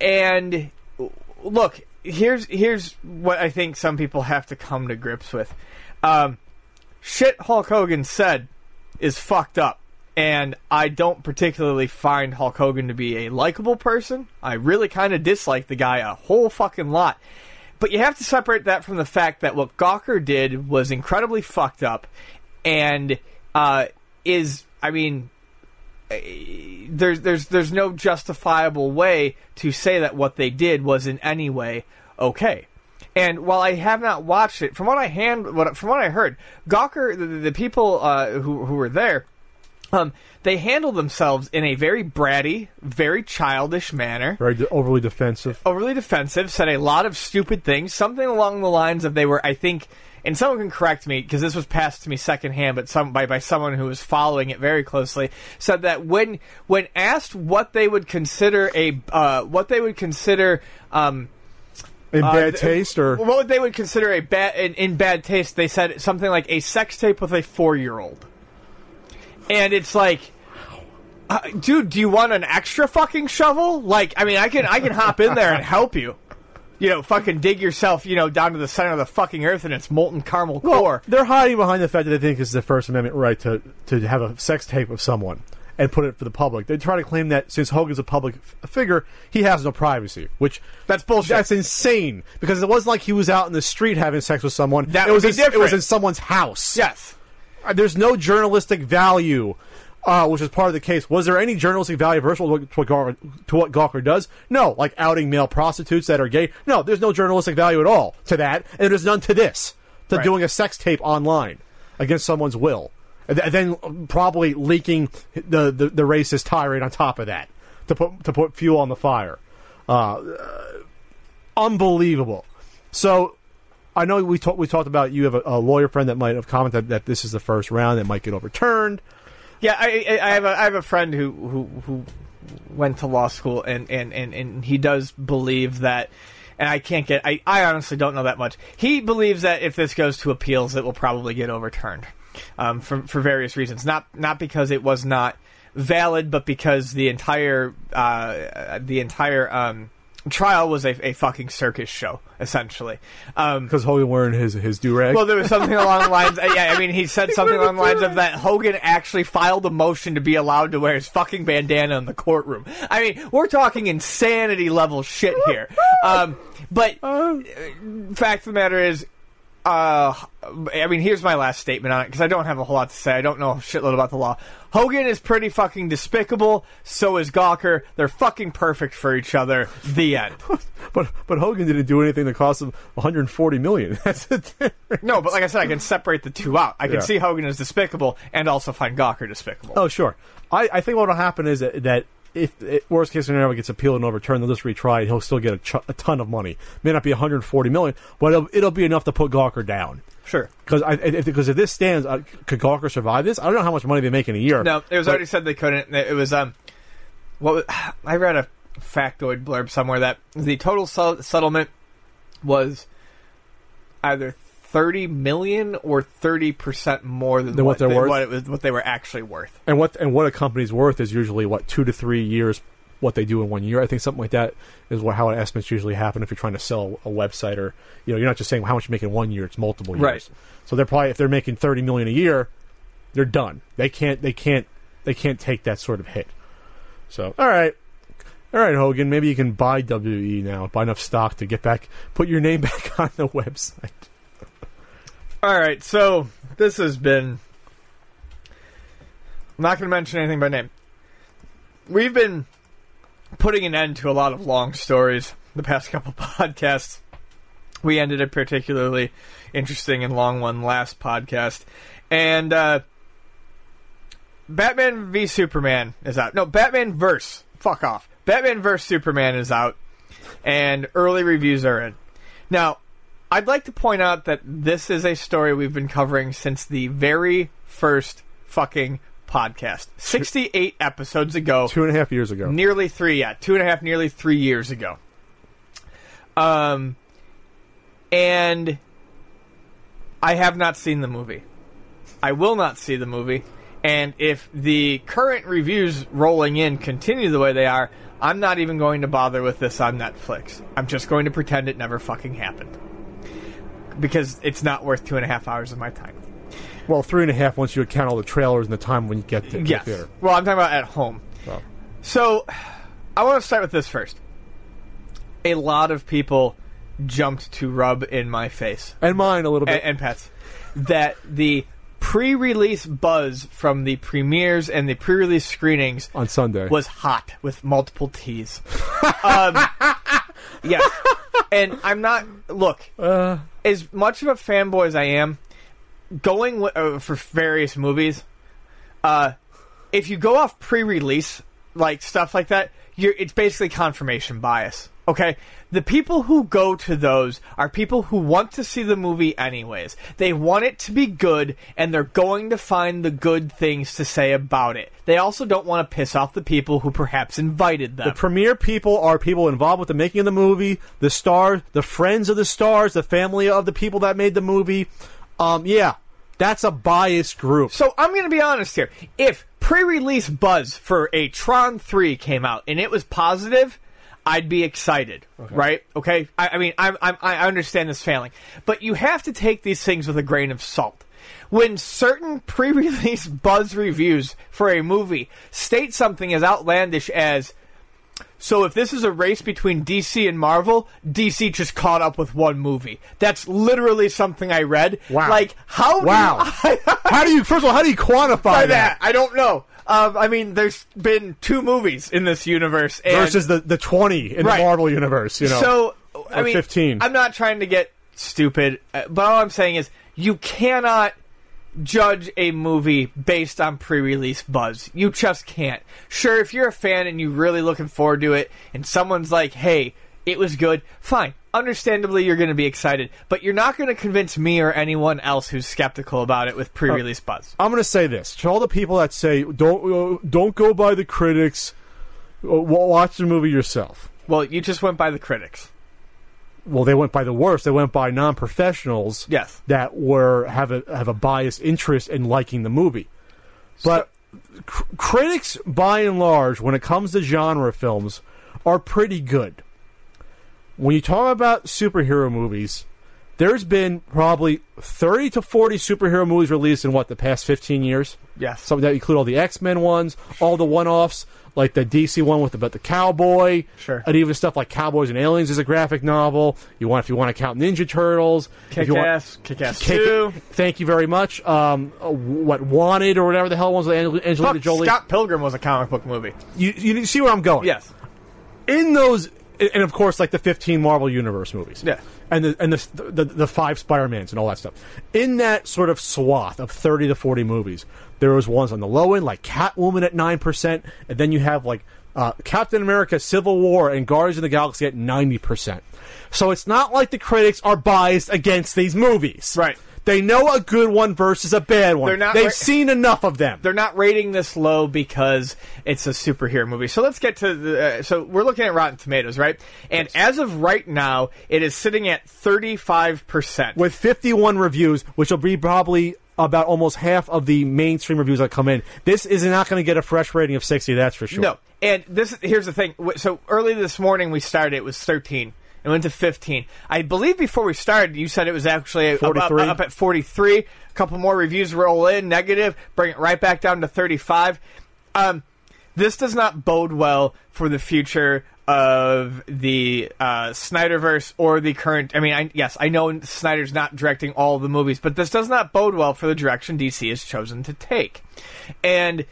and look, here's here's what I think some people have to come to grips with. Um, shit Hulk Hogan said is fucked up. And I don't particularly find Hulk Hogan to be a likable person. I really kind of dislike the guy a whole fucking lot. But you have to separate that from the fact that what Gawker did was incredibly fucked up and uh, is, I mean, eh, there's there's there's no justifiable way to say that what they did was in any way okay. And while I have not watched it, from what I hand, what, from what I heard, Gawker, the, the people uh, who who were there, um, they handle themselves in a very bratty, very childish manner. Very de- overly defensive. Overly defensive, said a lot of stupid things, something along the lines of they were, I think, and someone can correct me because this was passed to me secondhand, but some by by someone who was following it very closely said that when when asked what they would consider a uh, what they would consider. Um, In uh, bad th- taste, or what would they would consider a bad in, in bad taste? They said something like a sex tape with a four year old, and it's like, uh, dude, do you want an extra fucking shovel? Like, I mean, I can I can hop in there and help you. You know, fucking dig yourself, you know, down to the center of the fucking earth and its molten caramel Well, core. they're hiding behind the fact that they think it's the First Amendment right to, to have a sex tape of someone and put it for the public. They try to claim that since Hogan's a public f- figure, he has no privacy, which That's bullshit. that's insane because it wasn't like he was out in the street having sex with someone. That it was in, it was in someone's house. yes. Uh, There's no journalistic value. Uh, which is part of the case. Was there any journalistic value versus to what, Gawker, to what Gawker does? No, like outing male prostitutes that are gay. No, there's no journalistic value at all to that, and there's none to this, to Right. doing a sex tape online against someone's will, and then probably leaking the, the the racist tirade on top of that to put to put fuel on the fire. Uh, unbelievable. So I know we talked we talked about you have a, a lawyer friend that might have commented that this is the first round that might get overturned. Yeah, I, I I have a I have a friend who who who went to law school and and and, and he does believe that. And I can't get. I, I honestly don't know that much. He believes that if this goes to appeals, it will probably get overturned, um, for for various reasons. Not not because it was not valid, but because the entire uh, the entire um, trial was a, a fucking circus show, essentially. Um, Because Hogan wearing his his do rag. well, there was something along the lines. [laughs] uh, yeah, I mean, he said something along the lines of that Hogan actually filed a motion to be allowed to wear his fucking bandana in the courtroom. I mean, we're talking insanity level shit here. [laughs] Um, but uh, fact of the matter is, uh, I mean, here's my last statement on it because I don't have a whole lot to say. I don't know a shitload about the law. Hogan is pretty fucking despicable. So is Gawker. They're fucking perfect for each other. The end. [laughs] but but Hogan didn't do anything that cost him 140 million. [laughs] That's the difference. No, but like I said, I can separate the two out. I can Yeah. see Hogan as despicable and also find Gawker despicable. Oh, sure. I, I think what will happen is that, that if it, worst case scenario gets appealed and overturned, they'll just retry it. He'll still get a, ch- a ton of money. May not be 140 million, but it'll, it'll be enough to put Gawker down. Sure. Because if, because if this stands, uh, could Gawker survive this? I don't know how much money they make in a year. No, it was but- already said they couldn't. It was um, what was, [sighs] I read a factoid blurb somewhere that the total sell- settlement was either thirty million or thirty percent more than, Than what they're they, worth? What, it was, what they were actually worth. And what and what a company's worth is usually what two to three years what they do in one year. I think something like that is what how estimates usually happen if you're trying to sell a website or you know you're not just saying how much you make in one year. It's multiple years. Right. So they're probably if they're making thirty million a year, they're done. They can't they can't they can't take that sort of hit. So all right. All right, Hogan. Maybe you can buy WE now. Buy enough stock to get back, put your name [laughs] back on the website. All right, so this has been. I'm not going to mention anything by name. We've been putting an end to a lot of long stories the past couple [laughs] podcasts. We ended a particularly interesting and long one last podcast, and uh, Batman v Superman is out. No, Batman verse. Fuck off. Batman vs Superman is out, and early reviews are in. Now, I'd like to point out that this is a story we've been covering since the very first fucking podcast. 68 episodes ago. Two and a half years ago. Nearly three, yeah. Two and a half, nearly three years ago. Um, and I have not seen the movie. I will not see the movie. And if the current reviews rolling in continue the way they are, I'm not even going to bother with this on Netflix. I'm just going to pretend it never fucking happened. Because it's not worth two and a half hours of my time. Well, three and a half once you account all the trailers and the time when you get to Yes. the theater. Well, I'm talking about at home. Well, So, I want to start with this first. A lot of people jumped to rub in my face and mine a little bit. and, and pets that the pre-release buzz from the premieres and the pre-release screenings on Sunday. was hot with multiple T's. [laughs] um, yes, and I'm not. Look, uh, as much of a fanboy as I am, going wi- uh, for various movies, uh, if you go off pre-release like stuff like that, you're it's basically confirmation bias. Okay, the people who go to those are people who want to see the movie anyways. They want it to be good, and they're going to find the good things to say about it. They also don't want to piss off the people who perhaps invited them. the premier people are people involved with the making of the movie, the stars, the friends of the stars, the family of the people that made the movie. Um, yeah, that's a biased group. So I'm going to be honest here. If pre-release buzz for a Tron 3 came out and it was positive, I'd be excited, right? Okay. I, I mean, I'm, I'm, I understand this failing, but you have to take these things with a grain of salt. When certain [laughs] pre-release buzz reviews for a movie state something as outlandish as so if this is a race between DC and Marvel, DC just caught up with one movie. That's literally something I read. Wow. Like how do Wow. [laughs] How do you? First of all, how do you quantify that? that. I don't know. Um, I mean, there's been two movies in this universe, and Versus the, the twenty in Right. the Marvel universe, you know. so I mean, 15. I'm not trying to get stupid, uh, but all I'm saying is you cannot judge a movie based on pre-release buzz. You just can't. Sure, if you're a fan and you're really looking forward to it, and someone's like, "Hey, it was good," fine. Understandably, you're going to be excited, but you're not going to convince me or anyone else who's skeptical about it with pre-release buzz. I'm going to say this to all the people that say don't uh, don't go by the critics. uh, Watch the movie yourself. Well, you just went by the critics. Well, they went by the worst. They went by non-professionals. Yes. that were have a have a biased interest in liking the movie. But cr- critics, by and large, when it comes to genre films, are pretty good. When you talk about superhero movies, there's been probably thirty to forty superhero movies released in what the past fifteen years. Yes. Some that include all the X Men ones, all the one offs, like the DC one with about the cowboy, Sure. and even stuff like Cowboys and Aliens is a graphic novel. You want if you want to count Ninja Turtles, if Kick want, Ass, kick ass Kick- two. Thank you very much. Um, uh, what Wanted or whatever the hell was with Angel- Angelina Fuck, Jolie. Scott Pilgrim was a comic book movie. You, you see where I'm going? Yes. In those, and of course, like the 15 Marvel Universe movies. Yeah. And the and the the, the five Spider Mans and all that stuff. In that sort of swath of 30 to 40 movies, there was ones on the low end like Catwoman at nine percent, and then you have like uh, Captain America: Civil War and Guardians of the Galaxy at 90 percent. So it's not like the critics are biased against these movies. Right. They know a good one versus a bad one. They're not They've ra- seen enough of them. They're not rating this low because it's a superhero movie. So let's get to the. Uh, so we're looking at Rotten Tomatoes, right? And as of right now, it is sitting at 35%. with 51 reviews, which will be probably about almost half of the mainstream reviews that come in. This is not going to get a fresh rating of 60, that's for sure. No. And this here's the thing. So early this morning we started. It was 13. It went to 15. I believe before we started, you said it was actually up, up, up at 43. A couple more reviews roll in, negative, bring it right back down to 35. Um, this does not bode well for the future of the uh, Snyderverse or the current. I mean, I, yes, I know Snyder's not directing all the movies, but this does not bode well for the direction DC has chosen to take. And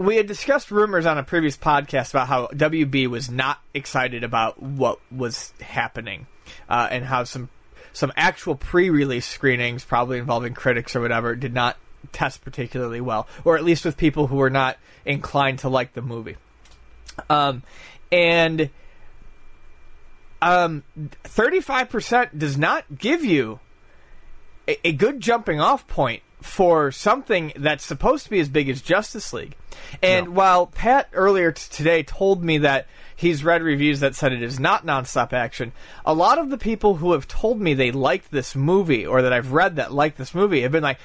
we had discussed rumors on a previous podcast about how WB was not excited about what was happening, uh, and how some some actual pre-release screenings, probably involving critics or whatever, did not test particularly well, or at least with people who were not inclined to like the movie. Um, and um, thirty-five percent does not give you a, a good jumping off point for something that's supposed to be as big as Justice League. And while Pat earlier t- today told me that he's read reviews that said it is not nonstop action, a lot of the people who have told me they liked this movie or that I've read that liked this movie have been like,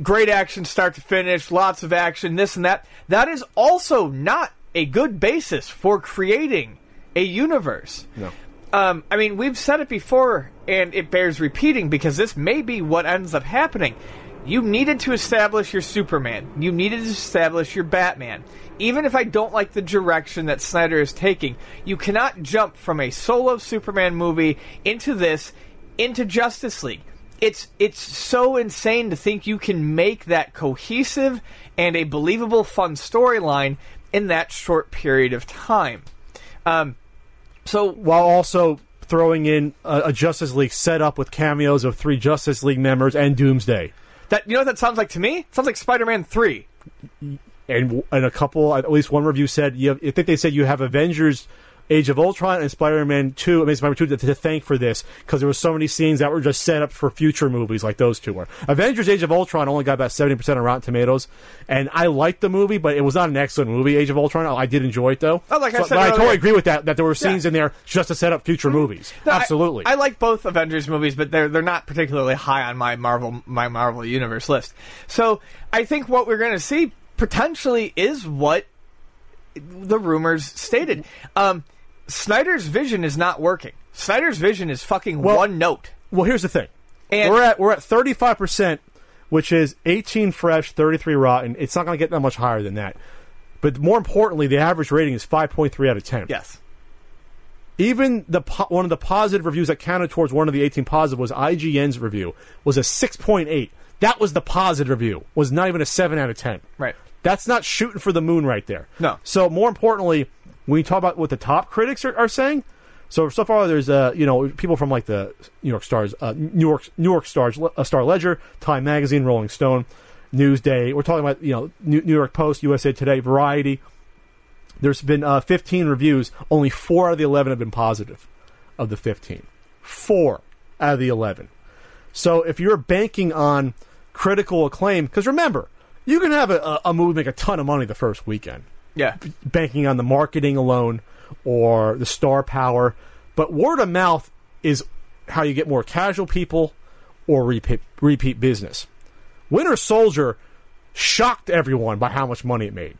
great action start to finish, lots of action, this and that. That is also not a good basis for creating a universe. No. Um, I mean, we've said it before, and it bears repeating because this may be what ends up happening. You needed to establish your Superman. You needed to establish your Batman. Even if I don't like the direction that Snyder is taking, you cannot jump from a solo Superman movie into this, into Justice League. It's it's so insane to think you can make that cohesive and a believable, fun storyline in that short period of time. Um, so while also throwing in a, a Justice League setup with cameos of three Justice League members and Doomsday. That you know what that sounds like to me? It sounds like Spider-Man Three. and and a couple, at least one review said, you have, I think they said you have Avengers, Age of Ultron, and Spider-Man Two, I mean Spider-Man Two, to, to thank for this because there were so many scenes that were just set up for future movies like those two were. Avengers: Age of Ultron only got about seventy percent on Rotten Tomatoes, and I liked the movie, but it was not an excellent movie. Age of Ultron, I did enjoy it though. Oh, like I said but I earlier- totally agree with that. That there were scenes Yeah. in there just to set up future movies. No, I- Absolutely. I, like both Avengers movies, but they're they're not particularly high on my Marvel my Marvel Universe list. So I think what we're going to see potentially is what the rumors stated. Um, Snyder's vision is not working. Snyder's vision is fucking Well- one note. Well, here's the thing. And- we're at we're at 35 percent, which is 18 fresh, 33 rotten. It's not going to get that much higher than that. But more importantly, the average rating is 5.3 out of 10. Yes. Even the po- one of the positive reviews that counted towards one of the 18 positive was IGN's review was a 6.8. That was the positive review. Was not even a 7 out of 10. Right. That's not shooting for the moon right there. No. So more importantly, when you talk about what the top critics are, are saying, so so far there's uh you know people from like the New York Stars, uh, New York New York Stars, uh, Star Ledger, Time Magazine, Rolling Stone, Newsday. We're talking about you know New, New York Post, USA Today, Variety. There's been uh, 15 reviews. Only four out of the 11 have been positive. Of the 15, four out of the 11. So if you're banking on critical acclaim, because remember, you can have a, a, a movie make a ton of money the first weekend, Yeah. banking on the marketing alone or the star power, but word of mouth is how you get more casual people or repeat repeat business. Winter Soldier shocked everyone by how much money it made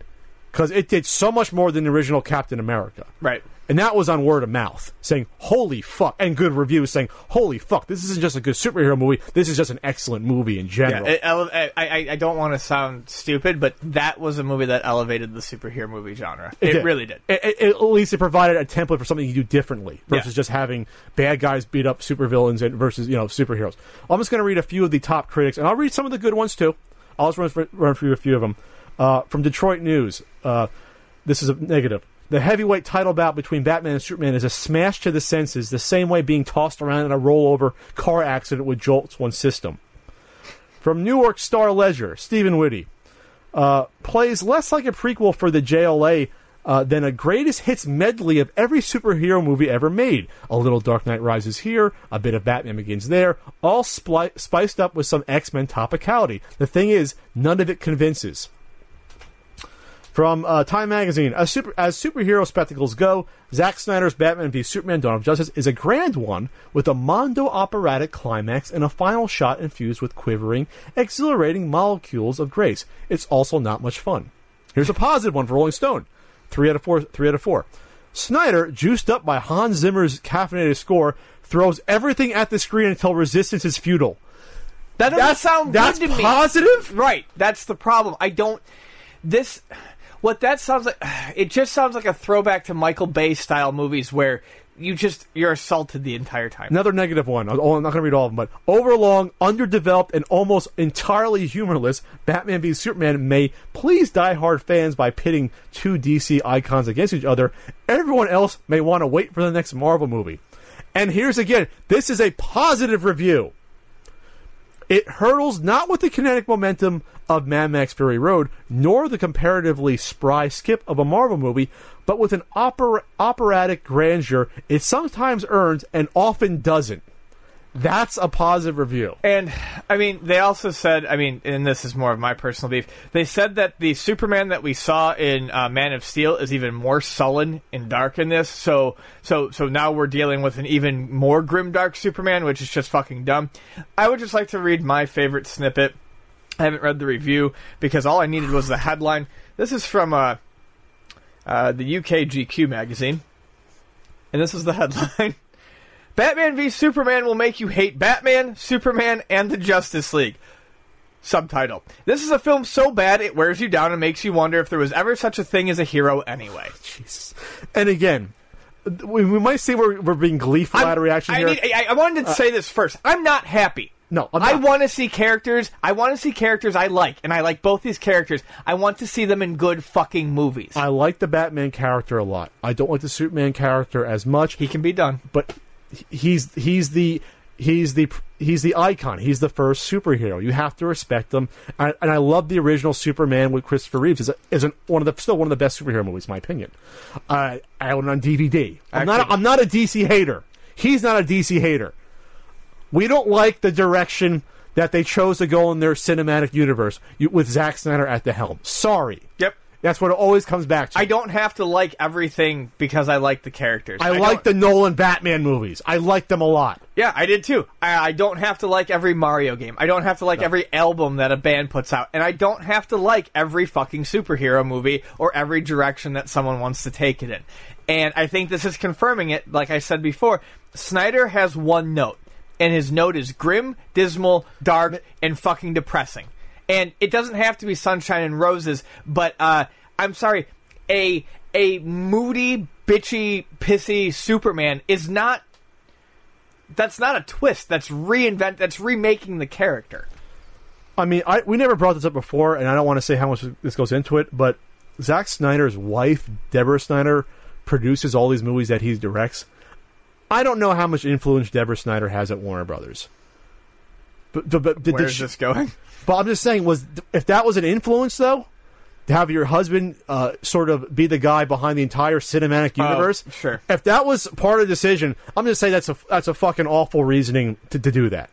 because it did so much more than the original Captain America. Right. And that was on word of mouth, saying, holy fuck, and good reviews saying, holy fuck, this isn't just a good superhero movie, this is just an excellent movie in Yeah, general. it ele- I, I, I don't want to sound stupid, but that was a movie that elevated the superhero movie genre. It, did. really did. It- it- at least it provided a template for something you do differently versus Yeah. just having bad guys beat up supervillains and versus you know superheroes. I'm just going to read a few of the top critics, and I'll read some of the good ones too. I'll just run, through- run through a few of them. Uh, from Detroit News, uh, this is a negative. The heavyweight title bout between Batman and Superman is a smash to the senses, the same way being tossed around in a rollover car accident would jolt one's system. From New York Star Ledger, Stephen Whitty uh, plays less like a prequel for the JLA uh, than a greatest hits medley of every superhero movie ever made. A little Dark Knight Rises here, a bit of Batman Begins there, all spli- spiced up with some X Men topicality. The thing is, none of it convinces. From uh, Time Magazine, as, super, as superhero spectacles go, Zack Snyder's Batman v Superman: Dawn of Justice is a grand one with a mondo operatic climax and a final shot infused with quivering, exhilarating molecules of grace. It's also not much fun. Here's a positive one for Rolling Stone: three out of four. Three out of four. Snyder, juiced up by Hans Zimmer's caffeinated score, throws everything at the screen until resistance is futile. That doesn't That's good to me. positive. Right. That's the problem. I don't. This. What that sounds like. [sighs] It just sounds like a throwback to Michael Bay style movies where you just you're assaulted the entire time. Another negative one. Oh, I'm not going to read all of them, but overlong, underdeveloped, and almost entirely humorless, Batman v Superman may please die-hard fans by pitting two DC icons against each other. Everyone else may want to wait for the next Marvel movie. And here's again, this is a positive review. It hurdles not with the kinetic momentum of Mad Max Fury Road, nor the comparatively spry skip of a Marvel movie, but with an opera- operatic grandeur it sometimes earns and often doesn't. That's a positive review. And I mean, they also said, I mean, and this is more of my personal beef. They said that the Superman that we saw in uh, Man of Steel is even more sullen and dark in this. So, so, so now we're dealing with an even more grim, dark Superman, which is just fucking dumb. I would just like to read my favorite snippet I haven't read the review because all I needed was the headline. This is from uh, uh, the UK GQ magazine, and this is the [laughs] headline: Batman v Superman will make you hate Batman, Superman, and the Justice League. Subtitle: This is a film so bad it wears you down and makes you wonder if there was ever such a thing as a hero anyway. [laughs] Jesus. And again, we, we might say we're, we're being gleeful I'm- out of reaction I, here. Uh, need- I, I wanted to say this first. I'm not happy. No, I'm I want to see characters. I want to see characters I like, and I like both these characters. I want to see them in good fucking movies. I like the Batman character a lot. I don't like the Superman character as much. he can be done. but he's he's the he's the he's the icon. He's the first superhero. You have to respect him. And, and I love the original Superman with Christopher Reeves. is is one of the still one of the best superhero movies, in my opinion. Uh, I own it on DVD. I'm not Actually- I'm not a DC hater. He's not a DC hater. We don't like the direction that they chose to go in their cinematic universe you, with Zack Snyder at the helm. Sorry. Yep. That's what it always comes back to. I don't have to like everything because I like the characters. I like the Nolan Batman movies. I like them a lot. Yeah, I did too. I, I don't have to like every Mario game. I don't have to like every album that a band puts out, and I don't have to like every fucking superhero movie or every direction that someone wants to take it in. And I think this is confirming it. Like I said before, Snyder has one note, and his note is grim, dismal, dark, and fucking depressing. And it doesn't have to be sunshine and roses, but uh, I'm sorry, a a moody, bitchy, pissy Superman is not that's not a twist. That's reinvent. That's remaking the character. I mean, I we never brought this up before, and I don't want to say how much this goes into it, but Zack Snyder's wife, Deborah Snyder, produces all these movies that he directs. I don't know how much influence Deborah Snyder has at Warner Brothers. But, but, but did Where's the- this going? But I'm just saying, was if that was an influence though, to have your husband uh, sort of be the guy behind the entire cinematic universe. sure. If that was part of the decision, I'm just saying that's a that's a fucking awful reasoning to, to do that.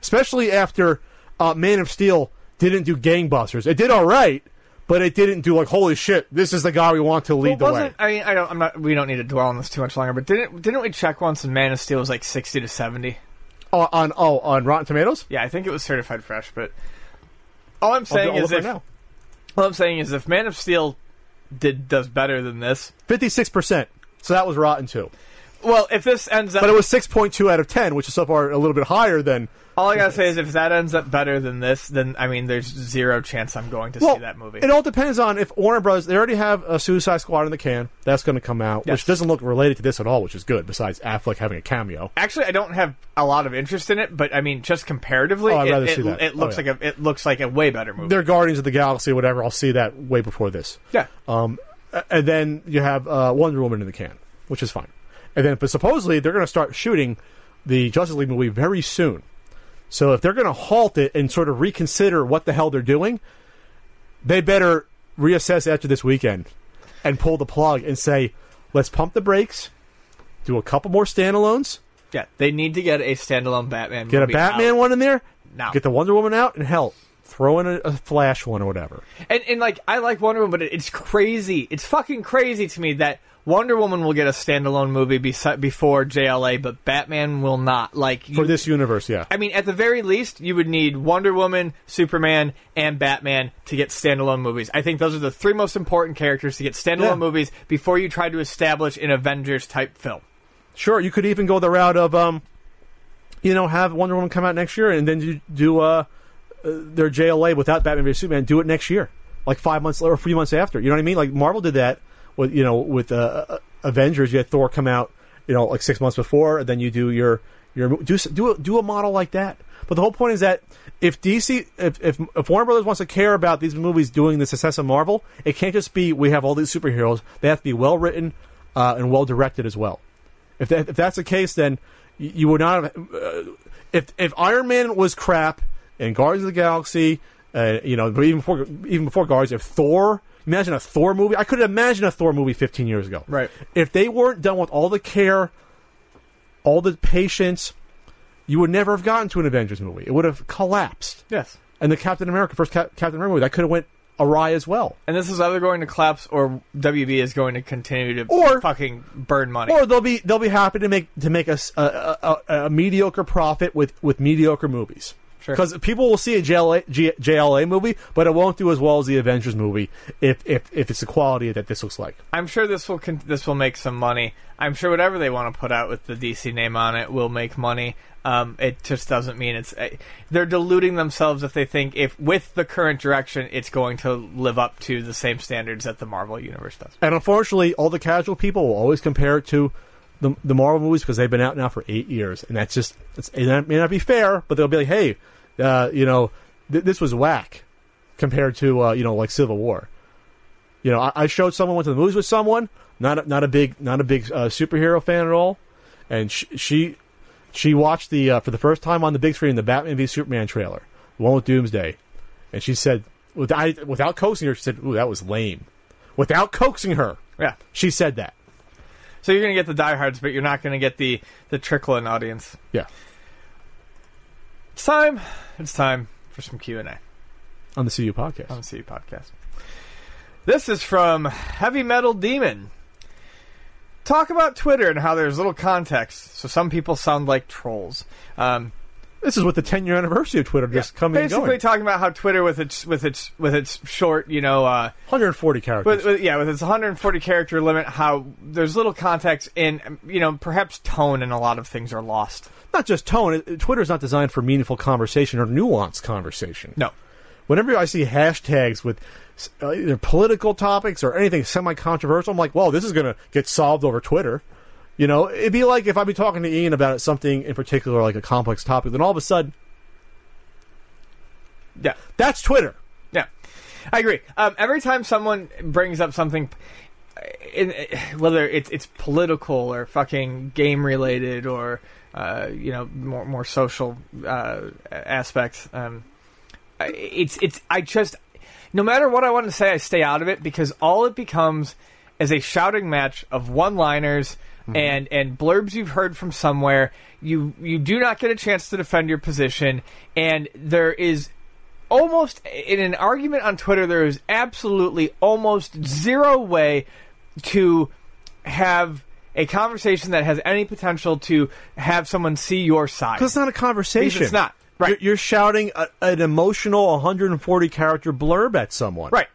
Especially after uh, Man of Steel didn't do gangbusters. It did all right, but it didn't do like holy shit. This is the guy we want to lead Well, the way. I mean I don't I'm not we don't need to dwell on this too much longer. But didn't didn't we check once and Man of Steel was like sixty to seventy? Oh, on oh on Rotten Tomatoes. Yeah, I think it was certified fresh. But all I'm I'll, saying I'll is if now. all I'm saying is if Man of Steel did does better than this, Fifty six percent. So that was Rotten too. well, if this ends up, But it was six point two out of ten, which is so far a little bit higher than all I gotta say is if that ends up better than this, then I mean, there's zero chance I'm going to well, see that movie. It all depends on if Warner Brothers. They already have a Suicide Squad in the can. That's going to come out, Yes. which doesn't look related to this at all, which is good. Besides Affleck having a cameo. Actually, I don't have a lot of interest in it, but I mean, just comparatively, Oh, I'd it, rather it, see that. it Oh, looks yeah. like a it looks like a way better movie. They're Guardians of the Galaxy, whatever. I'll see that way before this. yeah, Um, and then you have uh, Wonder Woman in the can, which is fine. And then, but supposedly they're going to start shooting the Justice League movie very soon. So if they're going to halt it and sort of reconsider what the hell they're doing, they better reassess after this weekend and pull the plug and say, let's pump the brakes, do a couple more standalones, yeah. They need to get a standalone Batman. get a Batman out one in there, now. get the Wonder Woman out, and hell, throw in a, a Flash one or whatever. and and like I like Wonder Woman, but it, it's crazy. It's fucking crazy to me that Wonder Woman will get a standalone movie besi- before JLA, but Batman will not. Like you, For this universe, yeah. I mean, at the very least, you would need Wonder Woman, Superman, and Batman to get standalone movies. I think those are the three most important characters to get standalone Yeah. movies before you try to establish an Avengers type film. Sure, you could even go the route of, um, you know, have Wonder Woman come out next year and then do, do uh, uh, their JLA without Batman vs Superman. Do it next year, like five months later or three months after. You know what I mean? Like Marvel did that with you know with uh, uh, Avengers. You had Thor come out, you know, like six months before, and then you do your your do do a, do a model like that. But the whole point is that if DC, if, if if Warner Brothers wants to care about these movies doing the success of Marvel, it can't just be we have all these superheroes. They have to be well written uh, and well directed as well. If that, if that's the case, then you, you would not have. Uh, if if Iron Man was crap and Guardians of the Galaxy, uh, you know, but even before even before Guardians, if Thor, imagine a Thor movie. I couldn't imagine a Thor movie 15 years ago. Right. If they weren't done with all the care, all the patience, you would never have gotten to an Avengers movie. It would have collapsed. Yes. And the Captain America first Cap- Captain America movie that could have went awry as well. And this is either going to collapse or WB is going to continue to Or- fucking burn money. Or they'll be they'll be happy to make to make us a, a, a, a mediocre profit with with mediocre movies. Sure. Because people will see a JLA, G, JLA movie, but it won't do as well as the Avengers movie if if, if it's the quality that this looks like. I'm sure this will con- this will make some money. I'm sure whatever they want to put out with the DC name on it will make money. Um, it just doesn't mean it's uh, they're deluding themselves if they think if with the current direction it's going to live up to the same standards that the Marvel universe does. And unfortunately, all the casual people will always compare it to the, the Marvel movies because they've been out now for eight years, and that's just it's, it may not be fair, but they'll be like, hey, uh, you know, th- this was whack compared to uh, you know like Civil War. You know, I, I showed someone went to the movies with someone, not a, not a big not a big uh, superhero fan at all, and sh- she she watched the uh, for the first time on the big screen the Batman v Superman trailer, the one with Doomsday, and she said without without coaxing her, she said, "Ooh, that was lame." Without coaxing her, Yeah. she said that. So you're going to get the diehards, but you're not going to get the the trickling audience. Yeah, It's time. It's time for some Q and A on the CU podcast. on the CU podcast. This is from Heavy Metal Demon. Talk about Twitter and how there's little context, so some people sound like trolls. Um, This is with the 10 year anniversary of Twitter just coming and basically going. talking about how Twitter with its with its with its short, you know, uh, 140 characters. with, with, yeah, with its 140 character limit, how there's little context and you know perhaps tone and a lot of things are lost. not just tone. It, Twitter's not designed for meaningful conversation or nuanced conversation. No, Whenever I see hashtags with uh, either political topics or anything semi controversial, I'm like, well, this is going to get solved over Twitter. You know, it'd be like if I'd be talking to Ian about something in particular, like a complex topic, then all of a sudden, yeah, that's Twitter. yeah, I agree. Um, every time someone brings up something. In, whether it's it's political or fucking game related or uh, you know more more social uh, aspects, um, it's it's I just no matter what I want to say, I stay out of it because all it becomes is a shouting match of one-liners and and blurbs you've heard from somewhere. You you do not get a chance to defend your position, and there is almost in an argument on Twitter. There is absolutely almost zero way to have a conversation that has any potential to have someone see your side. Because it's not a conversation. Because it's not. Right. You're, you're shouting a, an emotional 140 character blurb at someone. Right.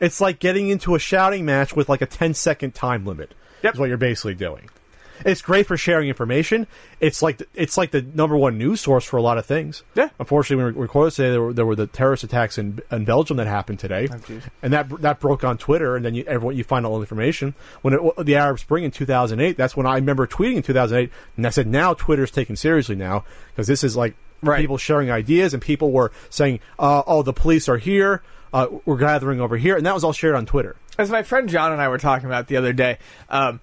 It's like getting into a shouting match with like a 10 second time limit. Yep. Is what you're basically doing. It's great for sharing information. It's like the, it's like the number one news source for a lot of things. Yeah. Unfortunately, when we recorded today, there were, there were the terrorist attacks in, in Belgium that happened today, jeez. and that that broke on Twitter, and then you, everyone you find all the information. When it, the Arab Spring in 2008, that's when I remember tweeting in 2008, and I said, now Twitter's taken seriously now because this is like Right. people sharing ideas, and people were saying, uh, "Oh, the police are here. Uh, we're gathering over here," and that was all shared on Twitter. As my friend John and I were talking about the other day, um,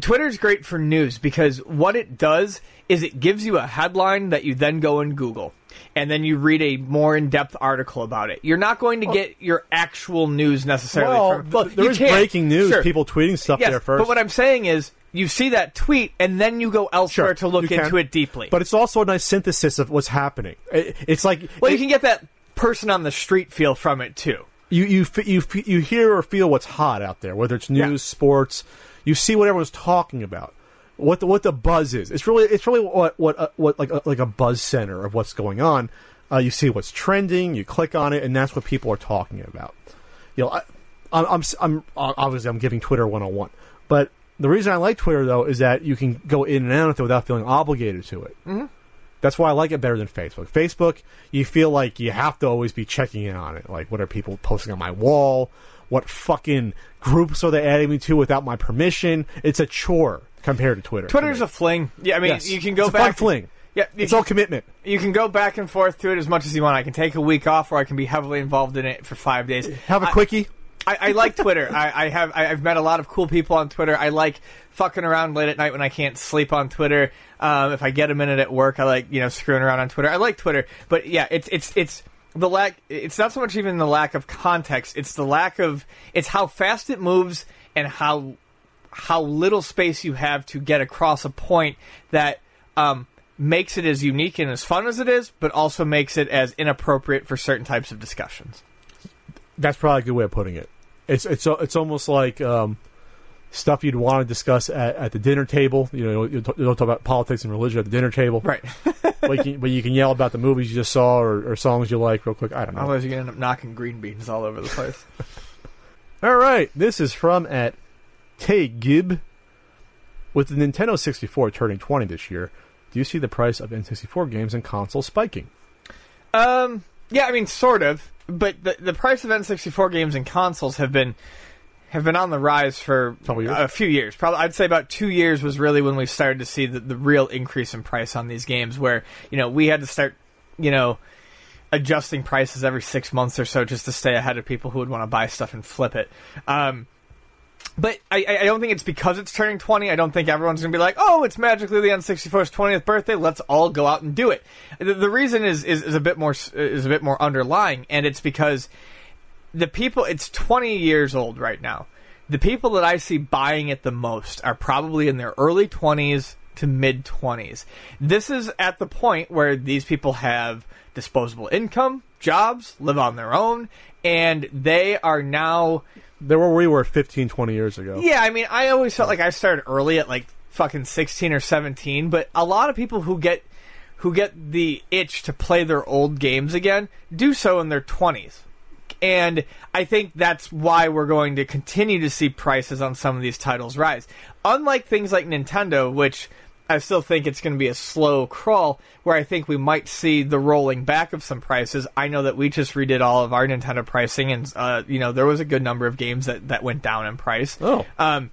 Twitter's great for news because what it does is it gives you a headline that you then go and Google. And then you read a more in-depth article about it. You're not going to get your actual news necessarily Well, from. but there is can, breaking news, sure. people tweeting stuff Yes, there first. but what I'm saying is, you see that tweet, and then you go elsewhere Sure, to look can. into it deeply. But it's also a nice synthesis of what's happening. It- it's like well, you can get that person on the street feel from it too. You you you you hear or feel what's hot out there, whether it's news, Yeah. sports. You see what everyone's talking about, what the, what the buzz is. It's really it's really what what uh, what like a, like a buzz center of what's going on. Uh, you see what's trending, you click on it, and that's what people are talking about. You know, I, I'm, I'm obviously I'm giving Twitter one on one, but the reason I like Twitter though is that you can go in and out of it without feeling obligated to it. Mm-hmm. That's why I like it better than Facebook. Facebook, you feel like you have to always be checking in on it. Like, what are people posting on my wall? What fucking groups are they adding me to without my permission? It's a chore compared to Twitter. to Twitter's me. a fling. Yeah, I mean, Yes. you can go It's a back. fun fling. Yeah, It's all commitment. you can go back and forth to it as much as you want. I can take a week off, or I can be heavily involved in it for five days. Have a I- quickie. I, I like Twitter. I, I have I've met a lot of cool people on Twitter. I like fucking around late at night when I can't sleep on Twitter. Um, if I get a minute at work, I like you know screwing around on Twitter. I like Twitter, but yeah, it's it's it's the lack. It's not so much even the lack of context. It's the lack of. It's how fast it moves and how how little space you have to get across a point that um, makes it as unique and as fun as it is, but also makes it as inappropriate for certain types of discussions. That's probably a good way of putting it. It's it's it's almost like um, stuff you'd want to discuss at, at the dinner table. You know, you don't talk about politics and religion at the dinner table, Right. [laughs] but, you can, but you can yell about the movies you just saw or, or songs you like real quick. I don't know. Otherwise, you're gonna end up knocking green beans all over the place. [laughs] All right, this is from at Tay Gibb. With the Nintendo 64 turning 20 this year, do you see the price of N64 games and consoles spiking? Um, yeah, I mean, sort of, but the the price of N64 games and consoles have been have been on the rise for a few years. Probably, I'd say about two years was really when we started to see the, the real increase in price on these games. Where you know we had to start, you know, adjusting prices every six months or so just to stay ahead of people who would want to buy stuff and flip it. Um, but I, I- don't think it's because it's turning 20. I don't think everyone's going to be like, oh, it's magically the N64's 20th birthday. Let's all go out and do it. The, the reason is, is, is a bit more is a bit more underlying, and it's because the people. It's 20 years old right now. The people that I see buying it the most are probably in their early 20s to mid 20s. This is at the point where these people have disposable income, jobs, live on their own, and they are now There were we were 15, 20 years ago. yeah, I mean, I always felt like I started early at like fucking 16 or 17, but a lot of people who get who get the itch to play their old games again do so in their 20s. And I think that's why we're going to continue to see prices on some of these titles rise. Unlike things like Nintendo, which I still think it's going to be a slow crawl, where I think we might see the rolling back of some prices. I know that we just redid all of our Nintendo pricing, and uh, you know there was a good number of games that, that went down in price. Oh. Um,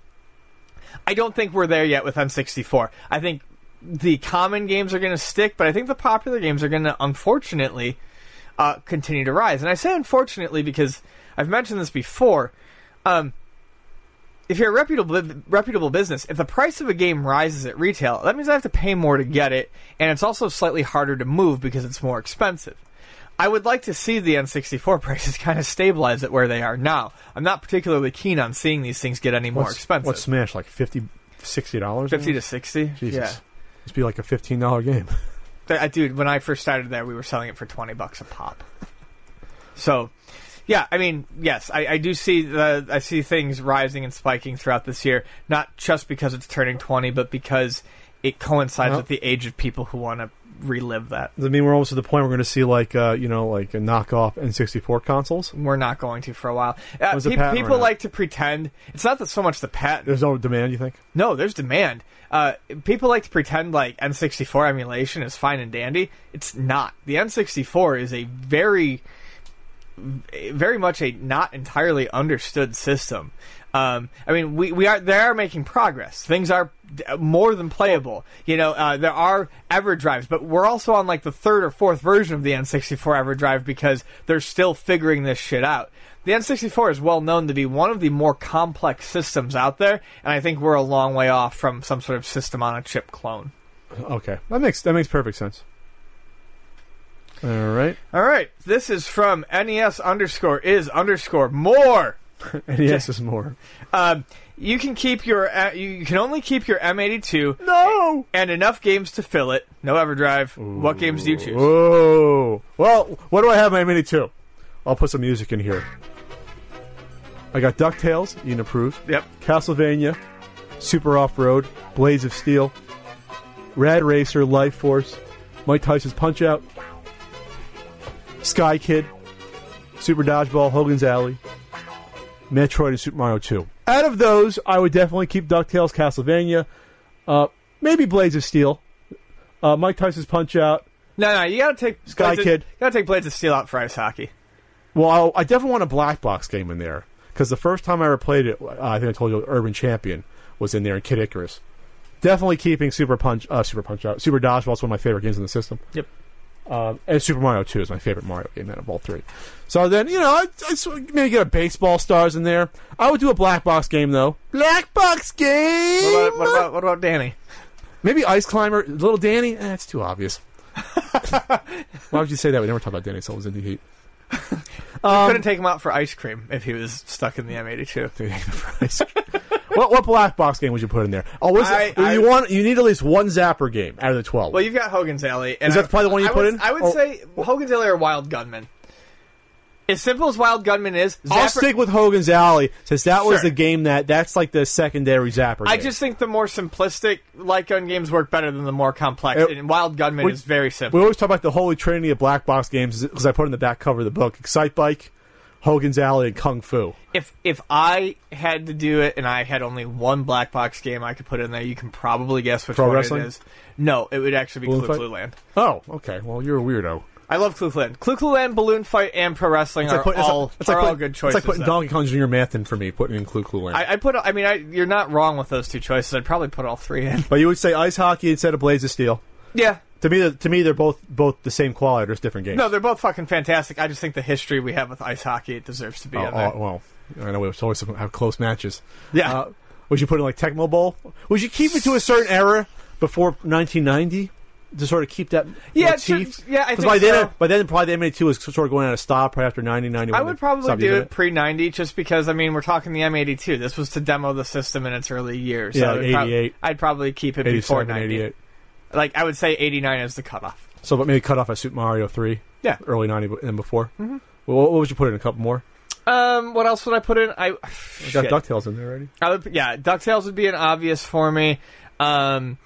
I don't think we're there yet with N64. I think the common games are going to stick, but I think the popular games are going to, unfortunately, uh, continue to rise. And I say unfortunately because I've mentioned this before. Um, if you're a reputable reputable business, if the price of a game rises at retail, that means I have to pay more to get it, and it's also slightly harder to move because it's more expensive. I would like to see the N64 [laughs] prices kind of stabilize at where they are now. I'm not particularly keen on seeing these things get any more What's- expensive. What's Smash like 50 60 dollars? Fifty to sixty. Jesus. Yeah, Must be like a fifteen dollar game. [laughs] Dude. When I first started there, we were selling it for twenty bucks a pop. So, yeah, I mean, yes, I, I do see the I see things rising and spiking throughout this year. Not just because it's turning twenty, but because it coincides Well- with the age of people who want to relive that. I mean we're almost to the point we're going to see like uh, you know like a knockoff N64 consoles? We're not going to for a while. Uh, the pe- patent people run out? like to pretend. It's not that so much the patent. There's no demand, you think? No, there's demand. Uh, people like to pretend like N64 emulation is fine and dandy. It's not. The N64 is a very, very much a not entirely understood system. Um, I mean, we, we are they are making progress. Things are more than playable. You know, uh, there are EverDrives, but we're also on like the third or fourth version of the N64 EverDrive because they're still figuring this shit out. The N64 is well known to be one of the more complex systems out there, and I think we're a long way off from some sort of system on a chip clone. Okay, that makes that makes perfect sense. All right, All right, this is from NES underscore is underscore more. [laughs] NES is more. Um, you can keep your uh, you can only keep your M82 No. and enough games to fill it. No EverDrive. What games do you choose? Oh. Well, what do I have my Mini 2? I'll put some music in here. I got DuckTales, Ian approves. Yep. Castlevania, Super Off Road, Blades of Steel, Rad Racer, Life Force, Mike Tyson's Punch Out, Sky Kid, Super Dodgeball, Hogan's Alley, Metroid, and Super Mario 2. Out of those, I would definitely keep DuckTales, Castlevania, uh, maybe Blades of Steel, uh, Mike Tyson's Punch Out. No, no, you gotta take Sky Blades of- Kid. You gotta take Blades of Steel out for ice hockey. Well, I'll, I definitely want a black box game in there because the first time I ever played it, uh, I think I told you, Urban Champion was in there and Kid Icarus. Definitely keeping Super Punch, uh, Super Punch Out, Super Dodgeball is one of my favorite games in the system. Yep. Um, and Super Mario 2 is my favorite Mario game out of all three. So then, you know, I, I maybe get a baseball stars in there. I would do a black box game though. Black box game. What about, what about what about Danny? maybe Ice Climber, Little Danny. Eh, that's too obvious. [laughs] Why would you say that? We never talked about Danny Sullivan's Indy Heat. You couldn't take him out for ice cream if he was stuck in the M82. [laughs] what what black box game would you put in there? Oh, was I- it, I- you want you need at least one Zapper game out of the twelve. Well, you've got Hogan's Alley. And Is that I- probably the one you put would, in? I would Or- say Hogan's Alley or Wild Gunman. As simple as Wild Gunman is, I'll stick with Hogan's Alley since that was Sure. the game that that's like the secondary Zapper. I just think the more simplistic light gun games work better than the more complex. Uh, and Wild Gunman we- is very simple. we always talk about the holy trinity of black box games because I put in the back cover of the book: Excitebike, Hogan's Alley, and Kung Fu. If if I had to do it and I had only one black box game I could put in there, you can probably guess which Pro one Wrestling? it is. No, it would actually be Balloon Clue Fight? Clue Land. Oh, okay. Well, you're a weirdo. I love Clu Clu Land. Clu Clu Land, Balloon Fight, and Pro Wrestling It's are like, it's all, like, it's are all putting, good choices. It's like putting though. Donkey Kong Jr. math in for me, putting in Clu Clu Land. I, I put. I mean, I, you're not wrong with those two choices. I'd probably put all three in. but you would say ice hockey instead of Blades of Steel. Yeah. To me, to me, they're both both the same quality. Just different games. No, they're both fucking fantastic. I just think the history we have with ice hockey it deserves to be Oh, in there. oh, well, I know we always have close matches. Yeah. Uh, would you put in like Tecmo Bowl? Would you keep it to a certain era before 1990 to sort of keep that Yeah, motif? sure, yeah, I think by then, by then, probably the M82 was sort of going out of style. Probably after 90, 91. I would probably do it pre ninety, just because I mean we're talking the M eighty two. This was to demo the system in its early years. Yeah, so like I'd prob- 88. I'd probably keep it before 87, ninety. 88. Like I would say eighty nine is the cutoff. So, but maybe cut off at Super Mario 3. Yeah. Early 90 and before. Mm-hmm. Well, what, would you put in? A couple more? Um, what else would I put in? I [sighs] You got shit. DuckTales in there already. I would, yeah, Ducktales would be an obvious for me. Um,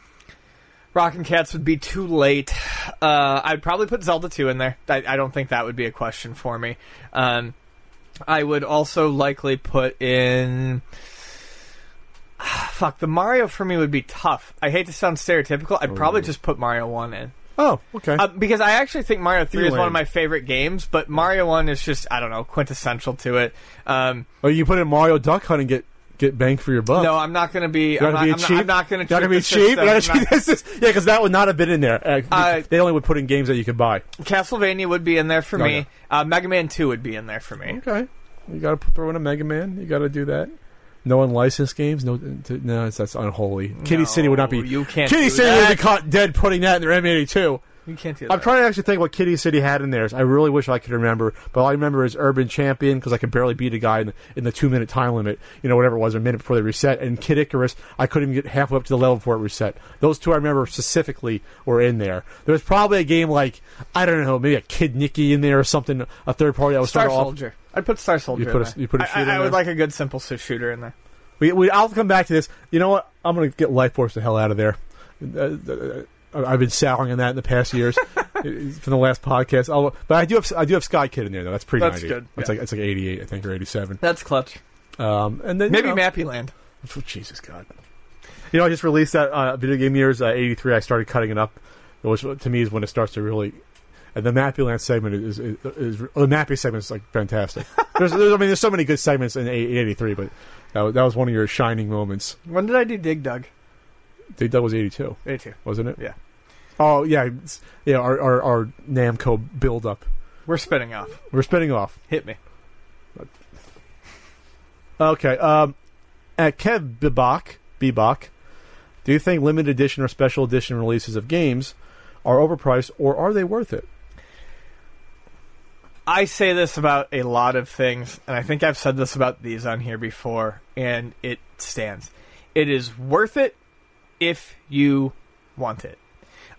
Rockin' Kats would be too late. Uh, I'd probably put Zelda 2 in there. I, I don't think that would be a question for me. Um, I would also likely put in. [sighs] Fuck, the Mario for me would be tough. I hate to sound stereotypical. I'd probably just put Mario 1 in. Oh, okay. Uh, because I actually think Mario 3 is one of my favorite games, but Mario 1 is just, I don't know, quintessential to it. Um, or you put in Mario Duck Hunt and get get bang for your buck. no, I'm not going to be. I'm not, be I'm cheap. not, I'm not going to be cheap. You gotta cheap. This is- yeah, because that would not have been in there. Uh, Uh, they only would put in games that you could buy. Castlevania would be in there for Oh, me. Uh, Mega Man 2 would be in there for me. Okay, you got to throw in a Mega Man. You got to do that. No unlicensed games. No, no, that's, that's unholy. Kitty City would not be. You can't Kitty do City that. would be caught dead putting that in their M82. You can't do that. I'm trying to actually think what Kitty City had in theirs. I really wish I could remember, but all I remember is Urban Champion because I could barely beat a guy in the, in the two minute time limit. You know, whatever it was, a minute before they reset. And Kid Icarus, I couldn't even get halfway up to the level before it reset. Those two I remember specifically were in there. There was probably a game like I don't know, maybe a Kid Niki in there or something, a third party that was Star of off. Soldier. I'd put Star Soldier. You put in a- there. you put a I- shooter I, I would like a good simple shooter in there. We, we, I'll come back to this. You know what? I'm going to get Life Force the hell out of there. Uh, uh, I've been souring on that in the past years [laughs] from the last podcast. I'll, but I do have I do have Sky Kid in there though. That's pretty. That's good, It's yeah. like it's like 88, I think, or 87. That's clutch. Um, and then Maybe you know, Mappy Land. Oh, Jesus God. You know, I just released that uh, video game years uh, '83. I started cutting it up, which to me is when it starts to really. And the Mappy Land segment is, is, is, the Mappy segment is like fantastic. [laughs] there's, there's, I mean, there's so many good segments in '83, but that was, that was one of your shining moments. When did I do Dig Dug? Dig Dug was '82, 82. wasn't it? Yeah. Oh yeah, it's- yeah. Our, our, our Namco build up. We're spinning off. We're spinning off. Hit me. Okay. Um, at Kev Bibach, Bibach, do you think limited edition or special edition releases of games are overpriced or are they worth it? I say this about a lot of things, and I think I've said this about these on here before, and it stands. It is worth it if you want it.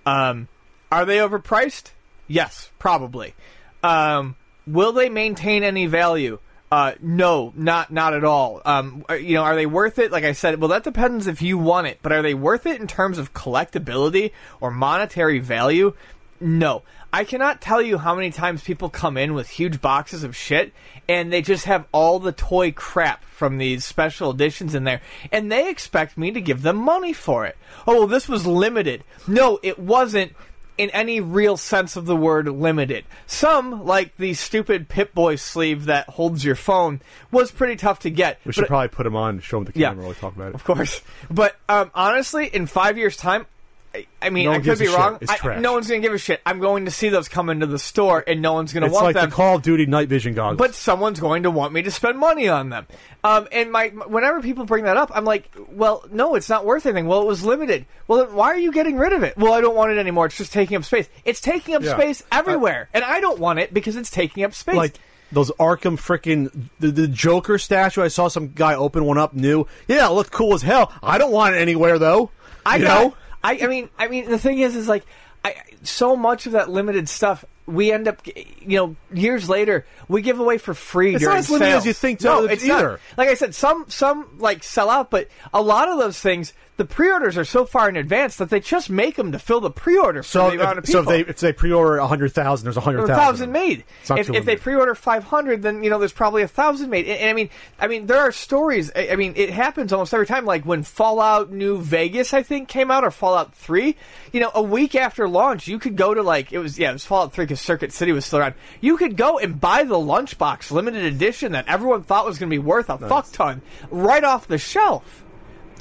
Um, are they overpriced? Yes, probably. Um, will they maintain any value? Uh, no, not not at all. Um, you know, are they worth it? Like I said, well, that depends if you want it. But are they worth it in terms of collectability or monetary value? No. I cannot tell you how many times people come in with huge boxes of shit and they just have all the toy crap from these special editions in there and they expect me to give them money for it. Oh, well, this was limited. No, it wasn't in any real sense of the word limited. Some, like the stupid Pip Boy sleeve that holds your phone, was pretty tough to get. We should probably put them on, show them the Yeah. camera, while we talk about it. of course. But um, honestly, in five years' time, I, I mean, No I could be wrong. It's I- trash. no one's going to give a shit. I'm going to see those come into the store, and no one's going to It's want like them. the Call of Duty night vision goggles. but someone's going to want me to spend money on them. Um, and my whenever people bring that up, I'm like, well, no, it's not worth anything. Well, it was limited. Well, then why are you getting rid of it? Well, I don't want it anymore. It's just taking up space. It's taking up Yeah. space everywhere, and I don't want it because it's taking up space. like those Arkham freaking the, the Joker statue. I saw some guy open one up new. Yeah, it looked cool as hell. I don't want it anywhere though. I you got, know. I, I mean, I mean, the thing is, is like, I so much of that limited stuff. we end up, you know, years later, we give away for free It's not as limited sales. as you think, No, it's either. not. Like I said, some some like sell out, but a lot of those things, the pre-orders are so far in advance that they just make them to fill the pre-order for So, the amount of if, so if they if they pre-order hundred thousand, there's hundred a thousand. thousand made. If, if they pre-order five hundred, then you know there's probably a thousand made. And, and I mean, I mean, there are stories. I, I mean, it happens almost every time. Like when Fallout New Vegas, I think, came out, or Fallout Three. You know, a week after launch, you could go to like it was yeah, it was Fallout Three because Circuit City was still around. You could go and buy the lunchbox limited edition that everyone thought was going to be worth a fuck ton right off the shelf.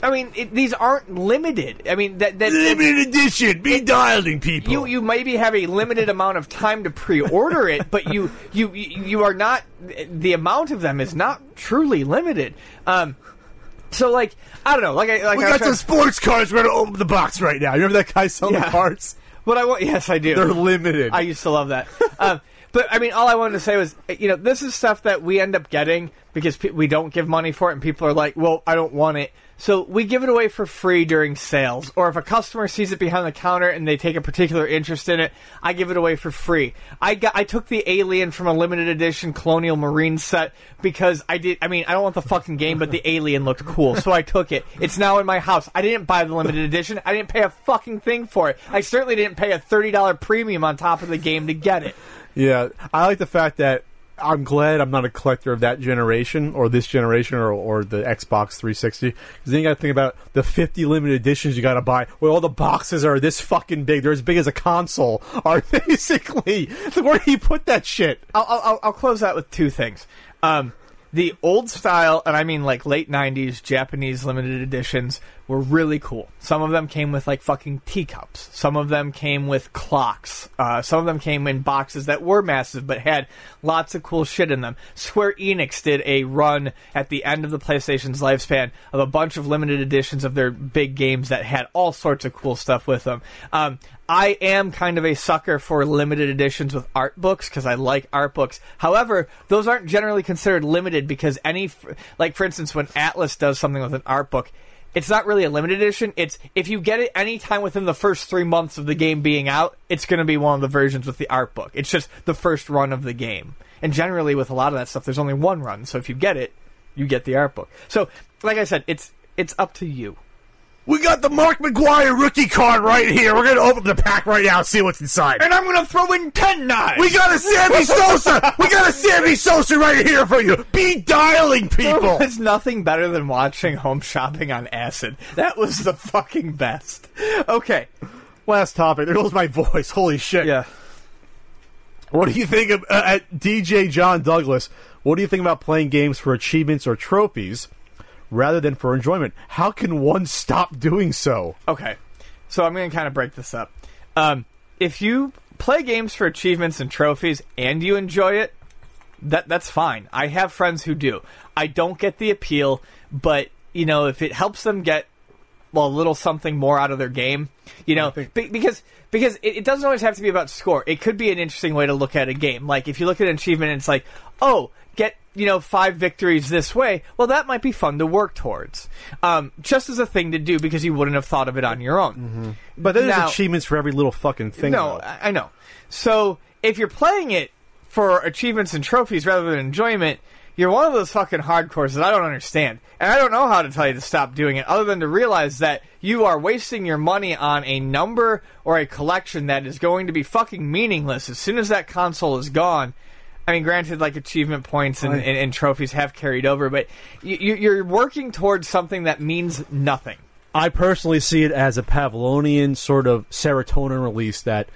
I mean, it, these aren't limited. I mean, that that limited edition. Be dialing people. you you maybe have a limited amount of time to pre-order it, but you you you are not the amount of them is not truly limited. Um, so like I don't know, like I like we I got some sports cards. We're gonna open the box right now. You remember that guy selling Yeah. the cards? But I want yes, I do. They're limited. I used to love that. um, but I mean, all I wanted to say was, you know, this is stuff that we end up getting because pe- we don't give money for it, and people are like, "Well, I don't want it." So we give it away for free during sales, or if a customer sees it behind the counter and they take a particular interest in it, I give it away for free. I got, I took the Alien from a limited edition Colonial Marine set because I did. I mean, I don't want the fucking game, but the Alien looked cool, so I took it. It's now in my house. I didn't buy the limited edition. I didn't pay a fucking thing for it. I certainly didn't pay a thirty dollar premium on top of the game to get it. Yeah, I like the fact that I'm glad I'm not a collector of that generation or this generation or, or the Xbox 360. Because then you got to think about the 50 limited editions you got to buy, where all the boxes are this fucking big. They're as big as a console. Are [laughs] basically where do you put that shit? I'll, I'll, I'll close that with two things. Um, the old style, and I mean like late '90s Japanese limited editions, were really cool. Some of them came with like fucking teacups. Some of them came with clocks. Uh, some of them came in boxes that were massive but had lots of cool shit in them. Square Enix did a run at the end of the PlayStation's lifespan of a bunch of limited editions of their big games that had all sorts of cool stuff with them. Um, I am kind of a sucker for limited editions with art books because I like art books. However, those aren't generally considered limited because any, like for instance, when Atlus does something with an art book, it's not really a limited edition. It's if you get it anytime within the first three months of the game being out, it's going to be one of the versions with the art book. It's just the first run of the game. And generally, with a lot of that stuff, there's only one run. So if you get it, you get the art book. So, like I said, it's it's up to you. We got the Mark McGwire rookie card right here. We're gonna open the pack right now and see what's inside. And I'm going to throw in ten knives. We got a Sammy [laughs] Sosa. we got a Sammy Sosa right here for you. Be dialing people. There's nothing better than watching Home Shopping on acid. That was the fucking best. Okay. Last topic. There goes my voice. Holy shit. Yeah. What do you think of uh, DJ John Douglas? What do you think about playing games for achievements or trophies rather than for enjoyment? How can one stop doing so? Okay. So I'm going to kind of break this up. Um, if you play games for achievements and trophies and you enjoy it, that that's fine. I have friends who do. I don't get the appeal, but you know, if it helps them get well, a little something more out of their game, you know, be- because because it, it doesn't always have to be about score. It could be an interesting way to look at a game. Like if you look at an achievement, and it's like, oh, you know five victories this way. Well, that might be fun to work towards, um, just as a thing to do because you wouldn't have thought of it on your own. But there's Now- achievements for every little fucking thing. No, though. I know. So if you're playing it for achievements and trophies rather than enjoyment, you're one of those fucking hardcores that I don't understand. And I don't know how to tell you to stop doing it other than to realize that you are wasting your money on a number or a collection that is going to be fucking meaningless as soon as that console is gone. I mean, granted, like achievement points and, and, and trophies have carried over, but you, you- you're working towards something that means nothing. I personally see it as a Pavlovian sort of serotonin release that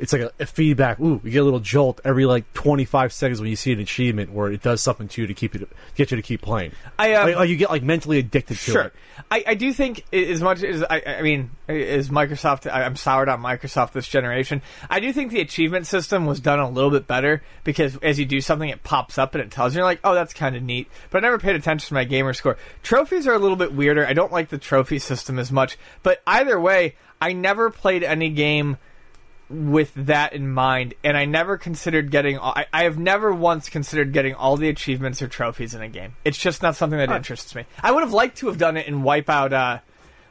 it's like a, a feedback. Ooh, you get a little jolt every like 25 seconds when you see an achievement where it does something to you to keep you get you to keep playing. I, um, like, like you get like mentally addicted to it. Sure. it. I, I do think as much as I, I mean, as Microsoft, I, I'm soured on Microsoft this generation. I do think the achievement system was done a little bit better because as you do something, it pops up and it tells you, you're like, oh, that's kind of neat. But I never paid attention to my gamer score. Trophies are a little bit weirder. I don't like the trophy system as much. But either way, I never played any game with that in mind, and I never considered getting. all- I, I have never once considered getting all the achievements or trophies in a game. It's just not something that interests me. I would have liked to have done it in Wipeout, uh,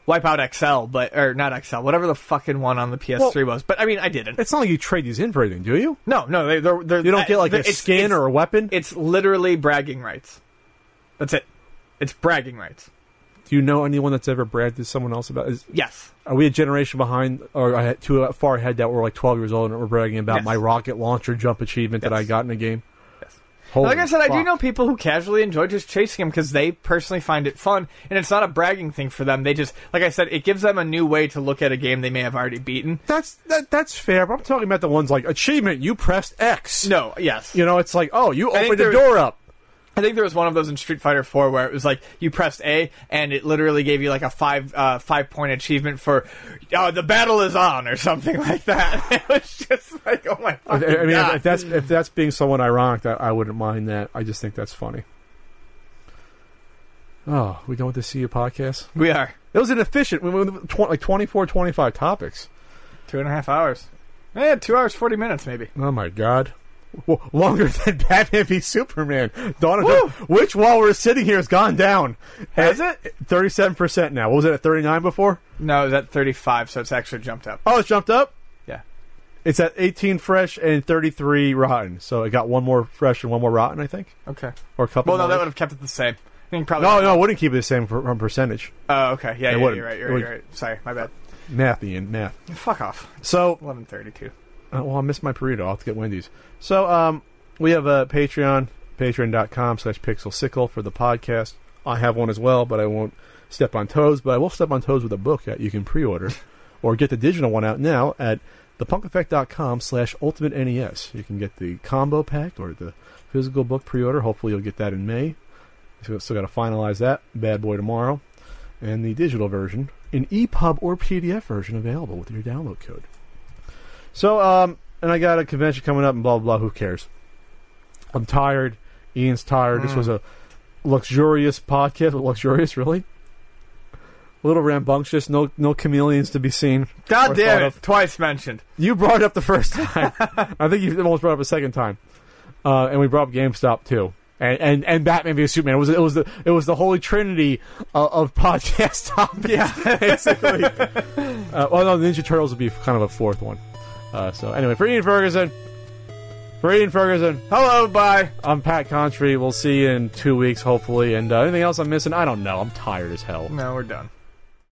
Wipeout XL, but or not XL, whatever the fucking one on the PS3 was. But I mean, I didn't. It's not like you trade these in for anything, do you? No, no, they, they're, they're You don't get like a it's- skin it's- or a weapon. It's literally bragging rights. That's it. It's bragging rights. Do you know anyone that's ever bragged to someone else about? Is, Yes. are we a generation behind, or too far ahead that we're like twelve years old and we're bragging about Yes. my rocket launcher jump achievement that I got in a game? Yes. Holy like I said, I do know people who casually enjoy just chasing them because they personally find it fun, and it's not a bragging thing for them. They just, like I said, it gives them a new way to look at a game they may have already beaten. That's that, that's fair, but I'm talking about the ones like achievement. You pressed X. No, yes, You know, it's like, oh, you I opened the door up. I think there was one of those in Street Fighter 4 where it was like you pressed A and it literally gave you like a five uh, five point achievement for uh, the battle is on or something [laughs] like that. [laughs] It was just like oh my I, fucking I mean, god. if that's if that's being somewhat ironic, that I wouldn't mind that. I just think that's funny. Oh, we done with the See You podcast? we are It was inefficient. We went tw- like 24, 25 topics. two and a half hours. Yeah, two hours forty minutes maybe. Oh my god. W- longer [laughs] than Batman v Superman. Dawn of which, while we're sitting here, has gone down. Has it? 37% now. What was it at 39 before? No, it was at thirty five, so it's actually jumped up. Oh, it's jumped up? Yeah. It's at 18 fresh and 33 rotten. So it got one more fresh and one more rotten, I think. Okay. Or a couple Well, no, more. that would have kept it the same. I think probably. No, no, it wouldn't keep it the same for, from percentage. Oh, okay. Yeah, yeah, you're right. You're right, you're right. Sorry, my bad. Math, Ian, math. Fuck off. So, Eleven thirty uh, well, I missed my burrito. I'll have to get Wendy's. So, um, we have a Patreon, patreon.com slash pixelsickle for the podcast. I have one as well, but I won't step on toes. But I will step on toes with a book that you can pre-order [laughs] or get the digital one out now at thepunkeffect.com slash ultimate NES. You can get the combo pack or the physical book pre-order. Hopefully you'll get that in May. So still got to finalize that bad boy tomorrow. And the digital version an EPUB or PDF version available with your download code. So, um, and I got a convention coming up and blah, blah, blah. Who cares? I'm tired. Ian's tired. This was a luxurious podcast. Luxurious, really? A little rambunctious. No, no chameleons to be seen. God damn it! of. Twice mentioned. You brought it up the first time. [laughs] I think you almost brought it up a second time. Uh, and we brought up GameStop too. And, and and Batman v Superman. It was it was the it was the holy trinity of, of podcast [laughs] topics. Yeah, basically. uh, well, no, Ninja Turtles would be kind of a fourth one. Uh, so anyway, for Ian Ferguson, for Ian Ferguson, Hello, bye. I'm Pat Contri. We'll see you in two weeks, hopefully. And uh, anything else I'm missing? I don't know. I'm tired as hell. No, we're done.